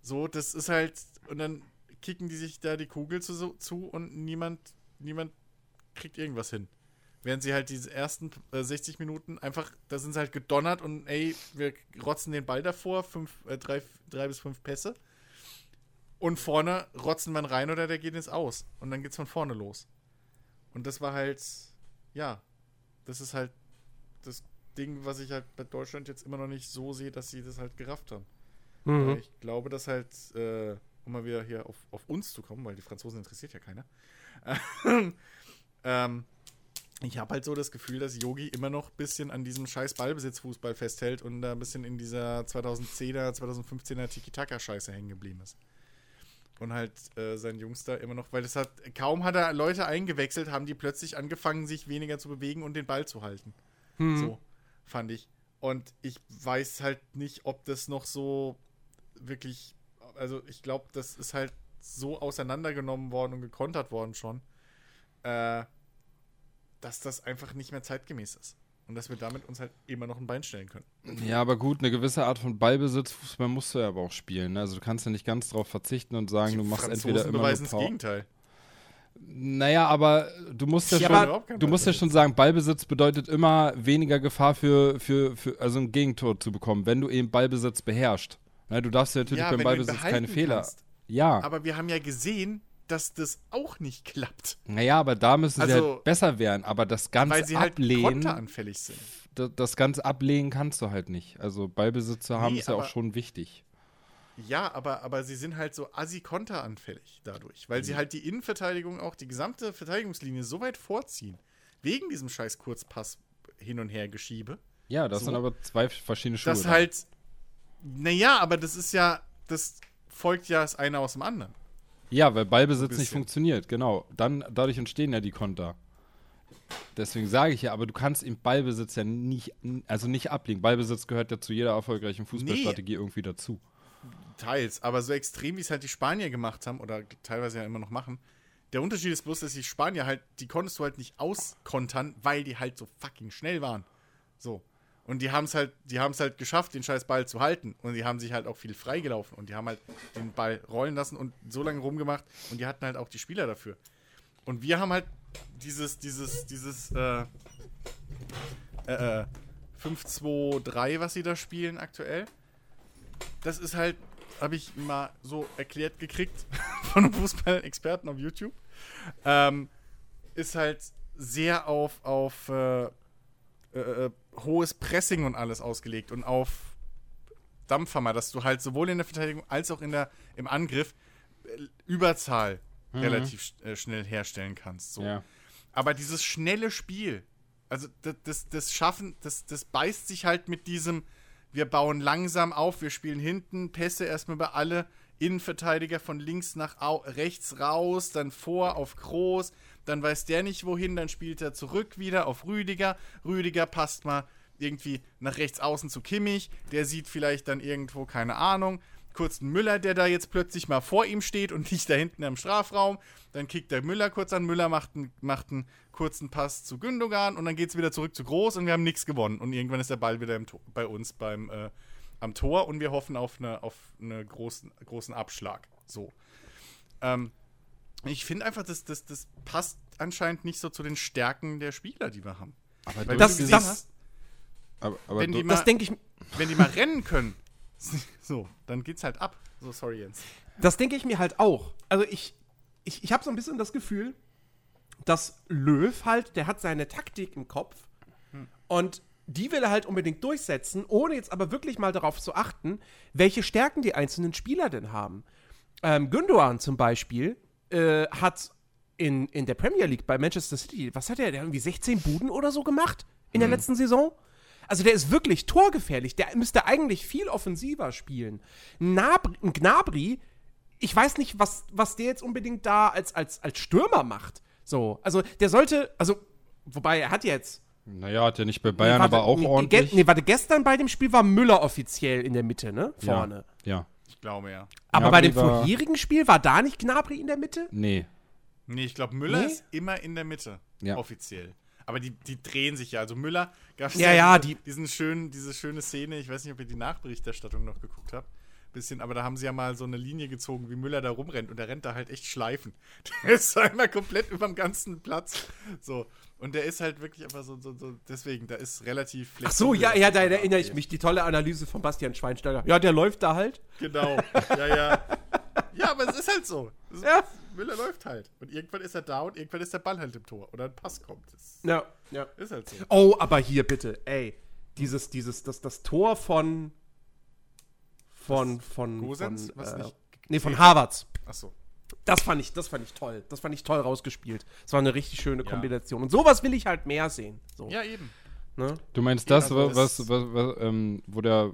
so, das ist halt, und dann kicken die sich da die Kugel zu, zu und niemand, niemand kriegt irgendwas hin. Während sie halt diese ersten äh, 60 Minuten einfach, da sind sie halt gedonnert und ey, wir rotzen den Ball davor, fünf, äh, drei, drei bis fünf Pässe. Und vorne rotzen man rein oder der geht ins Aus. Und dann geht's von vorne los. Und das war halt, ja, das ist halt das Ding, was ich halt bei Deutschland jetzt immer noch nicht so sehe, dass sie das halt gerafft haben. Mhm. Ich glaube, dass halt, äh, um mal wieder hier auf, auf uns zu kommen, weil die Franzosen interessiert ja keiner. ähm, ich habe halt so das Gefühl, dass Yogi immer noch ein bisschen an diesem scheiß Ballbesitzfußball festhält und da ein bisschen in dieser 2010er, 2015er Tiki-Taka-Scheiße hängen geblieben ist. Und halt äh, sein Jungs da immer noch, weil das hat, kaum hat er Leute eingewechselt, haben die plötzlich angefangen, sich weniger zu bewegen und den Ball zu halten. Hm. So, fand ich. Und ich weiß halt nicht, ob das noch so wirklich, also ich glaube, das ist halt so auseinandergenommen worden und gekontert worden schon, äh, dass das einfach nicht mehr zeitgemäß ist. Und dass wir damit uns halt immer noch ein Bein stellen können. Ja, aber gut, eine gewisse Art von Ballbesitz, Fußball musst du ja aber auch spielen. Ne? Also du kannst ja nicht ganz drauf verzichten und sagen, du machst Franzosen entweder immer beweisen nur das Power. Gegenteil. Naja, aber du musst ja, Ja, schon, du musst ja schon sagen, Ballbesitz bedeutet immer weniger Gefahr für, für, für also ein Gegentor zu bekommen, wenn du eben Ballbesitz beherrschst. Ne, du darfst ja natürlich Ja, beim Ballbesitz keine Fehler. kannst. Ja, Aber wir haben ja gesehen, dass das auch nicht klappt. naja, aber da müssen sie Also- halt besser werden. Aber das ganze Weil sie halt Ablehnen, konteranfällig sind. Das, das ganze Ablehnen kannst du halt nicht. Also Ballbesitz zu haben Nee, ist ja auch schon wichtig. Ja, aber, aber sie sind halt so assi konteranfällig dadurch, weil Mhm. sie halt die Innenverteidigung auch, die gesamte Verteidigungslinie so weit vorziehen, wegen diesem scheiß Kurzpass hin und her geschiebe, Ja, das So. sind aber zwei verschiedene Schuhe. dann. halt, naja, aber das ist ja, das folgt ja das eine aus dem anderen. Ja, weil Ballbesitz nicht funktioniert, genau. Dann, dadurch entstehen ja die Konter. Deswegen sage ich ja, aber du kannst im Ballbesitz ja nicht, also nicht ablegen. Ballbesitz gehört ja zu jeder erfolgreichen Fußballstrategie irgendwie dazu. Teils, aber so extrem, wie es halt die Spanier gemacht haben oder teilweise ja immer noch machen. Der Unterschied ist bloß, dass die Spanier halt, die konntest du halt nicht auskontern, weil die halt so fucking schnell waren. So. Und die haben es halt, die haben es halt geschafft, den scheiß Ball zu halten. Und die haben sich halt auch viel freigelaufen und die haben halt den Ball rollen lassen und so lange rumgemacht und die hatten halt auch die Spieler dafür. Und wir haben halt dieses, dieses, dieses, äh, äh, äh, 5-2-3, was sie da spielen aktuell. Das ist halt, habe ich mal so erklärt gekriegt von einem Fußball-Experten auf YouTube. Ähm, ist halt sehr auf, auf äh, äh, äh, hohes Pressing und alles ausgelegt und auf Dampfhammer, dass du halt sowohl in der Verteidigung als auch in der, im Angriff äh, Überzahl relativ sch- äh, schnell herstellen kannst. So. Ja. Aber dieses schnelle Spiel, Also das, das, das Schaffen, das, das beißt sich halt mit diesem, wir bauen langsam auf, wir spielen hinten, Pässe erstmal bei alle, Innenverteidiger von links nach rechts raus, dann vor auf Groß, dann weiß der nicht wohin, dann spielt er zurück wieder auf Rüdiger. Rüdiger passt mal irgendwie nach rechts außen zu Kimmich, der sieht vielleicht dann irgendwo, keine Ahnung, kurz einen Müller, der da jetzt plötzlich mal vor ihm steht und nicht da hinten im Strafraum. Dann kickt der Müller kurz an, Müller macht einen, macht einen kurzen Pass zu Gündogan und dann geht es wieder zurück zu Groß und wir haben nichts gewonnen. Und irgendwann ist der Ball wieder bei uns beim, äh, am Tor und wir hoffen auf einen auf eine großen, großen Abschlag. So. Ähm, ich finde einfach, das, das, das passt anscheinend nicht so zu den Stärken der Spieler, die wir haben. Aber Weil das, das, das, aber, aber wenn, die mal, denke ich, wenn die mal rennen können, so, dann geht's halt ab. So, sorry, Jens. Das denke ich mir halt auch. Also ich, ich, ich habe so ein bisschen das Gefühl, dass Löw halt, der hat seine Taktik im Kopf hm. und die will er halt unbedingt durchsetzen, ohne jetzt aber wirklich mal darauf zu achten, welche Stärken die einzelnen Spieler denn haben. Ähm, Gündogan zum Beispiel äh, hat in, in der Premier League bei Manchester City, was hat er, der irgendwie 16 Buden oder so gemacht in hm. der letzten Saison? Also der ist wirklich torgefährlich. Der müsste eigentlich viel offensiver spielen. Nabri, Gnabry, ich weiß nicht, was, was der jetzt unbedingt da als, als, als Stürmer macht. So, also der sollte, also, wobei er hat jetzt. Naja, hat er nicht bei Bayern nee, warte, aber auch nee, ordentlich. Nee, warte, gestern bei dem Spiel war Müller offiziell in der Mitte, ne? Vorne. Ja. ja. Ich glaube ja. Aber Gnabry bei dem vorherigen Spiel war da nicht Gnabry in der Mitte? Nee. Nee, ich glaube, Müller nee? ist immer in der Mitte. Ja. Offiziell. Aber die, die drehen sich ja. Also Müller gab es ja, ja, diese, die diesen schönen, diese schöne Szene, ich weiß nicht, ob ihr die Nachberichterstattung noch geguckt habt. Bisschen, aber da haben sie ja mal so eine Linie gezogen, wie Müller da rumrennt und der rennt da halt echt schleifen. Der ist einmal komplett über dem ganzen Platz. So. Und der ist halt wirklich einfach so, so, so deswegen, da ist relativ Ach so, ja, ja, da erinnere ich mich. Die tolle Analyse von Bastian Schweinsteiger. Ja, der läuft da halt. Genau. Ja, ja. Ja, aber es ist halt so. ja. Müller läuft halt. Und irgendwann ist er da und irgendwann ist der Ball halt im Tor. Oder ein Pass kommt. Das ja, ja. Ist halt so. Oh, aber hier bitte, ey. Dieses, dieses, das, das Tor von. Von, von. Gosens? Von, Was äh, nicht nee, von Harvards. Ach so. Das fand ich, das fand ich toll. Das fand ich toll rausgespielt. Das war eine richtig schöne ja. Kombination. Und sowas will ich halt mehr sehen. So. Ja, eben. Ne? Du meinst das, was, was, was, was ähm, wo der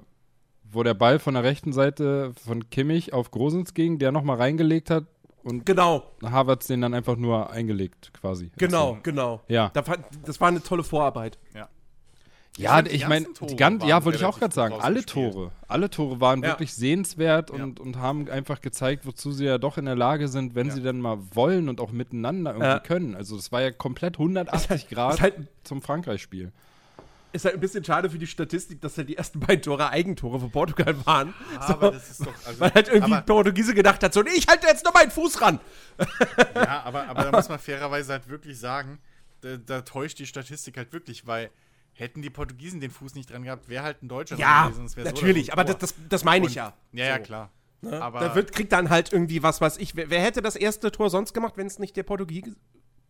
wo der Ball von der rechten Seite von Kimmich auf Grosens ging, der nochmal reingelegt hat, und genau. Harvards den dann einfach nur eingelegt, quasi. Genau, also, genau. Ja. Das war eine tolle Vorarbeit. Ja. Ja, ich meine, die ganzen, ja, wollte ich auch gerade sagen, alle Tore, alle Tore waren ja. wirklich sehenswert und, ja. und haben einfach gezeigt, wozu sie ja doch in der Lage sind, wenn ja. sie dann mal wollen und auch miteinander irgendwie können. Also es war ja komplett 180 Grad halt, zum Frankreich-Spiel. Ist halt ein bisschen schade für die Statistik, dass halt die ersten beiden Tore Eigentore für Portugal waren. Ja, so, aber das ist doch, also, weil halt irgendwie ein Portugiese gedacht hat, so, nee, ich halte jetzt noch meinen Fuß ran. Ja, aber, aber da muss man fairerweise halt wirklich sagen, da, da täuscht die Statistik halt wirklich, weil hätten die Portugiesen den Fuß nicht dran gehabt, wäre halt ein Deutscher ja, gewesen. natürlich, so aber das, das, das meine ich ja. Ja, ja, klar. Ne? Aber da wird, kriegt dann halt irgendwie was, was ich. Wer, wer hätte das erste Tor sonst gemacht, wenn es nicht der Portugiese,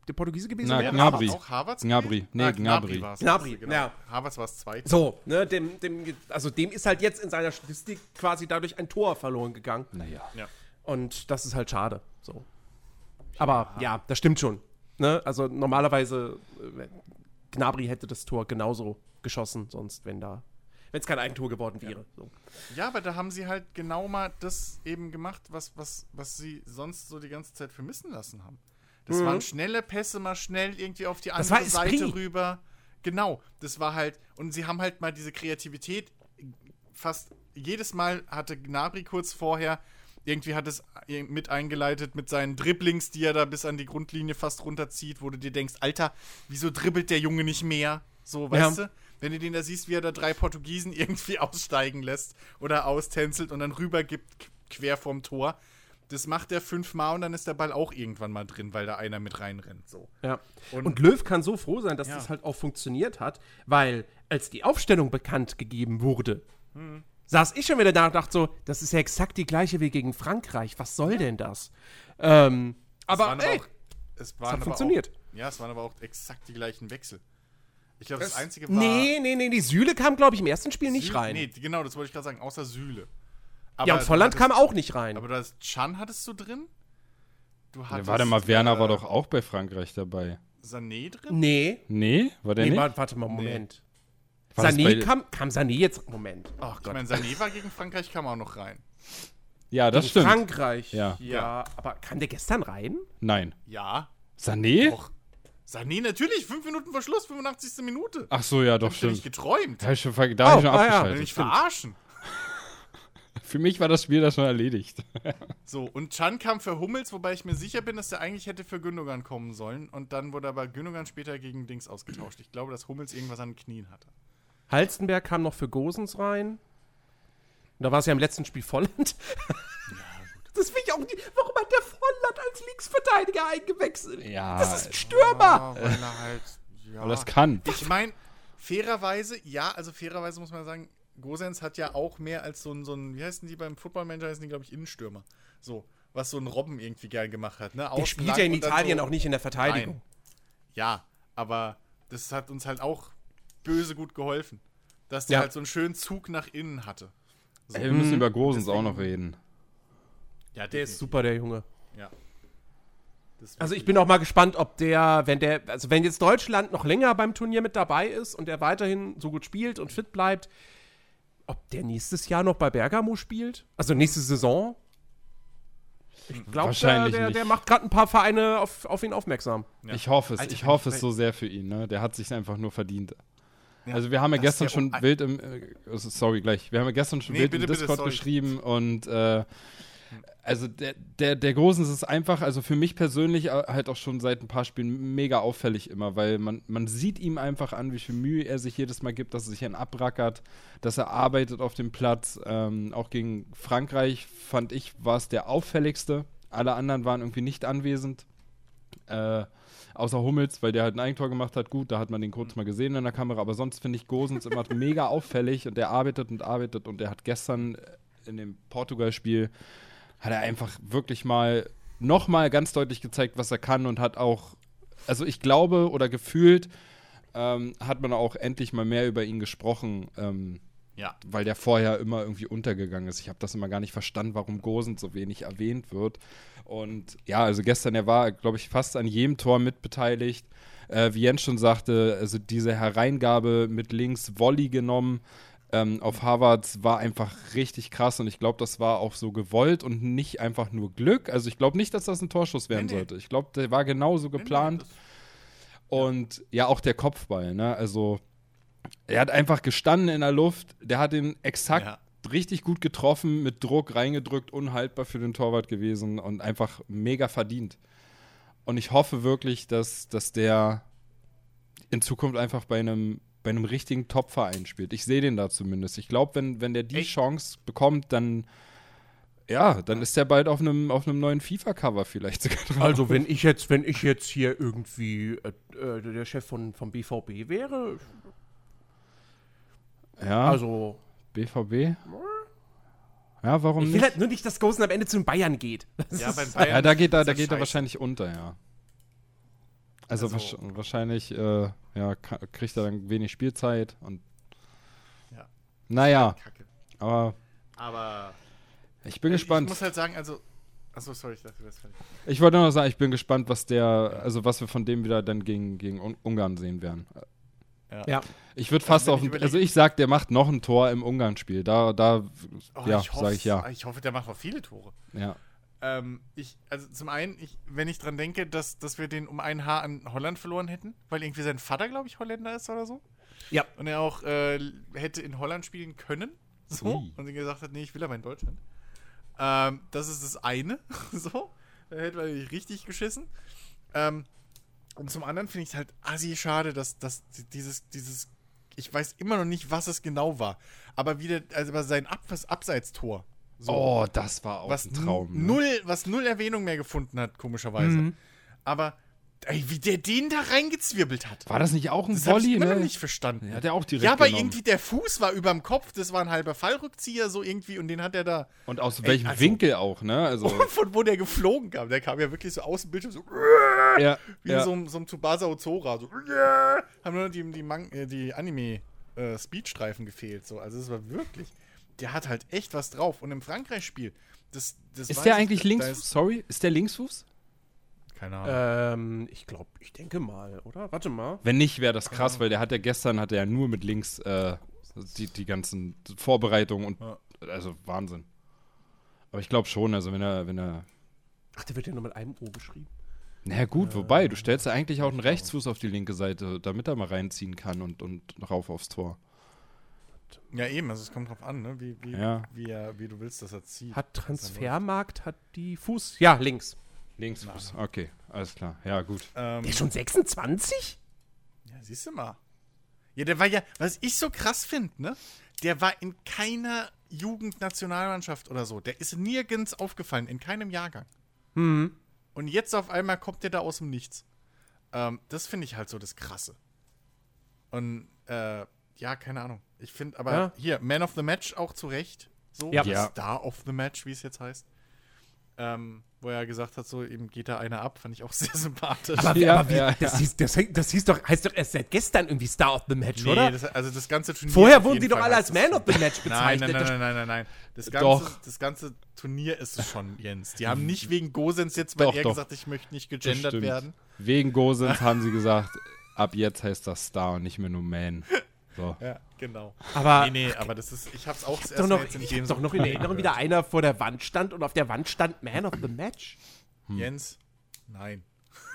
der Portugiese gewesen Na, wäre? Gnabry. Auch Harvards? Gnabry. Nee, ah, Gnabry. Gnabry, Gnabry, genau. ja. Harvards war es zweite. So, ne, dem, dem, also dem ist halt jetzt in seiner Statistik quasi dadurch ein Tor verloren gegangen. Naja. Ja. Und das ist halt schade. So. Aber ja, ja das stimmt schon. Ne? Also normalerweise, äh, Gnabry hätte das Tor genauso geschossen, sonst, wenn da wenn es kein Eigentor geworden wäre. Ja. So. ja. aber da haben sie halt genau mal das eben gemacht, was, was, was sie sonst so die ganze Zeit vermissen lassen haben. Das mhm. waren schnelle Pässe, mal schnell irgendwie auf die andere Seite rüber. Genau, das war halt, und sie haben halt mal diese Kreativität, fast jedes Mal hatte Gnabry kurz vorher, irgendwie hat es mit eingeleitet mit seinen Dribblings, die er da bis an die Grundlinie fast runterzieht, wo du dir denkst, Alter, wieso dribbelt der Junge nicht mehr? So, weißt ja. du? Wenn du den da siehst, wie er da drei Portugiesen irgendwie aussteigen lässt oder austänzelt und dann rübergibt quer vorm Tor das macht er fünfmal und dann ist der Ball auch irgendwann mal drin, weil da einer mit reinrennt. So. Ja. Und, und Löw kann so froh sein, dass ja. das halt auch funktioniert hat, weil als die Aufstellung bekannt gegeben wurde, hm. saß ich schon wieder da und dachte so, das ist ja exakt die gleiche wie gegen Frankreich. Was soll ja. denn das? Ähm, aber, aber ey, auch, es, waren es hat funktioniert. Auch, ja, es waren aber auch exakt die gleichen Wechsel. Ich glaube, das, das, einzige war. Nee, nee, nee, die Sühle kam, glaube ich, im ersten Spiel nicht Süle, rein. Nee, genau, das wollte ich gerade sagen, außer Sühle. Aber ja, und Volland hattest, kam auch nicht rein. Aber das Chan hattest du drin? Du hattest, ja, warte mal, Werner äh, war doch auch bei Frankreich dabei. Sané drin? Nee. Nee, war der nee nicht? warte, warte mal, Moment. Das Sané bei- kam, kam Sané jetzt. Moment. Oh Ich Gott. meine, Sané war gegen Frankreich, kam auch noch rein. Ja, das Gegen stimmt. Frankreich. Ja. ja. Aber kam der gestern rein? Nein. Ja, Sané? doch. Sané natürlich, fünf Minuten vor Schluss, 85. Minute. Ach so, ja, doch, Hab ich ja nicht stimmt. geträumt. Da hab ich schon, da hab ich Oh, schon ah, ja. Will abgeschaltet. mich verarschen. Für mich war das Spiel da schon erledigt. So, und Chan kam für Hummels, wobei ich mir sicher bin, dass der eigentlich hätte für Gündogan kommen sollen. Und dann wurde aber Gündogan später gegen Dings ausgetauscht. Ich glaube, dass Hummels irgendwas an den Knien hatte. Halstenberg kam noch für Gosens rein. Und da war es ja im letzten Spiel Volland. Das will ich auch nicht. Warum hat der Volland als Linksverteidiger eingewechselt? Ja, Das ist ein Stürmer. weil er halt, ja. weil das kann. Ich meine, fairerweise, ja, also fairerweise muss man sagen, Gosens hat ja auch mehr als so ein, so ein wie heißen die beim Football Manager, heißen die, glaube ich, Innenstürmer. So, was so ein Robben irgendwie geil gemacht hat. Ne? Der spielt ja in Italien so, auch nicht in der Verteidigung. Nein. Ja, aber das hat uns halt auch böse gut geholfen. Dass der Ja. halt so einen schönen Zug nach innen hatte. So. Ey, wir müssen Mhm. über Gosens auch noch reden. Ja, Der ist super, der Junge. Ja. Also ich bin auch mal gespannt, ob der, wenn der, also wenn jetzt Deutschland noch länger beim Turnier mit dabei ist und er weiterhin so gut spielt und fit bleibt, ob der nächstes Jahr noch bei Bergamo spielt? Also nächste Saison? Ich glaube, der, Wahrscheinlich der, der macht gerade ein paar Vereine auf, auf ihn aufmerksam. Ja. Ich hoffe es. Alter, ich hoffe es so sehr für ihn. Ne? Der hat sich einfach nur verdient. Ja, also wir haben ja gestern schon wild im, äh, sorry gleich, wir haben ja gestern schon Nee, wild bitte, im bitte, Discord sorry. geschrieben und äh, also der, der, der Gosens ist einfach, also für mich persönlich äh, halt auch schon seit ein paar Spielen mega auffällig immer, weil man, man sieht ihm einfach an, wie viel Mühe er sich jedes Mal gibt, dass er sich einen abrackert, dass er arbeitet auf dem Platz. Ähm, auch gegen Frankreich fand ich, war es der auffälligste. Alle anderen waren irgendwie nicht anwesend. Äh, außer Hummels, weil der halt ein Eigentor gemacht hat. Gut, da hat man den kurz mal gesehen in der Kamera, aber sonst finde ich Gosens immer mega auffällig und der arbeitet und arbeitet und der hat gestern äh, in dem Portugal-Spiel hat er einfach wirklich mal nochmal ganz deutlich gezeigt, was er kann und hat auch, also ich glaube oder gefühlt, ähm, hat man auch endlich mal mehr über ihn gesprochen, ähm, Ja. weil der vorher immer irgendwie untergegangen ist. Ich habe das immer gar nicht verstanden, warum Gosens so wenig erwähnt wird. Und ja, also gestern, er war, glaube ich, fast an jedem Tor mitbeteiligt. Äh, wie Jens schon sagte, also diese Hereingabe mit links Volley genommen ähm, auf Harvard war einfach richtig krass und ich glaube, das war auch so gewollt und nicht einfach nur Glück. Also ich glaube nicht, dass das ein Torschuss werden Nee, nee. sollte. Ich glaube, der war genauso geplant. Nee, Und ja, auch der Kopfball, ne? Also, er hat einfach gestanden in der Luft, der hat ihn exakt Ja. richtig gut getroffen, mit Druck reingedrückt, unhaltbar für den Torwart gewesen und einfach mega verdient. Und ich hoffe wirklich, dass, dass der in Zukunft einfach bei einem, bei einem richtigen Top-Verein spielt. Ich sehe den da zumindest. Ich glaube, wenn, wenn der die Ey. Chance bekommt, dann ja, dann ist der bald auf einem, auf einem neuen FIFA-Cover vielleicht sogar drauf. Also wenn ich jetzt, wenn ich jetzt hier irgendwie äh, äh, der Chef von, vom BVB wäre, ja, also BVB? Ja, warum ich will nicht? halt nur nicht, dass Gosen am Ende zu den Bayern geht. Das Ja, ist- bei Bayern Ja, da geht er, da geht er wahrscheinlich unter, ja. Also, Also- wahrsch- wahrscheinlich, äh, ja, kriegt er dann wenig Spielzeit und. Ja. Naja, Kacke. aber Aber ich bin ich gespannt. muss halt sagen, also. Achso, sorry, ich dachte, du wärst fertig. Ich wollte nur noch sagen, ich bin gespannt, was der, also was wir von dem wieder dann gegen, gegen Un- Ungarn sehen werden. ja. Ich würde fast wenn auf, ich also ich sag, der macht noch ein Tor im Ungarn-Spiel. Da, da, Oh, ja, ich sage ich ja. Ich hoffe, der macht noch viele Tore. Ja. Ähm, ich, also zum einen, ich, wenn ich dran denke, dass, dass wir den um ein Haar an Holland verloren hätten, weil irgendwie sein Vater, glaube ich, Holländer ist oder so. Ja. Und er auch äh, hätte in Holland spielen können. So. Ui. Und sie gesagt hat, nee, ich will aber in Deutschland. Ähm, das ist das eine. so. Da hätte man richtig geschissen. Ähm, und zum anderen finde ich es halt assi schade, dass, dass dieses, dieses, ich weiß immer noch nicht, was es genau war, aber wieder, also sein Ab Abseitstor. So Oh, das war auch was ein Traum. ne? null, was null Erwähnung mehr gefunden hat, komischerweise. Mhm. Aber ey, wie der den da reingezwirbelt hat. War das nicht auch ein das ich Volley, immer ne? nicht verstanden. Hat er auch direkt ja, aber genommen. irgendwie der Fuß war überm Kopf, das war ein halber Fallrückzieher so irgendwie und den hat er da Und aus Ey, welchem also- Winkel auch, ne? Also, von wo der geflogen kam. Der kam ja wirklich so aus dem Bildschirm so ja, wie ja. in so einem, so einem Tsubasa Ozora so haben nur die die, Man- äh, die Anime äh, Speedstreifen gefehlt so. Also es war wirklich der hat halt echt was drauf und im Frankreich Spiel das, das Ist der ich, eigentlich da Linksfuß? ist- Sorry, ist der Linksfuß? Keine Ahnung. Ähm, ich glaube, ich denke mal, oder? Warte mal. Wenn nicht, wäre das krass, weil der hat ja gestern, hat er ja nur mit links äh, die, die ganzen Vorbereitungen und Ja. also Wahnsinn. Aber ich glaube schon, also wenn er, wenn er. Ach, der wird ja nur mit einem O geschrieben. Naja gut, wobei, du stellst ja eigentlich auch einen Rechtsfuß auf die linke Seite, damit er mal reinziehen kann und, und rauf aufs Tor. Ja, eben, also es kommt drauf an, ne? wie, wie, Ja. wie, er, wie du willst, dass er zieht. Hat er Transfermarkt, hat die Fuß. Ja, links. Linksfuß, okay, alles klar. Ja, gut. Ähm, Der ist schon 26? Ja, siehst du mal. Ja, der war ja, was ich so krass finde, ne? Der war in keiner Jugendnationalmannschaft oder so. Der ist nirgends aufgefallen, in keinem Jahrgang. Hm. Und jetzt auf einmal kommt der da aus dem Nichts. Ähm, das finde ich halt so das Krasse. Und, äh, ja, keine Ahnung. Ich finde, aber Ja. hier, Man of the Match auch zu Recht. So, Ja. Ja. Star of the Match, wie es jetzt heißt. Ähm, wo er gesagt hat, so, eben geht da einer ab, fand ich auch sehr sympathisch. Aber, Ja, aber wie, ja, das, ja. Hieß, das, das hieß doch, heißt doch erst seit gestern irgendwie Star of the Match, Nee, oder? Das, also das ganze Turnier. Vorher wurden die doch alle als Man of the Match Nein, bezeichnet. nein, nein, nein, nein, nein, nein. Das ganze, Doch. das ganze Turnier ist es schon, Jens. Die haben nicht wegen Gosens jetzt, weil Doch, er doch. gesagt, ich möchte nicht gegendert werden. Wegen Gosens haben sie gesagt, ab jetzt heißt das Star und nicht mehr nur Man. So. Ja, genau. Aber nee, nee, aber das ist, ich hab's auch doch erst noch, jetzt in ich doch noch in Erinnerung, wie da einer vor der Wand stand und auf der Wand stand Man of the Match. Jens, nein.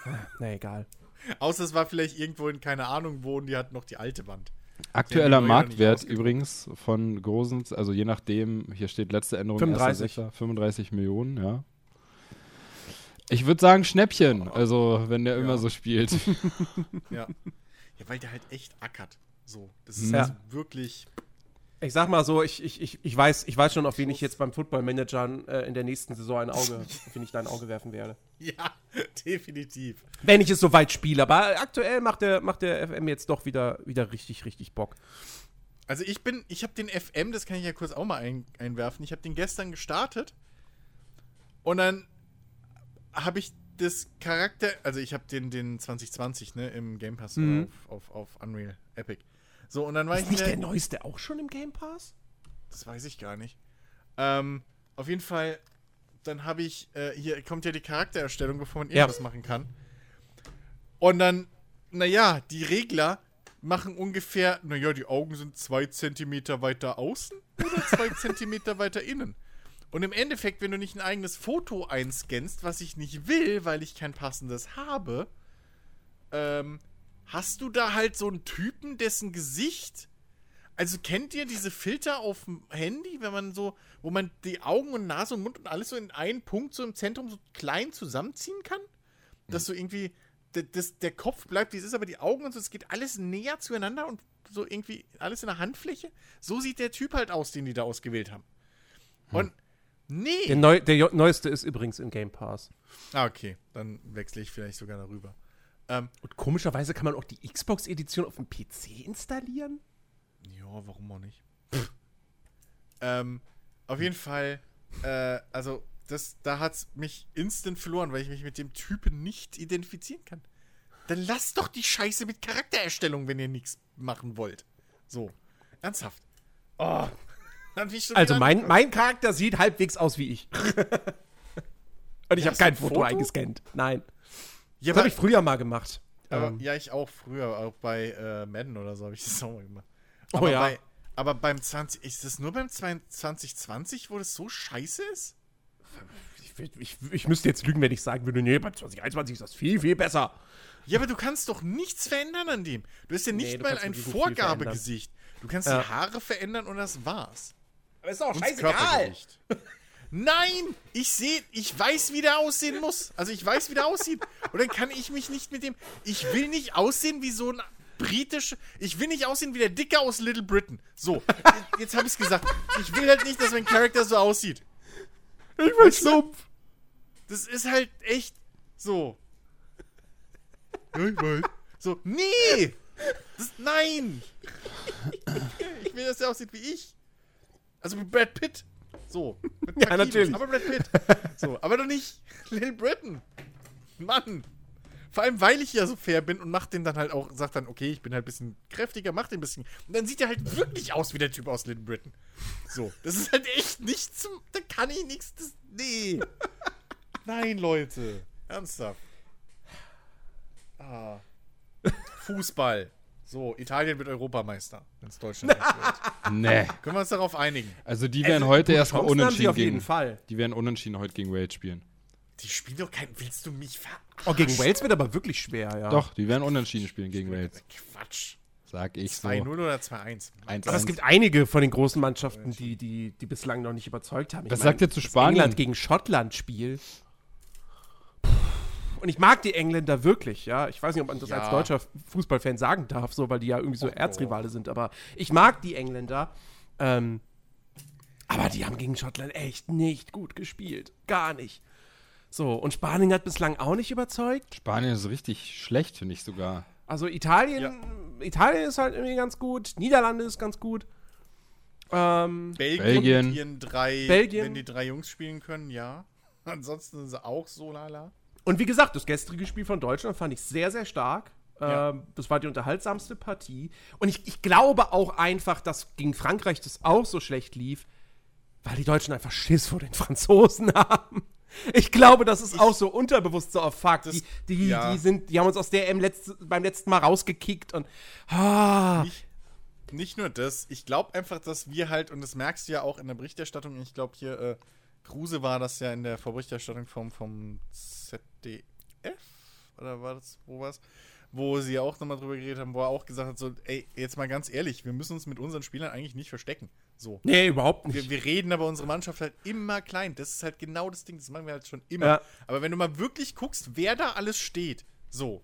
Na egal. Außer es war vielleicht irgendwo in keine Ahnung wo und die hat noch die alte Wand. Aktueller Marktwert übrigens von Gosens, also je nachdem, hier steht letzte Änderung 35. 1.6., 35 Millionen, ja. Ich würde sagen Schnäppchen, also wenn der immer so spielt. Ja. ja, weil der halt echt ackert. So. Das ist Ja. also wirklich. Ich sag mal so, ich, ich, ich, ich, weiß, ich weiß schon, auf wen ich jetzt beim Football Manager äh, in der nächsten Saison ein Auge, auf wen ich da ein Auge werfen werde. Ja, definitiv. Wenn ich es soweit spiele. Aber aktuell macht der, macht der FM jetzt doch wieder, wieder richtig, richtig Bock. Also ich bin, ich habe den FM, das kann ich ja kurz auch mal ein, einwerfen. Ich habe den gestern gestartet und dann habe ich das Charakter, also ich habe den, den 2020 ne im Game Pass Mhm. auf, auf, auf Unreal Epic. So und dann war Ist ich nicht wieder- der neueste auch schon im Game Pass? Das weiß ich gar nicht. Ähm, auf jeden Fall, dann habe ich, äh, hier kommt ja die Charaktererstellung, bevor man Ja. irgendwas machen kann. Und dann, naja, die Regler machen ungefähr, naja, die Augen sind zwei Zentimeter weiter außen oder zwei Zentimeter weiter innen. Und im Endeffekt, wenn du nicht ein eigenes Foto einscannst, was ich nicht will, weil ich kein passendes habe, ähm, hast du da halt so einen Typen, dessen Gesicht also kennt ihr diese Filter auf dem Handy, wenn man so, wo man die Augen und Nase und Mund und alles so in einen Punkt so im Zentrum so klein zusammenziehen kann? Dass so irgendwie d- das, der Kopf bleibt, wie es ist, aber die Augen und so, es geht alles näher zueinander und so irgendwie alles in der Handfläche. So sieht der Typ halt aus, den die da ausgewählt haben. Und nee. Der, neu, der neueste ist übrigens im Game Pass. ah, okay, dann wechsle ich vielleicht sogar darüber. Ähm, Und komischerweise kann man auch die Xbox-Edition auf dem PC installieren? Ja, warum auch nicht? ähm, auf jeden Fall, äh, also, das, da hat's mich instant verloren, weil ich mich mit dem Typen nicht identifizieren kann. Dann lasst doch die Scheiße mit Charaktererstellung, wenn ihr nichts machen wollt. So, ernsthaft. Oh, Also mein, mein Charakter sieht halbwegs aus wie ich. Und ich habe kein Foto? eingescannt. Nein. Ja, Das habe ich früher mal gemacht. aber, Ähm, ja, ich auch früher, auch bei äh, Madden oder so habe ich das auch mal gemacht. Oh Aber, ja. bei, aber beim 20, ist das nur beim 2020, wo das so scheiße ist? ich, ich, ich müsste jetzt lügen, wenn ich sagen würde, nee, bei 2021 ist das viel, viel besser. Ja, aber du kannst doch nichts verändern an dem. Du hast ja Nee, nicht du mal ein Vorgabegesicht. Du kannst Ja. die Haare verändern und das war's. Aber ist doch Körpergewicht. Nein, ich sehe, ich weiß, wie der aussehen muss. Also ich weiß, wie der aussieht. Und dann kann ich mich nicht mit dem. Ich will nicht aussehen wie so ein britisch. Ich will nicht aussehen wie der Dicke aus Little Britain. So, jetzt habe ich es gesagt. Ich will halt nicht, dass mein Charakter so aussieht. Ich will Schlumpf. Das ist halt echt so. Ja, ich weiß. So, nee! Das, nein! Ich will, dass der aussieht wie ich. Also mit Brad Pitt. So. Ja, natürlich. Aber Brad Pitt. So, aber doch nicht Little Britain. Mann. Vor allem, weil ich ja so fair bin und mach den dann halt auch, sagt dann, okay, ich bin halt ein bisschen kräftiger, mach den ein bisschen. Und dann sieht er halt wirklich aus wie der Typ aus Little Britain. So. Das ist halt echt nicht zum. Da kann ich nichts. Das, nee. Nein, Leute. Ernsthaft. Ah. Fußball. So, Italien wird Europameister, wenn es Deutschland nicht wird. Nee. Können wir uns darauf einigen? Also die werden Also, heute erstmal unentschieden auf jeden gegen. Fall. Die werden unentschieden heute gegen Wales spielen. Die spielen doch kein. Willst du mich verarschen? Oh, gegen Wales wird aber wirklich schwer, ja. Doch, die werden unentschieden spielen gegen Wales. Quatsch. Sag ich so. 2-0 oder 2-1? 1 Aber es gibt einige von den großen Mannschaften, die, die, die bislang noch nicht überzeugt haben. Ich Was meine, sagt ihr zu das Spanien? England gegen Schottland Spiel. Und ich mag die Engländer wirklich, ja. Ich weiß nicht, ob man das Ja. als deutscher Fußballfan sagen darf, so, weil die ja irgendwie so Oh, oh. Erzrivale sind. Aber ich mag die Engländer. Ähm, aber die haben gegen Schottland echt nicht gut gespielt. Gar nicht. So, und Spanien hat bislang auch nicht überzeugt. Spanien ist richtig schlecht, finde ich sogar. Also Italien, Italien ist halt irgendwie ganz gut. Niederlande ist ganz gut. Ähm, Belgien, Belgien. drei, Belgien. wenn die drei Jungs spielen können, ja. Ansonsten sind sie auch so lala. Und wie gesagt, das gestrige Spiel von Deutschland fand ich sehr, sehr stark. Ja. Ähm, das war die unterhaltsamste Partie. Und ich, ich glaube auch einfach, dass gegen Frankreich das auch so schlecht lief, weil die Deutschen einfach Schiss vor den Franzosen haben. Ich glaube, das ist auch so unterbewusst so auf Fakt. Die, die, ja. die, sind, die haben uns aus der M letzt, beim letzten Mal rausgekickt und ah, Nicht, nicht nur das, ich glaube einfach, dass wir halt, und das merkst du ja auch in der Berichterstattung, ich glaube hier, äh, Kruse war das ja in der Vorberichterstattung vom, vom ZDF, oder war das, wo war's? Wo sie auch nochmal drüber geredet haben, wo er auch gesagt hat, so, ey, jetzt mal ganz ehrlich, wir müssen uns mit unseren Spielern eigentlich nicht verstecken. So. nee, überhaupt nicht. Wir, wir reden aber unsere Mannschaft halt immer klein. Das ist halt genau das Ding, das machen wir halt schon immer. Ja. Aber wenn du mal wirklich guckst, wer da alles steht, so,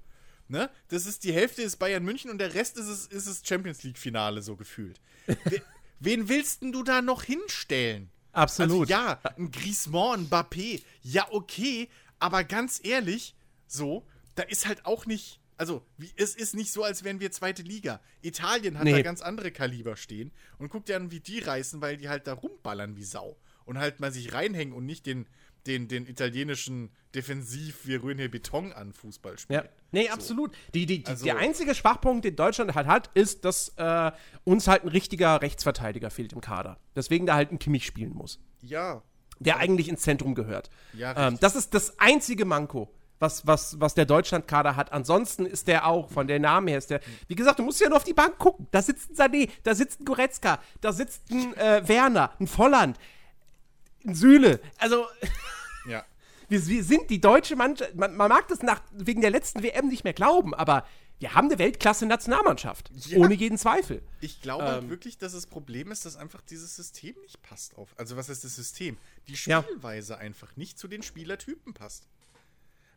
ne? Das ist die Hälfte ist Bayern München und der Rest ist es, ist es Champions League-Finale, so gefühlt. We- Wen willst denn du da noch hinstellen? Absolut. Also ja, ein Griezmann, ein Mbappé, ja, okay, aber ganz ehrlich, so, da ist halt auch nicht, also, wie, es ist nicht so, als wären wir zweite Liga. Italien hat Nee. da ganz andere Kaliber stehen und guck dir an, wie die reißen, weil die halt da rumballern wie Sau und halt mal sich reinhängen und nicht den, den, den italienischen Defensiv, wir rühren hier Beton an Fußball spielen. Ja. Nee, absolut. Die, die, die, Also- der einzige Schwachpunkt, den Deutschland halt hat, ist, dass äh, uns halt ein richtiger Rechtsverteidiger fehlt im Kader. Deswegen da halt ein Kimmich spielen muss. Ja, Der eigentlich ins Zentrum gehört. Ja, ähm, das ist das einzige Manko, was, was, was der Deutschland-Kader hat. Ansonsten ist der auch, von der Namen her ist der. Wie gesagt, du musst ja nur auf die Bank gucken. Da sitzt ein Sané, da sitzt ein Goretzka, da sitzt ein äh, Werner, ein Volland, ein Süle. Also. ja. Wir, wir sind die deutsche Mannschaft. Man, man mag das nach, wegen der letzten WM nicht mehr glauben, aber wir haben eine Weltklasse-Nationalmannschaft. Ja. Ohne jeden Zweifel. Ich glaube Ähm. halt wirklich, dass das Problem ist, dass einfach dieses System nicht passt auf. Also was ist das System? Die Ja. Spielweise einfach nicht zu den Spielertypen passt.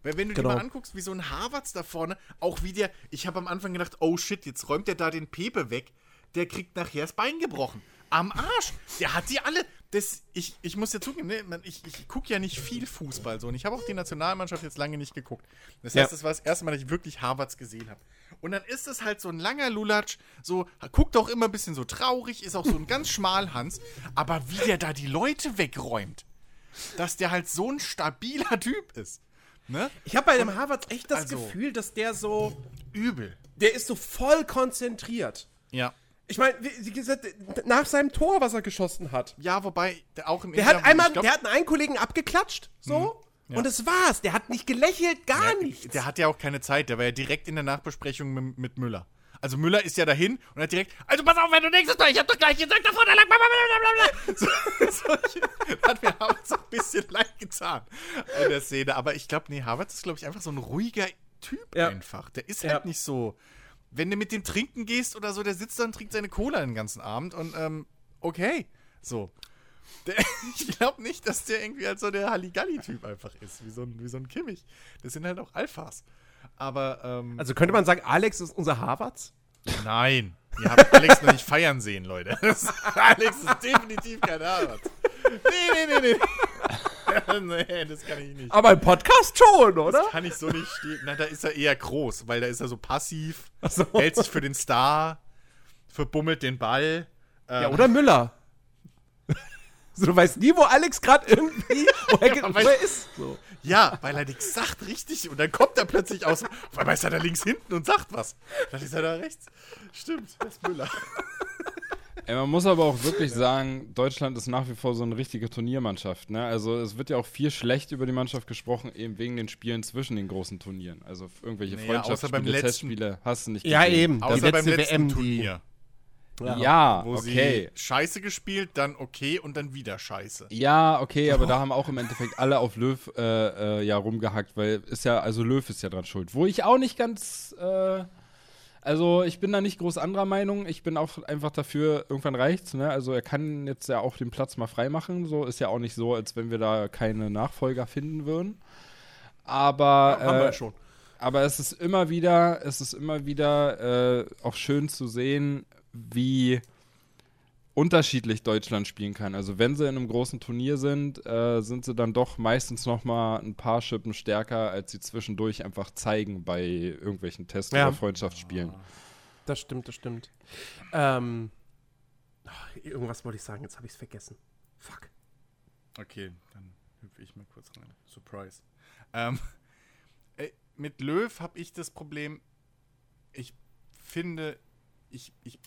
Weil wenn du Genau. dir mal anguckst, wie so ein Harvards da vorne, auch wie der, ich habe am Anfang gedacht, oh shit, jetzt räumt der da den Pepe weg, der kriegt nachher das Bein gebrochen. Am Arsch. Der hat die alle. Das, ich, ich muss ja zugeben, ne, ich, ich gucke ja nicht viel Fußball so und ich habe auch die Nationalmannschaft jetzt lange nicht geguckt. Das heißt, Ja. das war das erste Mal, dass ich wirklich Harvards gesehen habe. Und dann ist es halt so ein langer Lulatsch, so, guckt auch immer ein bisschen so traurig, ist auch so ein ganz schmalhans, aber wie der da die Leute wegräumt, dass der halt so ein stabiler Typ ist. Ne? Ich habe bei dem Harvard echt das Also- Gefühl, dass der so. Übel. Der ist so voll konzentriert. Ja. Ich meine, wie gesagt, nach seinem Tor, was er geschossen hat. Ja, wobei, der auch im Der hat einmal, glaub, der hat einen Kollegen abgeklatscht, so. Ja. Und das war's. Der hat nicht gelächelt, gar der, nichts. der hat ja auch keine Zeit, der war ja direkt in der Nachbesprechung mit, mit Müller. Also Müller ist ja dahin und hat direkt, also pass auf, wenn du nächstes Mal, ich hab doch gleich gesagt, da vorne lang, blablabla. So, solche, hat mir Havertz auch ein bisschen leid getan in der Szene. Aber ich glaube, nee, Havertz ist, glaube ich, einfach so ein ruhiger Typ Ja. einfach. Der ist Ja. halt nicht so, wenn du mit dem trinken gehst oder so, der sitzt da und trinkt seine Cola den ganzen Abend und, ähm, okay, so. Der, ich glaube nicht, dass der irgendwie halt so der Halligalli-Typ einfach ist, wie so, ein, wie so ein Kimmich. Das sind halt auch Alphas. Aber, ähm, also könnte man sagen, Alex ist unser Harvards? Nein, ihr habt Alex noch nicht feiern sehen, Leute. Alex ist definitiv kein Harvard. Nee, nee, nee, nee. nee, das kann ich nicht. Aber im Podcast schon, oder? Das kann ich so nicht stehen. Na, da ist er eher groß, weil da ist er so passiv, so. hält sich für den Star, verbummelt den Ball. Ähm, Ja, oder Müller. So, du weißt nie, wo Alex gerade irgendwie, wo er, Ja, wo weil- er ist. So. Ja, weil er nichts sagt, richtig. Und dann kommt er plötzlich aus. Einmal ist er da links hinten und sagt was. Dann ist er da rechts. Stimmt, das ist Müller. Ey, man muss aber auch wirklich sagen, Deutschland ist nach wie vor so eine richtige Turniermannschaft. Ne? Also es wird ja auch viel schlecht über die Mannschaft gesprochen, eben wegen den Spielen zwischen den großen Turnieren. Also irgendwelche Naja, Freundschaftsspiele, letzten- Testspiele hast du nicht Ja, gesehen. eben. Außer Die beim letzte letzten WM, die. Turnier, Ja, wo okay. sie scheiße gespielt, dann okay und dann wieder scheiße. Ja, okay, aber da haben auch im Endeffekt alle auf Löw äh, äh, ja rumgehackt, weil ist ja, also Löw ist ja dran schuld. Wo ich auch nicht ganz, äh, also ich bin da nicht groß anderer Meinung. Ich bin auch einfach dafür, irgendwann reicht's, ne? Also er kann jetzt ja auch den Platz mal freimachen. So ist ja auch nicht so, als wenn wir da keine Nachfolger finden würden. Aber Haben wir äh, ja schon. aber es ist immer wieder, es ist immer wieder äh, auch schön zu sehen, wie unterschiedlich Deutschland spielen kann. Also wenn sie in einem großen Turnier sind, äh, sind sie dann doch meistens noch mal ein paar Schippen stärker, als sie zwischendurch einfach zeigen bei irgendwelchen Test- Ja. oder Freundschaftsspielen. Das stimmt, das stimmt. Ähm, ach, irgendwas wollte ich sagen, jetzt habe ich es vergessen. Fuck. Okay, dann hüpfe ich mal kurz rein. Surprise. Ähm, ey, mit Löw habe ich das Problem, ich finde, ich, ich,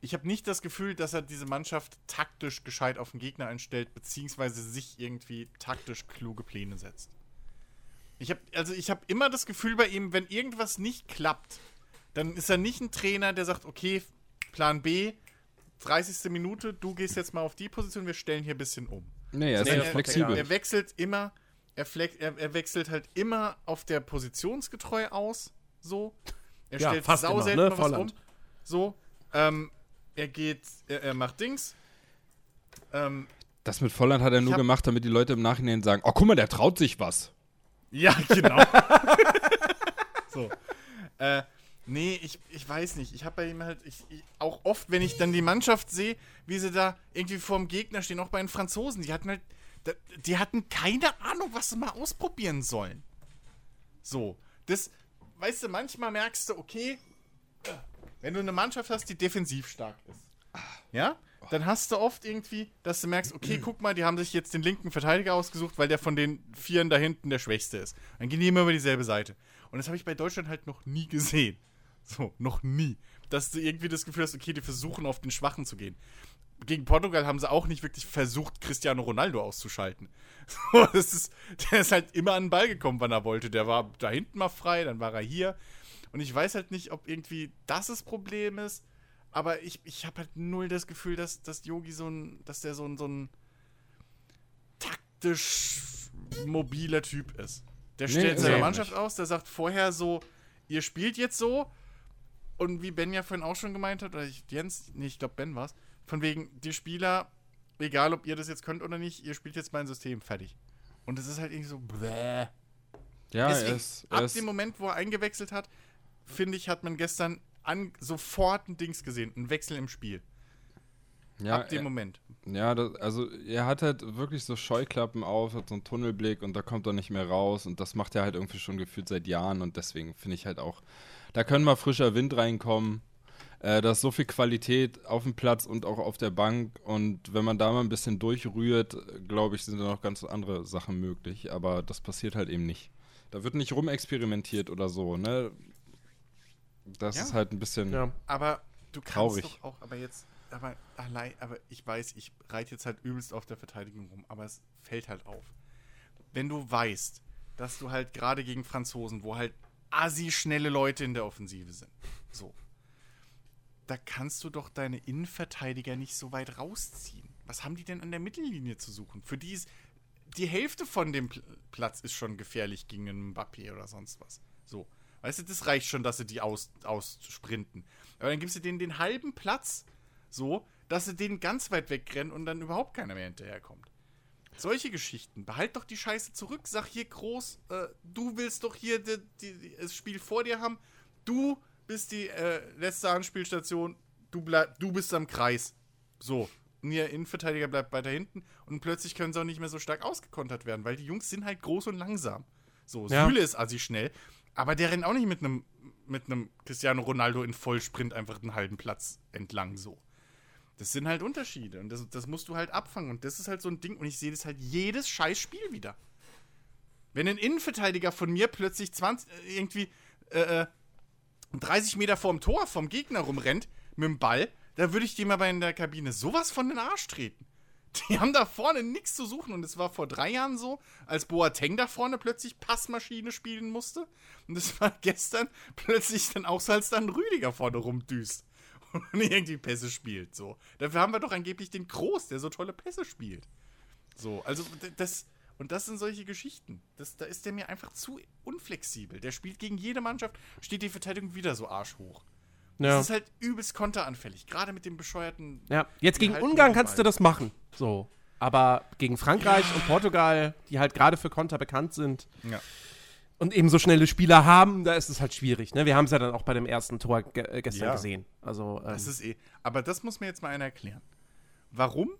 ich habe nicht das Gefühl, dass er diese Mannschaft taktisch gescheit auf den Gegner einstellt, beziehungsweise sich irgendwie taktisch kluge Pläne setzt. Ich habe also ich habe immer das Gefühl bei ihm, wenn irgendwas nicht klappt, dann ist er nicht ein Trainer, der sagt, okay, Plan B, 30. Minute, du gehst jetzt mal auf die Position, wir stellen hier ein bisschen um. Nee, er ist Nee, er, flexibel. Er, er wechselt immer, er, flex, er, er wechselt halt immer auf der positionsgetreu aus, so. Er Ja, fast immer, sauselten ne, was um. Volland. So. Ähm, er geht, er, er macht Dings. Ähm, das mit Volland hat er nur hab- gemacht, damit die Leute im Nachhinein sagen, oh guck mal, der traut sich was. ja, genau. so. Äh, nee, ich, ich weiß nicht. Ich habe bei ihm halt, ich, ich, auch oft, wenn ich dann die Mannschaft sehe, wie sie da irgendwie vorm Gegner stehen, auch bei den Franzosen, die hatten halt, die hatten keine Ahnung, was sie mal ausprobieren sollen. So. Das, weißt du, manchmal merkst du, okay, wenn du eine Mannschaft hast, die defensiv stark ist, ja, dann hast du oft irgendwie, dass du merkst, okay, guck mal, die haben sich jetzt den linken Verteidiger ausgesucht, weil der von den Vieren da hinten der Schwächste ist. Dann gehen die immer über dieselbe Seite. Und das habe ich bei Deutschland halt noch nie gesehen. So, noch nie. Dass du irgendwie das Gefühl hast, okay, die versuchen auf den Schwachen zu gehen. Gegen Portugal haben sie auch nicht wirklich versucht, Cristiano Ronaldo auszuschalten. So, das ist, der ist halt immer an den Ball gekommen, wann er wollte. Der war da hinten mal frei, dann war er hier. Und ich weiß halt nicht, ob irgendwie das das Problem ist. Aber ich, ich habe halt null das Gefühl, dass, dass Yogi so ein, dass der so ein, so ein taktisch mobiler Typ ist. Der Nee, stellt ist seine auch Mannschaft nicht. aus, der sagt vorher so, ihr spielt jetzt so. Und wie Ben ja vorhin auch schon gemeint hat, oder ich, Jens, nee, ich glaube Ben war's, von wegen, die Spieler, egal ob ihr das jetzt könnt oder nicht, ihr spielt jetzt mein System, fertig. Und es ist halt irgendwie so, bläh. Ja, Deswegen, er ist, ab er ist dem Moment, wo er eingewechselt hat, finde ich, hat man gestern an, sofort ein Dings gesehen, ein Wechsel im Spiel. ja, ab dem er- Moment. Ja, das, also er hat halt wirklich so Scheuklappen auf, hat so einen Tunnelblick und da kommt er nicht mehr raus und das macht er halt irgendwie schon gefühlt seit Jahren und deswegen finde ich halt auch, da können mal frischer Wind reinkommen. Äh, da ist so viel Qualität auf dem Platz und auch auf der Bank und wenn man da mal ein bisschen durchrührt, glaube ich, sind da noch ganz andere Sachen möglich, aber das passiert halt eben nicht. Da wird nicht rumexperimentiert oder so, ne? Das Ja. ist halt ein bisschen. Ja. Aber du kannst Traurig. doch auch, aber jetzt, aber allein, aber ich weiß, ich reite jetzt halt übelst auf der Verteidigung rum, aber es fällt halt auf. Wenn du weißt, dass du halt gerade gegen Franzosen, wo halt assi schnelle Leute in der Offensive sind, so, da kannst du doch deine Innenverteidiger nicht so weit rausziehen. Was haben die denn an der Mittellinie zu suchen? Für die ist die Hälfte von dem Pl Platz ist schon gefährlich gegen einen Mbappé oder sonst was. So. Weißt du, das reicht schon, dass sie die aus, aussprinten. Aber dann gibst du denen den halben Platz so, dass sie den ganz weit wegrennen und dann überhaupt keiner mehr hinterherkommt. Solche Geschichten. Behalt doch die Scheiße zurück. Sag hier groß, äh, du willst doch hier die, die, das Spiel vor dir haben. Du bist die äh, letzte Anspielstation. Du, bleib, du bist am Kreis. So. Und ihr Innenverteidiger bleibt weiter hinten. Und plötzlich können sie auch nicht mehr so stark ausgekontert werden, weil die Jungs sind halt groß und langsam. So, Ja. Süle ist assi schnell. Aber der rennt auch nicht mit einem mit einem Cristiano Ronaldo in Vollsprint einfach einen halben Platz entlang so. Das sind halt Unterschiede und das, das musst du halt abfangen und das ist halt so ein Ding und ich sehe das halt jedes scheiß Spiel wieder. Wenn ein Innenverteidiger von mir plötzlich 20, äh, irgendwie äh, äh, 30 Meter vorm Tor vom Gegner rumrennt mit dem Ball, da würde ich dem aber in der Kabine sowas von den Arsch treten. Die haben da vorne nichts zu suchen und es war vor drei Jahren so, als Boateng da vorne plötzlich Passmaschine spielen musste. Und es war gestern plötzlich dann auch so, als dann Rüdiger vorne rumdüst und irgendwie Pässe spielt. So. Dafür haben wir doch angeblich den Groß, der so tolle Pässe spielt. So, also das. Und das sind solche Geschichten. Das, da ist der mir einfach zu unflexibel. Der spielt gegen jede Mannschaft, steht die Verteidigung wieder so arschhoch. Ja. Das ist halt übelst konteranfällig. Gerade mit dem bescheuerten. ja. Jetzt gegen Ungarn kannst du das machen. So. Aber gegen Frankreich und Portugal, die halt gerade für Konter bekannt sind Ja. und eben so schnelle Spieler haben, da ist es halt schwierig. Ne? Wir haben es ja dann auch bei dem ersten Tor ge äh, gestern Ja. gesehen. Also, ähm, Das ist eh. Aber das muss mir jetzt mal einer erklären. Warum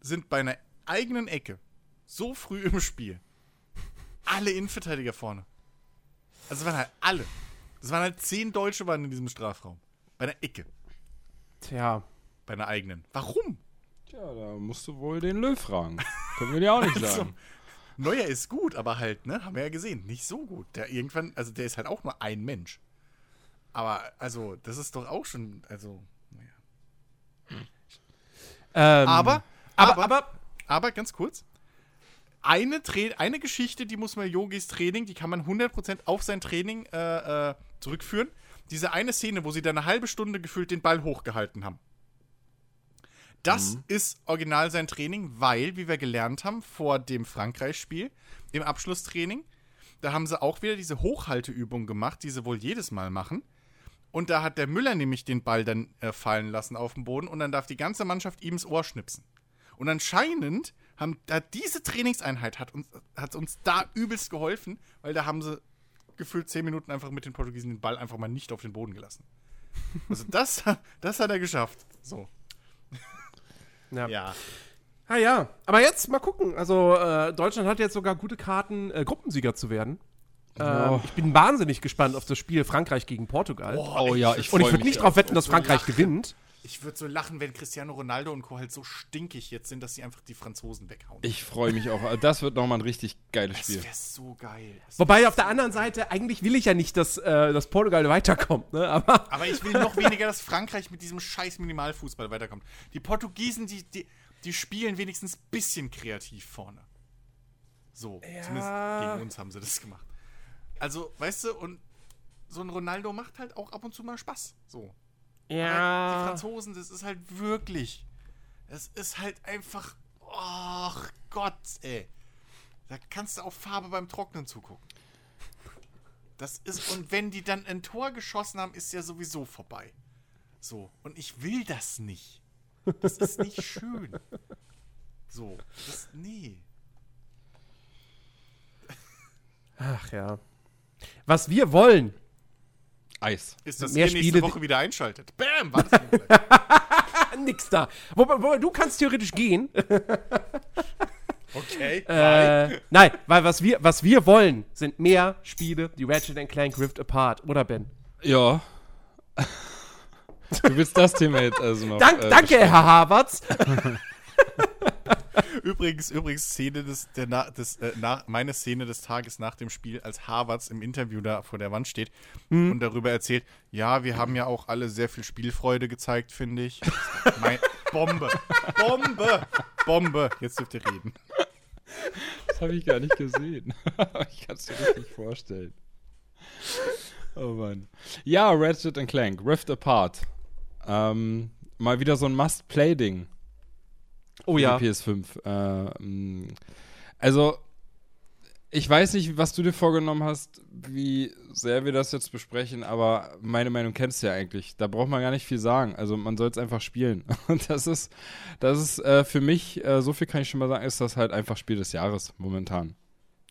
sind bei einer eigenen Ecke so früh im Spiel alle Innenverteidiger vorne? Also waren halt alle. Das waren halt zehn Deutsche waren in diesem Strafraum. Bei einer Ecke. tja. Bei einer eigenen. Warum? Tja, da musst du wohl den Löw fragen. Können wir dir auch nicht Also, sagen. Neuer ist gut, aber halt, ne, haben wir ja gesehen, nicht so gut. Der irgendwann, also der ist halt auch nur ein Mensch. Aber, also, das ist doch auch schon, also, naja. Ähm, Aber, aber, aber, aber, aber ganz kurz. Eine, Tra eine Geschichte, die muss man Yogis Training, die kann man 100% auf sein Training äh, äh, zurückführen. Diese eine Szene, wo sie da eine halbe Stunde gefühlt den Ball hochgehalten haben. Das ist original sein Training, weil, wie wir gelernt haben, vor dem Frankreich-Spiel, im Abschlusstraining, da haben sie auch wieder diese Hochhalteübung gemacht, die sie wohl jedes Mal machen. Und da hat der Müller nämlich den Ball dann äh, fallen lassen auf den Boden und dann darf die ganze Mannschaft ihm ins Ohr schnipsen. Und anscheinend haben da diese Trainingseinheit hat uns, hat uns da übelst geholfen, weil da haben sie gefühlt zehn Minuten einfach mit den Portugiesen den Ball einfach mal nicht auf den Boden gelassen. Also das, das hat er geschafft. So. ja. Ja. Ah ja, aber jetzt mal gucken. Also äh, Deutschland hat jetzt sogar gute Karten, äh, Gruppensieger zu werden. Ähm, Ja. Ich bin wahnsinnig gespannt auf das Spiel Frankreich gegen Portugal. Oh ja, ich Und ich würde nicht darauf wetten, dass so Frankreich lachen. gewinnt. Ich würde so lachen, wenn Cristiano Ronaldo und Co. halt so stinkig jetzt sind, dass sie einfach die Franzosen weghauen. Ich freue mich auch. Das wird nochmal ein richtig geiles das Spiel. wäre so geil. Das Wobei auf der anderen Seite, eigentlich will ich ja nicht, dass, äh, dass Portugal weiterkommt, ne? Aber Aber ich will noch weniger, dass Frankreich mit diesem scheiß Minimalfußball weiterkommt. Die Portugiesen, die, die, die spielen wenigstens ein bisschen kreativ vorne. So, zumindest gegen uns haben sie das gemacht. Also, weißt du, und so ein Ronaldo macht halt auch ab und zu mal Spaß. So. Aber die Franzosen, das ist halt wirklich. Das ist halt einfach. Ach Gott, ey. Da kannst du auf Farbe beim Trocknen zugucken. Das ist. Und wenn die dann ein Tor geschossen haben, ist ja sowieso vorbei. So. Und ich will das nicht. Das ist nicht schön. So. Das. Nee. Ach ja. Was wir wollen, Eis. Ist, dass Mehr ihr nächste Spiele- Woche wieder einschaltet. Bam! War das nix da. Wobei, wobei, du kannst theoretisch gehen. Okay. äh, nein, weil was wir, was wir wollen, sind mehr Spiele, die Ratchet Clank Rift Apart, oder Ben? Ja. Du willst das Thema jetzt also noch. Dank, äh, danke, Herr Havertz. Übrigens, übrigens Szene des, der, na, des äh, nach, meine Szene des Tages nach dem Spiel, als Harvards im Interview da vor der Wand steht und darüber erzählt, ja, wir haben ja auch alle sehr viel Spielfreude gezeigt, finde ich. mein, Bombe, Bombe, Bombe. Jetzt dürft ihr reden. Das habe ich gar nicht gesehen. ich kann es dir richtig vorstellen. Oh Mann. Ja, Ratchet and Clank, Rift Apart. Ähm, mal wieder so ein Must-Play-Ding. Oh ja. Die PS5. Äh, mh, also, ich weiß nicht, was du dir vorgenommen hast, wie sehr wir das jetzt besprechen, aber meine Meinung kennst du ja eigentlich. Da braucht man gar nicht viel sagen. Also, man soll es einfach spielen. Und das ist, das ist äh, für mich, äh, so viel kann ich schon mal sagen, ist das halt einfach Spiel des Jahres momentan.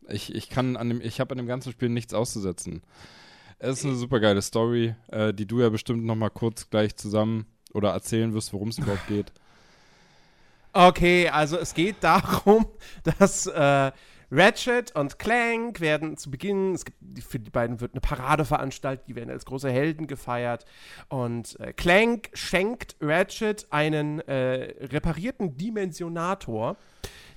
Ich, ich kann an dem, ich habe an dem ganzen Spiel nichts auszusetzen. Es ist eine super geile Story, äh, die du ja bestimmt noch mal kurz gleich zusammen oder erzählen wirst, worum es überhaupt geht. Okay, also es geht darum, dass äh, Ratchet und Clank werden zu Beginn, es gibt, für die beiden wird eine Parade veranstaltet, die werden als große Helden gefeiert. Und äh, Clank schenkt Ratchet einen äh, reparierten Dimensionator,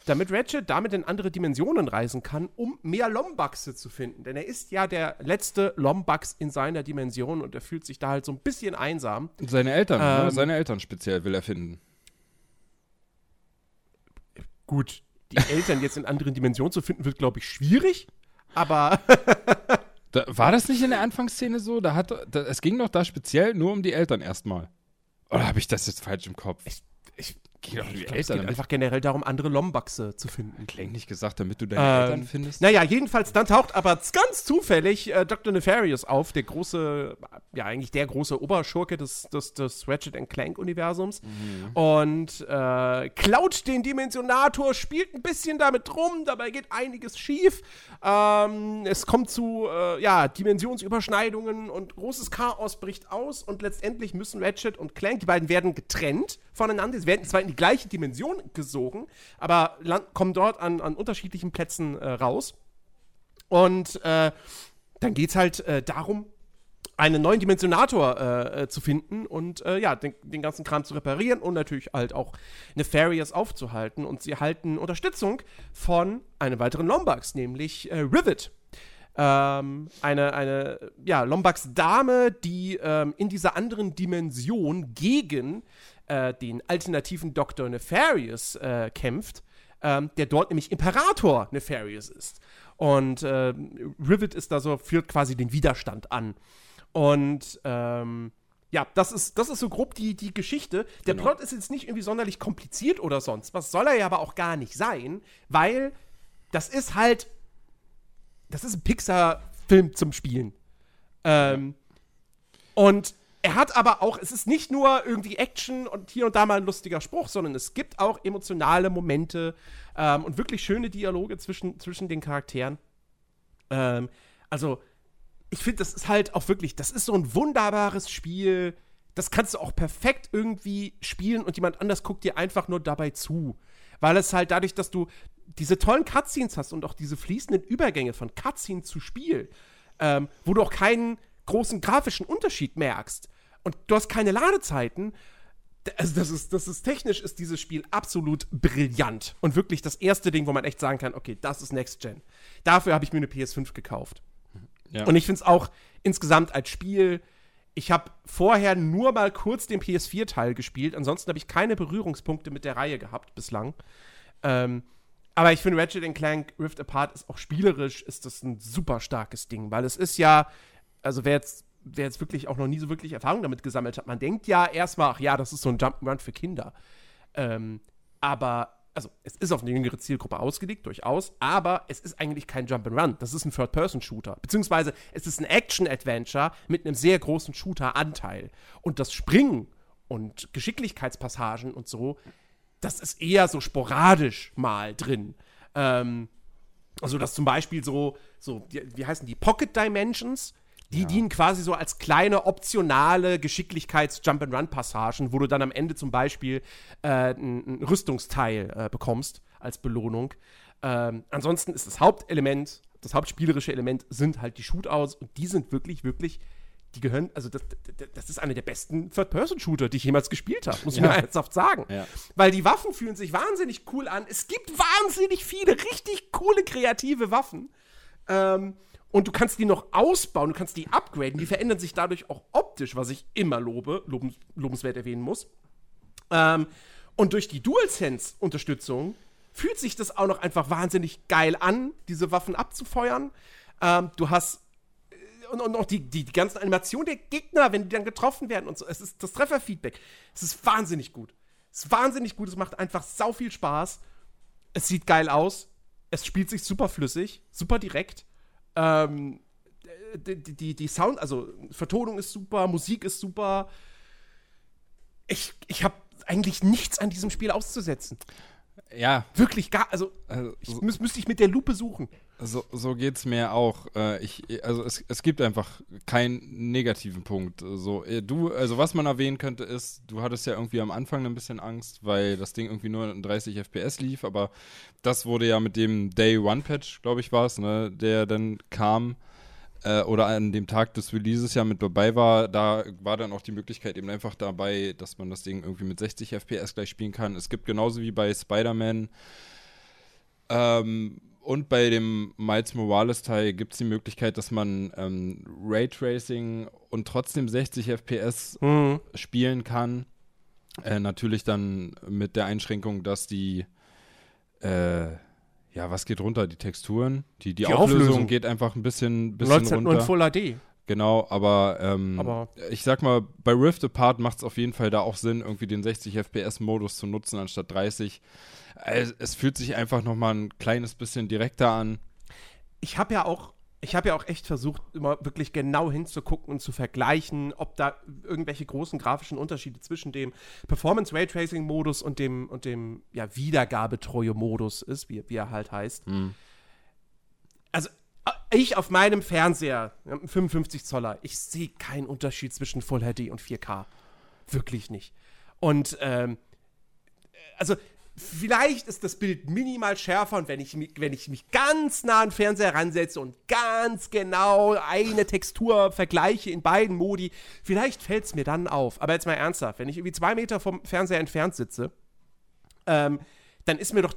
damit Ratchet damit in andere Dimensionen reisen kann, um mehr Lombaxe zu finden. Denn er ist ja der letzte Lombax in seiner Dimension und er fühlt sich da halt so ein bisschen einsam. Seine Eltern, ne? Ähm. seine Eltern speziell will er finden. Gut, die Eltern jetzt in anderen Dimensionen zu finden, wird, glaube ich, schwierig. Aber Da, war das nicht in der Anfangsszene so? Da hat, da, es ging doch da speziell nur um die Eltern erstmal. Oder habe ich das jetzt falsch im Kopf? ich, ich, Doch um die ich glaub, es geht damit einfach generell darum, andere Lombaxe zu finden. Klang nicht gesagt, damit du deine Ähm, Eltern findest? Naja, jedenfalls, dann taucht aber ganz zufällig äh, Dr. Nefarious auf, der große, ja, eigentlich der große Oberschurke des, des, des Ratchet Clank-Universums. Und äh, klaut den Dimensionator, spielt ein bisschen damit rum, dabei geht einiges schief. Ähm, es kommt zu, äh, ja, Dimensionsüberschneidungen und großes Chaos bricht aus und letztendlich müssen Ratchet und Clank, die beiden werden getrennt voneinander. Sie werden zwar in die gleiche Dimension gesogen, aber land, kommen dort an, an unterschiedlichen Plätzen äh, raus. Und äh, dann geht es halt äh, darum, einen neuen Dimensionator äh, äh, zu finden und äh, ja, den, den ganzen Kram zu reparieren und natürlich halt auch Nefarious aufzuhalten. Und sie erhalten Unterstützung von einem weiteren Lombax, nämlich Rivet. Ähm, eine, eine ja, Lombax-Dame, die ähm, in dieser anderen Dimension gegen äh, den alternativen Dr. Nefarious äh, kämpft, ähm, der dort nämlich Imperator Nefarious ist. Und äh, Rivet ist da so, führt quasi den Widerstand an. Und ähm, ja, das ist, das ist so grob die, die Geschichte. Der Genau. Plot ist jetzt nicht irgendwie sonderlich kompliziert oder sonst was. Soll er ja aber auch gar nicht sein, weil das ist halt. Das ist ein Pixar-Film zum Spielen. Ähm, und er hat aber auch, es ist nicht nur irgendwie Action und hier und da mal ein lustiger Spruch, sondern es gibt auch emotionale Momente ähm, und wirklich schöne Dialoge zwischen, zwischen den Charakteren. Ähm, also, ich finde, das ist halt auch wirklich, das ist so ein wunderbares Spiel. Das kannst du auch perfekt irgendwie spielen und jemand anders guckt dir einfach nur dabei zu. Weil es halt dadurch, dass du diese tollen Cutscenes hast und auch diese fließenden Übergänge von Cutscene zu Spiel, ähm, wo du auch keinen großen grafischen Unterschied merkst und du hast keine Ladezeiten, also das ist, das ist technisch ist dieses Spiel absolut brillant und wirklich das erste Ding, wo man echt sagen kann, okay, das ist Next Gen. Dafür habe ich mir eine PS5 gekauft. Ja. Und ich finde es auch insgesamt als Spiel. Ich habe vorher nur mal kurz den PS4-Teil gespielt. Ansonsten habe ich keine Berührungspunkte mit der Reihe gehabt bislang. Ähm, aber ich finde Ratchet Clank Rift Apart ist auch spielerisch ist das ein super starkes Ding, weil es ist ja, also wer jetzt, wer jetzt wirklich auch noch nie so wirklich Erfahrung damit gesammelt hat, man denkt ja erstmal, ach ja, das ist so ein Jump'n'Run für Kinder. Ähm, aber, also, es ist auf eine jüngere Zielgruppe ausgelegt, durchaus, aber es ist eigentlich kein Jump'n'Run. Das ist ein Third-Person-Shooter. Beziehungsweise, es ist ein Action-Adventure mit einem sehr großen Shooter-Anteil. Und das Springen und Geschicklichkeitspassagen und so, das ist eher so sporadisch mal drin. Ähm, also, dass zum Beispiel so, so wie heißen die, Pocket Dimensions, die dienen quasi so als kleine optionale Geschicklichkeits-Jump-and-Run-Passagen, wo du dann am Ende zum Beispiel äh, ein, ein Rüstungsteil äh, bekommst als Belohnung. Ähm, ansonsten ist das Hauptelement, das hauptspielerische Element sind halt die Shootouts und die sind wirklich, wirklich, die gehören, also das, das- ist eine der besten Third-Person-Shooter, die ich jemals gespielt habe, muss ich Ja. mir ernsthaft sagen. Ja. Weil die Waffen fühlen sich wahnsinnig cool an. Es gibt wahnsinnig viele richtig coole kreative Waffen. Ähm, und du kannst die noch ausbauen, du kannst die upgraden. Die verändern sich dadurch auch optisch, was ich immer lobe, lobens, lobenswert erwähnen muss. Ähm, und durch die DualSense-Unterstützung fühlt sich das auch noch einfach wahnsinnig geil an, diese Waffen abzufeuern. Ähm, du hast äh, und, und auch die, die, die ganzen Animationen der Gegner, wenn die dann getroffen werden und so. Es ist das Trefferfeedback. Es ist wahnsinnig gut. Es ist wahnsinnig gut. Es macht einfach sau viel Spaß. Es sieht geil aus. Es spielt sich super flüssig, super direkt. Ähm, die, die, die- Sound, also Vertonung ist super, Musik ist super. Ich, ich habe eigentlich nichts an diesem Spiel auszusetzen. Ja, Wirklich gar, also also, ich, müß, müsste ich mit der Lupe suchen. So, so geht's mir auch. Äh, ich, also es, es gibt einfach keinen negativen Punkt. So, äh, du, also was man erwähnen könnte ist, du hattest ja irgendwie am Anfang ein bisschen Angst, weil das Ding irgendwie nur in 30 FPS lief, aber das wurde ja mit dem Day One Patch, glaube ich, war es, ne, der dann kam äh, oder an dem Tag des Releases ja mit dabei war, da war dann auch die Möglichkeit eben einfach dabei, dass man das Ding irgendwie mit 60 FPS gleich spielen kann. Es gibt genauso wie bei Spider-Man Ähm, und bei dem Miles Morales Teil gibt es die Möglichkeit, dass man ähm, Raytracing und trotzdem 60 FPS Mhm. spielen kann. Äh, natürlich dann mit der Einschränkung, dass die, äh, ja, was geht runter? Die Texturen? Die, die, Die Auflösung, Auflösung. geht einfach ein bisschen, bisschen läufst halt runter. nur in Full HD. Genau, aber, ähm, Aber- ich sag mal, bei Rift Apart macht es auf jeden Fall da auch Sinn, irgendwie den 60 FPS-Modus zu nutzen anstatt 30. Es, es fühlt sich einfach nochmal ein kleines bisschen direkter an. ich habe ja auch, ich habe ja auch echt versucht, immer wirklich genau hinzugucken und zu vergleichen, ob da irgendwelche großen grafischen Unterschiede zwischen dem Performance Raytracing Modus und dem und dem ja Wiedergabetreue Modus ist, wie, wie er halt heißt. Also äh, ich auf meinem Fernseher, ja, ein 55 Zoller, ich sehe keinen Unterschied zwischen Full HD und 4K. Wirklich nicht. Und ähm, also vielleicht ist das Bild minimal schärfer und wenn ich, wenn ich mich ganz nah an den Fernseher ransetze und ganz genau eine Textur vergleiche in beiden Modi, vielleicht fällt es mir dann auf. Aber jetzt mal ernsthaft, wenn ich irgendwie zwei Meter vom Fernseher entfernt sitze, ähm, dann ist mir doch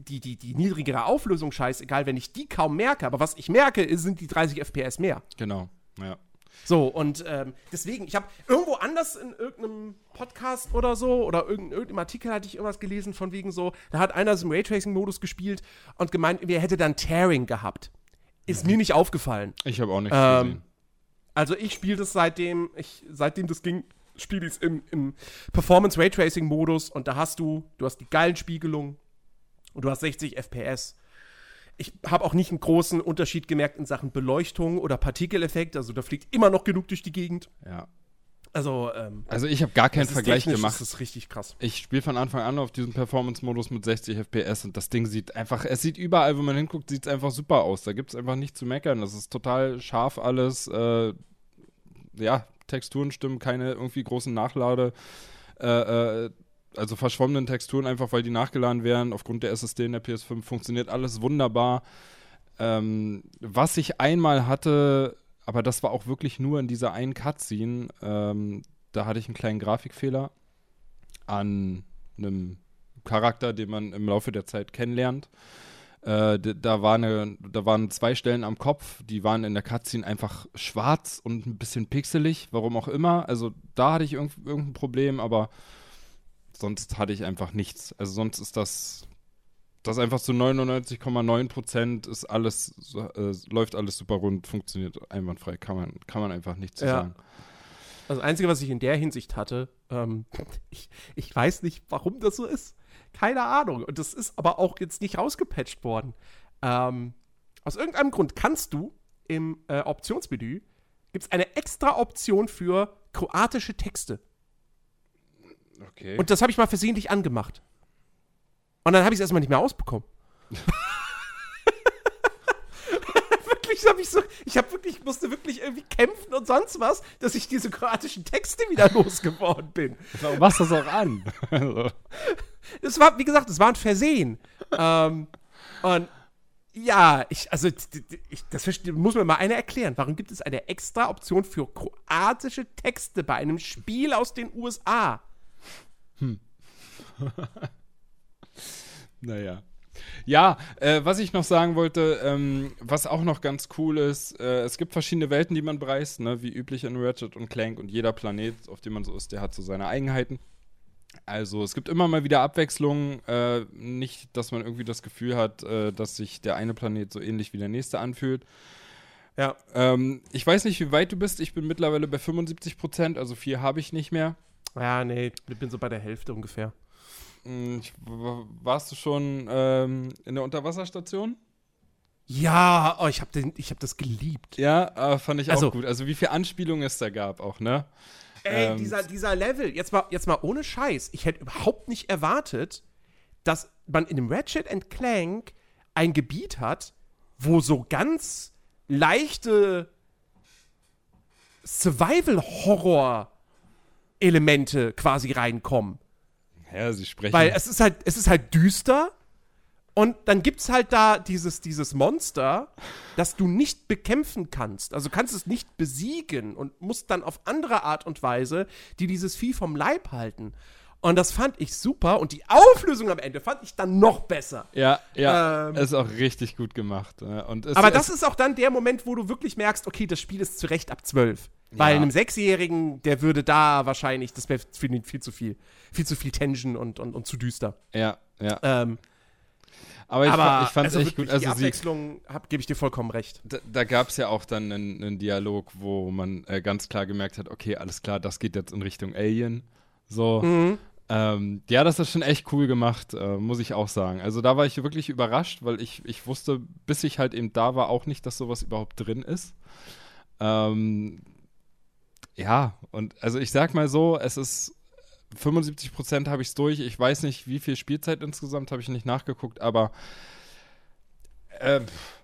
die, die, die niedrigere Auflösung scheißegal, wenn ich die kaum merke. Aber was ich merke, ist- sind die 30 FPS mehr. Genau, ja. So, und ähm, deswegen, ich habe irgendwo anders in irgendeinem Podcast oder so, oder irgendein, irgendeinem Artikel hatte ich irgendwas gelesen von wegen so, da hat einer so im Raytracing-Modus gespielt und gemeint, er hätte dann Tearing gehabt. Ist mir nicht aufgefallen. Ich habe auch nichts Ähm, gesehen. Also ich spiele das seitdem, ich, seitdem das ging, spiele ich es im, im Performance Raytracing Modus und da hast du, du hast die geilen Spiegelungen und du hast 60 FPS. Ich habe auch nicht einen großen Unterschied gemerkt in Sachen Beleuchtung oder Partikeleffekt, also da fliegt immer noch genug durch die Gegend. Ja. Also, ähm, Also ich habe gar keinen ist Vergleich gemacht. ist Das richtig krass. Ich spiele von Anfang an auf diesem Performance-Modus mit 60 FPS und das Ding sieht einfach, es sieht überall, wo man hinguckt, sieht es einfach super aus. Da gibt es einfach nichts zu meckern. Das ist total scharf alles. Äh, ja, Texturen stimmen, keine irgendwie großen Nachlade. Äh, äh, also verschwommenen Texturen, einfach weil die nachgeladen werden. Aufgrund der SSD in der PS5 funktioniert alles wunderbar. Ähm, was ich einmal hatte, aber das war auch wirklich nur in dieser einen Cutscene, ähm, da hatte ich einen kleinen Grafikfehler an einem Charakter, den man im Laufe der Zeit kennenlernt. Äh, da, war eine, da waren zwei Stellen am Kopf, die waren in der Cutscene einfach schwarz und ein bisschen pixelig, warum auch immer. Also da hatte ich irgend, irgendein Problem, aber sonst hatte ich einfach nichts. Also sonst ist das, das einfach zu 99,9 Prozent ist alles, äh, läuft alles super rund, funktioniert einwandfrei, kann man, kann man einfach nichts Ja. sagen. Also das Einzige, was ich in der Hinsicht hatte, ähm, ich, ich weiß nicht, warum das so ist. Keine Ahnung. Und das ist aber auch jetzt nicht rausgepatcht worden. Ähm, aus irgendeinem Grund kannst du im äh, Optionsmenü, gibt es eine extra Option für kroatische Texte. Okay. Und das habe ich mal versehentlich angemacht. Und dann habe ich es erstmal nicht mehr ausbekommen. wirklich habe ich so, ich habe wirklich, ich musste wirklich irgendwie kämpfen und sonst was, dass ich diese kroatischen Texte wieder losgeworden bin. Warum machst du das auch an? Es war, wie gesagt, es war ein Versehen. ähm, und ja, ich, also, ich, das muss mir mal einer erklären. Warum gibt es eine extra Option für kroatische Texte bei einem Spiel aus den USA? Naja. Ja, äh, was ich noch sagen wollte, ähm, was auch noch ganz cool ist, äh, es gibt verschiedene Welten, die man bereist, ne, wie üblich in Ratchet und Clank und jeder Planet, auf dem man so ist, der hat so seine Eigenheiten. Also es gibt immer mal wieder Abwechslungen, äh, nicht, dass man irgendwie das Gefühl hat, äh, dass sich der eine Planet so ähnlich wie der nächste anfühlt. Ja. Ähm, ich weiß nicht, wie weit du bist, ich bin mittlerweile bei 75 Prozent, also vier habe ich nicht mehr. Ja, nee, ich bin so bei der Hälfte ungefähr. Hm, Ich, warst du schon ähm, in der Unterwasserstation? Ja, oh, ich habe hab das geliebt. Ja, äh, fand ich Also- auch gut. Also wie viel Anspielungen es da gab auch, ne? Ey, Ähm, dieser, dieser Level, jetzt mal, jetzt mal ohne Scheiß, ich hätte überhaupt nicht erwartet, dass man in dem Ratchet and Clank ein Gebiet hat, wo so ganz leichte Survival-Horror-Elemente quasi reinkommen. Ja, sie sprechen. Weil es ist halt, es ist halt düster und dann gibt's halt da dieses, dieses Monster, das du nicht bekämpfen kannst. Also du kannst es nicht besiegen und musst dann auf andere Art und Weise, die dieses Vieh vom Leib halten. Und das fand ich super. Und die Auflösung am Ende fand ich dann noch besser. Ja, ja. Ähm. ist auch richtig gut gemacht. ja. Und es, Aber es, das ist auch dann der Moment, wo du wirklich merkst, okay, das Spiel ist zu Recht ab 12. Bei Ja. einem Sechsjährigen, der würde da wahrscheinlich, das wäre für ihn viel zu viel. Viel zu viel Tension und, und, und zu düster. Ja, ja. Ähm, Aber ich, aber ich fand es also echt gut. die Also sie, Abwechslung, gebe ich dir vollkommen recht. da, da gab es ja auch dann einen, einen Dialog, wo man äh, ganz klar gemerkt hat, okay, alles klar, das geht jetzt in Richtung Alien. So. Mhm. Ähm, ja, das ist schon echt cool gemacht, äh, muss ich auch sagen. Also da war ich wirklich überrascht, weil ich, ich wusste, bis ich halt eben da war, auch nicht, dass sowas überhaupt drin ist. Ähm, ja, und also ich sag mal so, es ist 75 Prozent habe ich es durch. Ich weiß nicht, wie viel Spielzeit insgesamt habe ich nicht nachgeguckt, aber äh,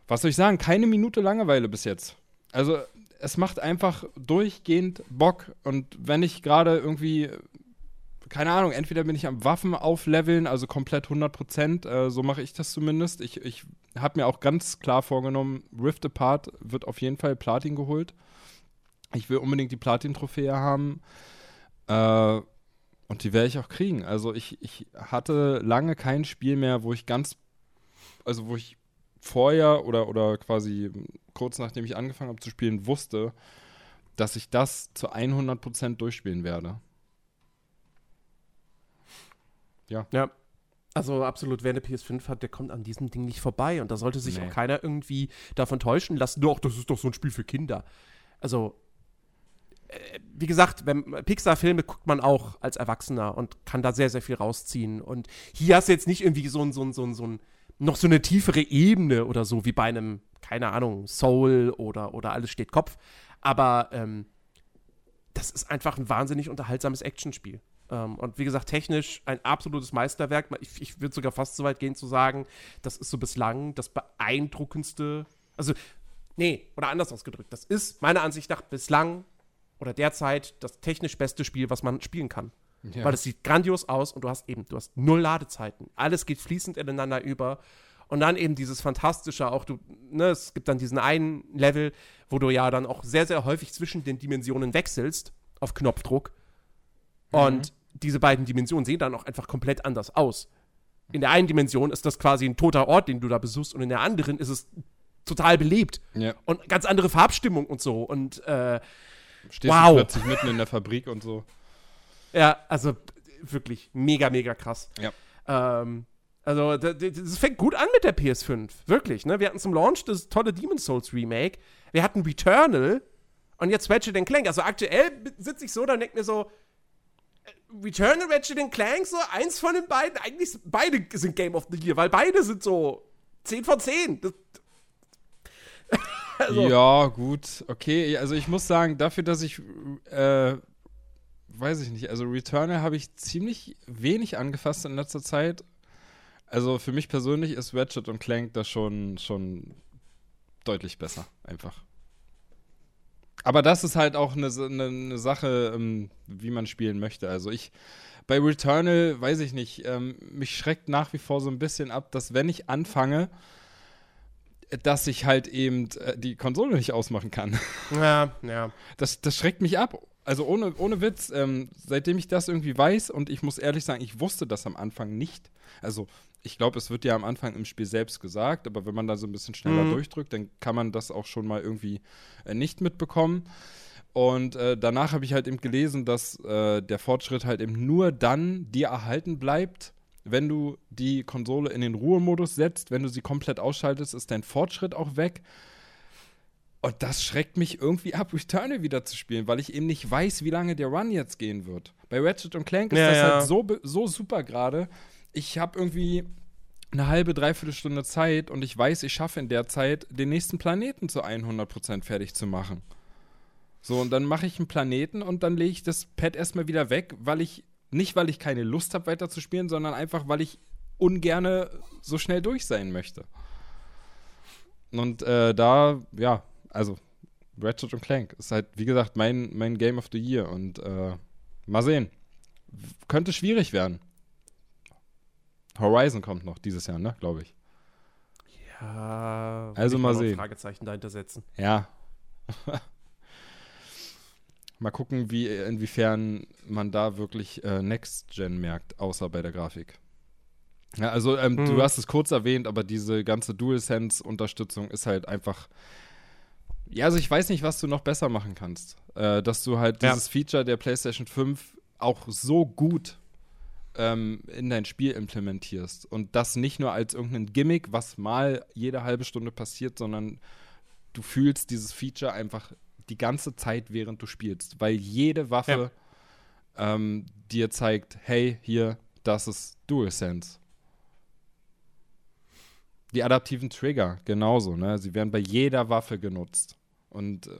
was soll ich sagen? Keine Minute Langeweile bis jetzt. Also es macht einfach durchgehend Bock und wenn ich gerade irgendwie keine Ahnung, entweder bin ich am Waffen aufleveln, also komplett 100 Prozent, äh, so mache ich das zumindest. Ich, ich habe mir auch ganz klar vorgenommen, Rift Apart wird auf jeden Fall Platin geholt. Ich will unbedingt die Platin-Trophäe haben. Äh, und die werde ich auch kriegen. Also ich, ich hatte lange kein Spiel mehr, wo ich ganz, also wo ich vorher oder, oder quasi kurz nachdem ich angefangen habe zu spielen, wusste, dass ich das zu 100% durchspielen werde. Ja. Also absolut, wer eine PS5 hat, der kommt an diesem Ding nicht vorbei. Und da sollte sich Nee. auch keiner irgendwie davon täuschen lassen, doch, das ist doch so ein Spiel für Kinder. Also, äh, wie gesagt, wenn Pixar-Filme guckt man auch als Erwachsener und kann da sehr, sehr viel rausziehen. Und hier hast du jetzt nicht irgendwie so ein, so ein, so ein, so ein noch so eine tiefere Ebene oder so, wie bei einem, keine Ahnung, Soul oder, oder Alles steht Kopf. Aber ähm, das ist einfach ein wahnsinnig unterhaltsames Actionspiel. Ähm, und wie gesagt, technisch ein absolutes Meisterwerk. Ich, ich würde sogar fast so weit gehen zu sagen, das ist so bislang das beeindruckendste. Also, nee, oder anders ausgedrückt, das ist meiner Ansicht nach bislang oder derzeit das technisch beste Spiel, was man spielen kann. Ja. Weil es sieht grandios aus und du hast eben, du hast null Ladezeiten. Alles geht fließend ineinander über. Und dann eben dieses Fantastische, auch du, ne, es gibt dann diesen einen Level, wo du ja dann auch sehr, sehr häufig zwischen den Dimensionen wechselst, auf Knopfdruck. Und diese beiden Dimensionen sehen dann auch einfach komplett anders aus. In der einen Dimension ist das quasi ein toter Ort, den du da besuchst, und in der anderen ist es total belebt. Ja. Und ganz andere Farbstimmung und so. Und äh, Stehst Wow. du plötzlich mitten in der Fabrik und so. Ja, also wirklich mega, mega krass. Ja. Ähm, also, das fängt gut an mit der PS5. Wirklich, ne? Wir hatten zum Launch das tolle Demon's Souls Remake. Wir hatten Returnal und jetzt Ratchet Clank. Also, aktuell sitze ich so, dann denke mir so, äh, Returnal, Ratchet Clank, so eins von den beiden. Eigentlich beide sind Game of the Year, weil beide sind so 10 von 10. Das, Also- Ja, gut, okay. Also ich muss sagen, dafür, dass ich, äh, weiß ich nicht, also Returnal habe ich ziemlich wenig angefasst in letzter Zeit. Also für mich persönlich ist Ratchet und Clank da schon, schon deutlich besser, einfach. Aber das ist halt auch eine, eine, eine Sache, ähm, wie man spielen möchte. Also ich, bei Returnal, weiß ich nicht, ähm, mich schreckt nach wie vor so ein bisschen ab, dass wenn ich anfange, dass ich halt eben äh, die Konsole nicht ausmachen kann. ja, ja. Das, das schreckt mich ab. Also ohne, ohne Witz, ähm, seitdem ich das irgendwie weiß und ich muss ehrlich sagen, ich wusste das am Anfang nicht. Also ich glaube, es wird ja am Anfang im Spiel selbst gesagt, aber wenn man da so ein bisschen schneller Mhm. durchdrückt, dann kann man das auch schon mal irgendwie äh, nicht mitbekommen. Und äh, danach habe ich halt eben gelesen, dass äh, der Fortschritt halt eben nur dann dir erhalten bleibt, wenn du die Konsole in den Ruhemodus setzt. Wenn du sie komplett ausschaltest, ist dein Fortschritt auch weg. Und das schreckt mich irgendwie ab, Returnal wieder zu spielen, weil ich eben nicht weiß, wie lange der Run jetzt gehen wird. Bei Ratchet und Clank ist Ja, das ja. halt so, so super gerade. Ich habe irgendwie eine halbe, dreiviertel Stunde Zeit und ich weiß, ich schaffe in der Zeit, den nächsten Planeten zu 100% fertig zu machen. So, und dann mache ich einen Planeten und dann lege ich das Pad erstmal wieder weg, weil ich, nicht weil ich keine Lust habe, weiter zu spielen, sondern einfach, weil ich ungerne so schnell durch sein möchte. Und äh, da, ja, also Ratchet und Clank ist halt, wie gesagt, mein, mein Game of the Year und äh, mal sehen. Könnte schwierig werden. Horizon kommt noch dieses Jahr, ne, glaube ich. Ja. Also mal sehen. Fragezeichen dahinter setzen. Ja. Mal gucken, wie, inwiefern man da wirklich äh, Next Gen merkt, außer bei der Grafik. Ja, also ähm, Mhm. du hast es kurz erwähnt, aber diese ganze DualSense-Unterstützung ist halt einfach. Ja, also ich weiß nicht, was du noch besser machen kannst. Äh, dass du halt Ja. dieses Feature der PlayStation 5 auch so gut ähm, in dein Spiel implementierst. Und das nicht nur als irgendein Gimmick, was mal jede halbe Stunde passiert, sondern du fühlst dieses Feature einfach die ganze Zeit, während du spielst. Weil jede Waffe ähm, dir zeigt, hey, hier, das ist DualSense. Die adaptiven Trigger, genauso, ne? Sie werden bei jeder Waffe genutzt. Und äh,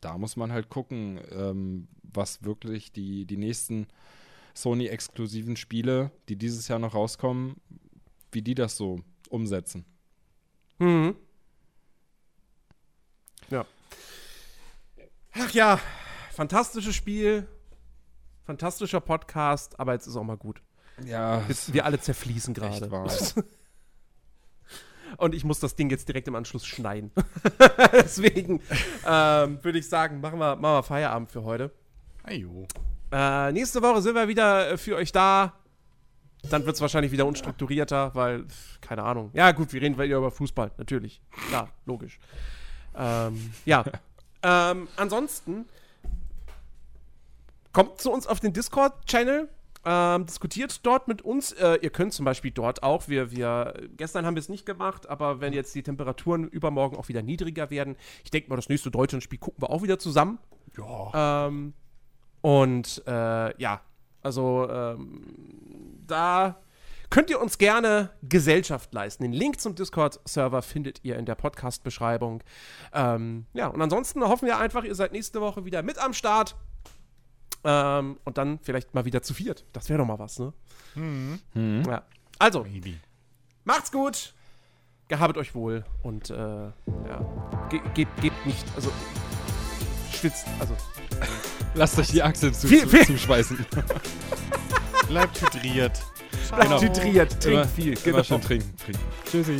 da muss man halt gucken, ähm, was wirklich die, die nächsten Sony-exklusiven Spiele, die dieses Jahr noch rauskommen, wie die das so umsetzen. Mhm. Ja. Ach ja, fantastisches Spiel, fantastischer Podcast, aber jetzt ist auch mal gut. Ja, Wir, wir alle zerfließen gerade. Und ich muss das Ding jetzt direkt im Anschluss schneiden. Deswegen ähm, würde ich sagen, machen wir, machen wir Feierabend für heute. Ajo. Äh, nächste Woche sind wir wieder äh, für euch da. Dann wird es wahrscheinlich wieder unstrukturierter, weil, keine Ahnung. Ja, gut, wir reden wieder über Fußball, natürlich. Klar, logisch. Ähm, ja. ähm, ansonsten kommt zu uns auf den Discord-Channel. Ähm, diskutiert dort mit uns. Äh, ihr könnt zum Beispiel dort auch, wir, wir, gestern haben wir es nicht gemacht, aber wenn jetzt die Temperaturen übermorgen auch wieder niedriger werden, ich denke mal, das nächste Deutschland-Spiel gucken wir auch wieder zusammen. Ja. Ähm, und äh, ja, also ähm, da könnt ihr uns gerne Gesellschaft leisten. Den Link zum Discord-Server findet ihr in der Podcast-Beschreibung. Ähm, ja, und ansonsten hoffen wir einfach, ihr seid nächste Woche wieder mit am Start. Ähm, und dann vielleicht mal wieder zu viert. Das wäre doch mal was, ne? Mhm. Ja. Also, Maybe. macht's gut. Gehabet euch wohl. Und äh, ja, ge gebt, gebt nicht, also schwitzt, also Lasst euch die Achseln zu, Viel- viel- zuschweißen. Bleibt hydriert. bleibt Genau. hydriert, trinkt viel. Immer schön trinken, trinken. Tschüssi.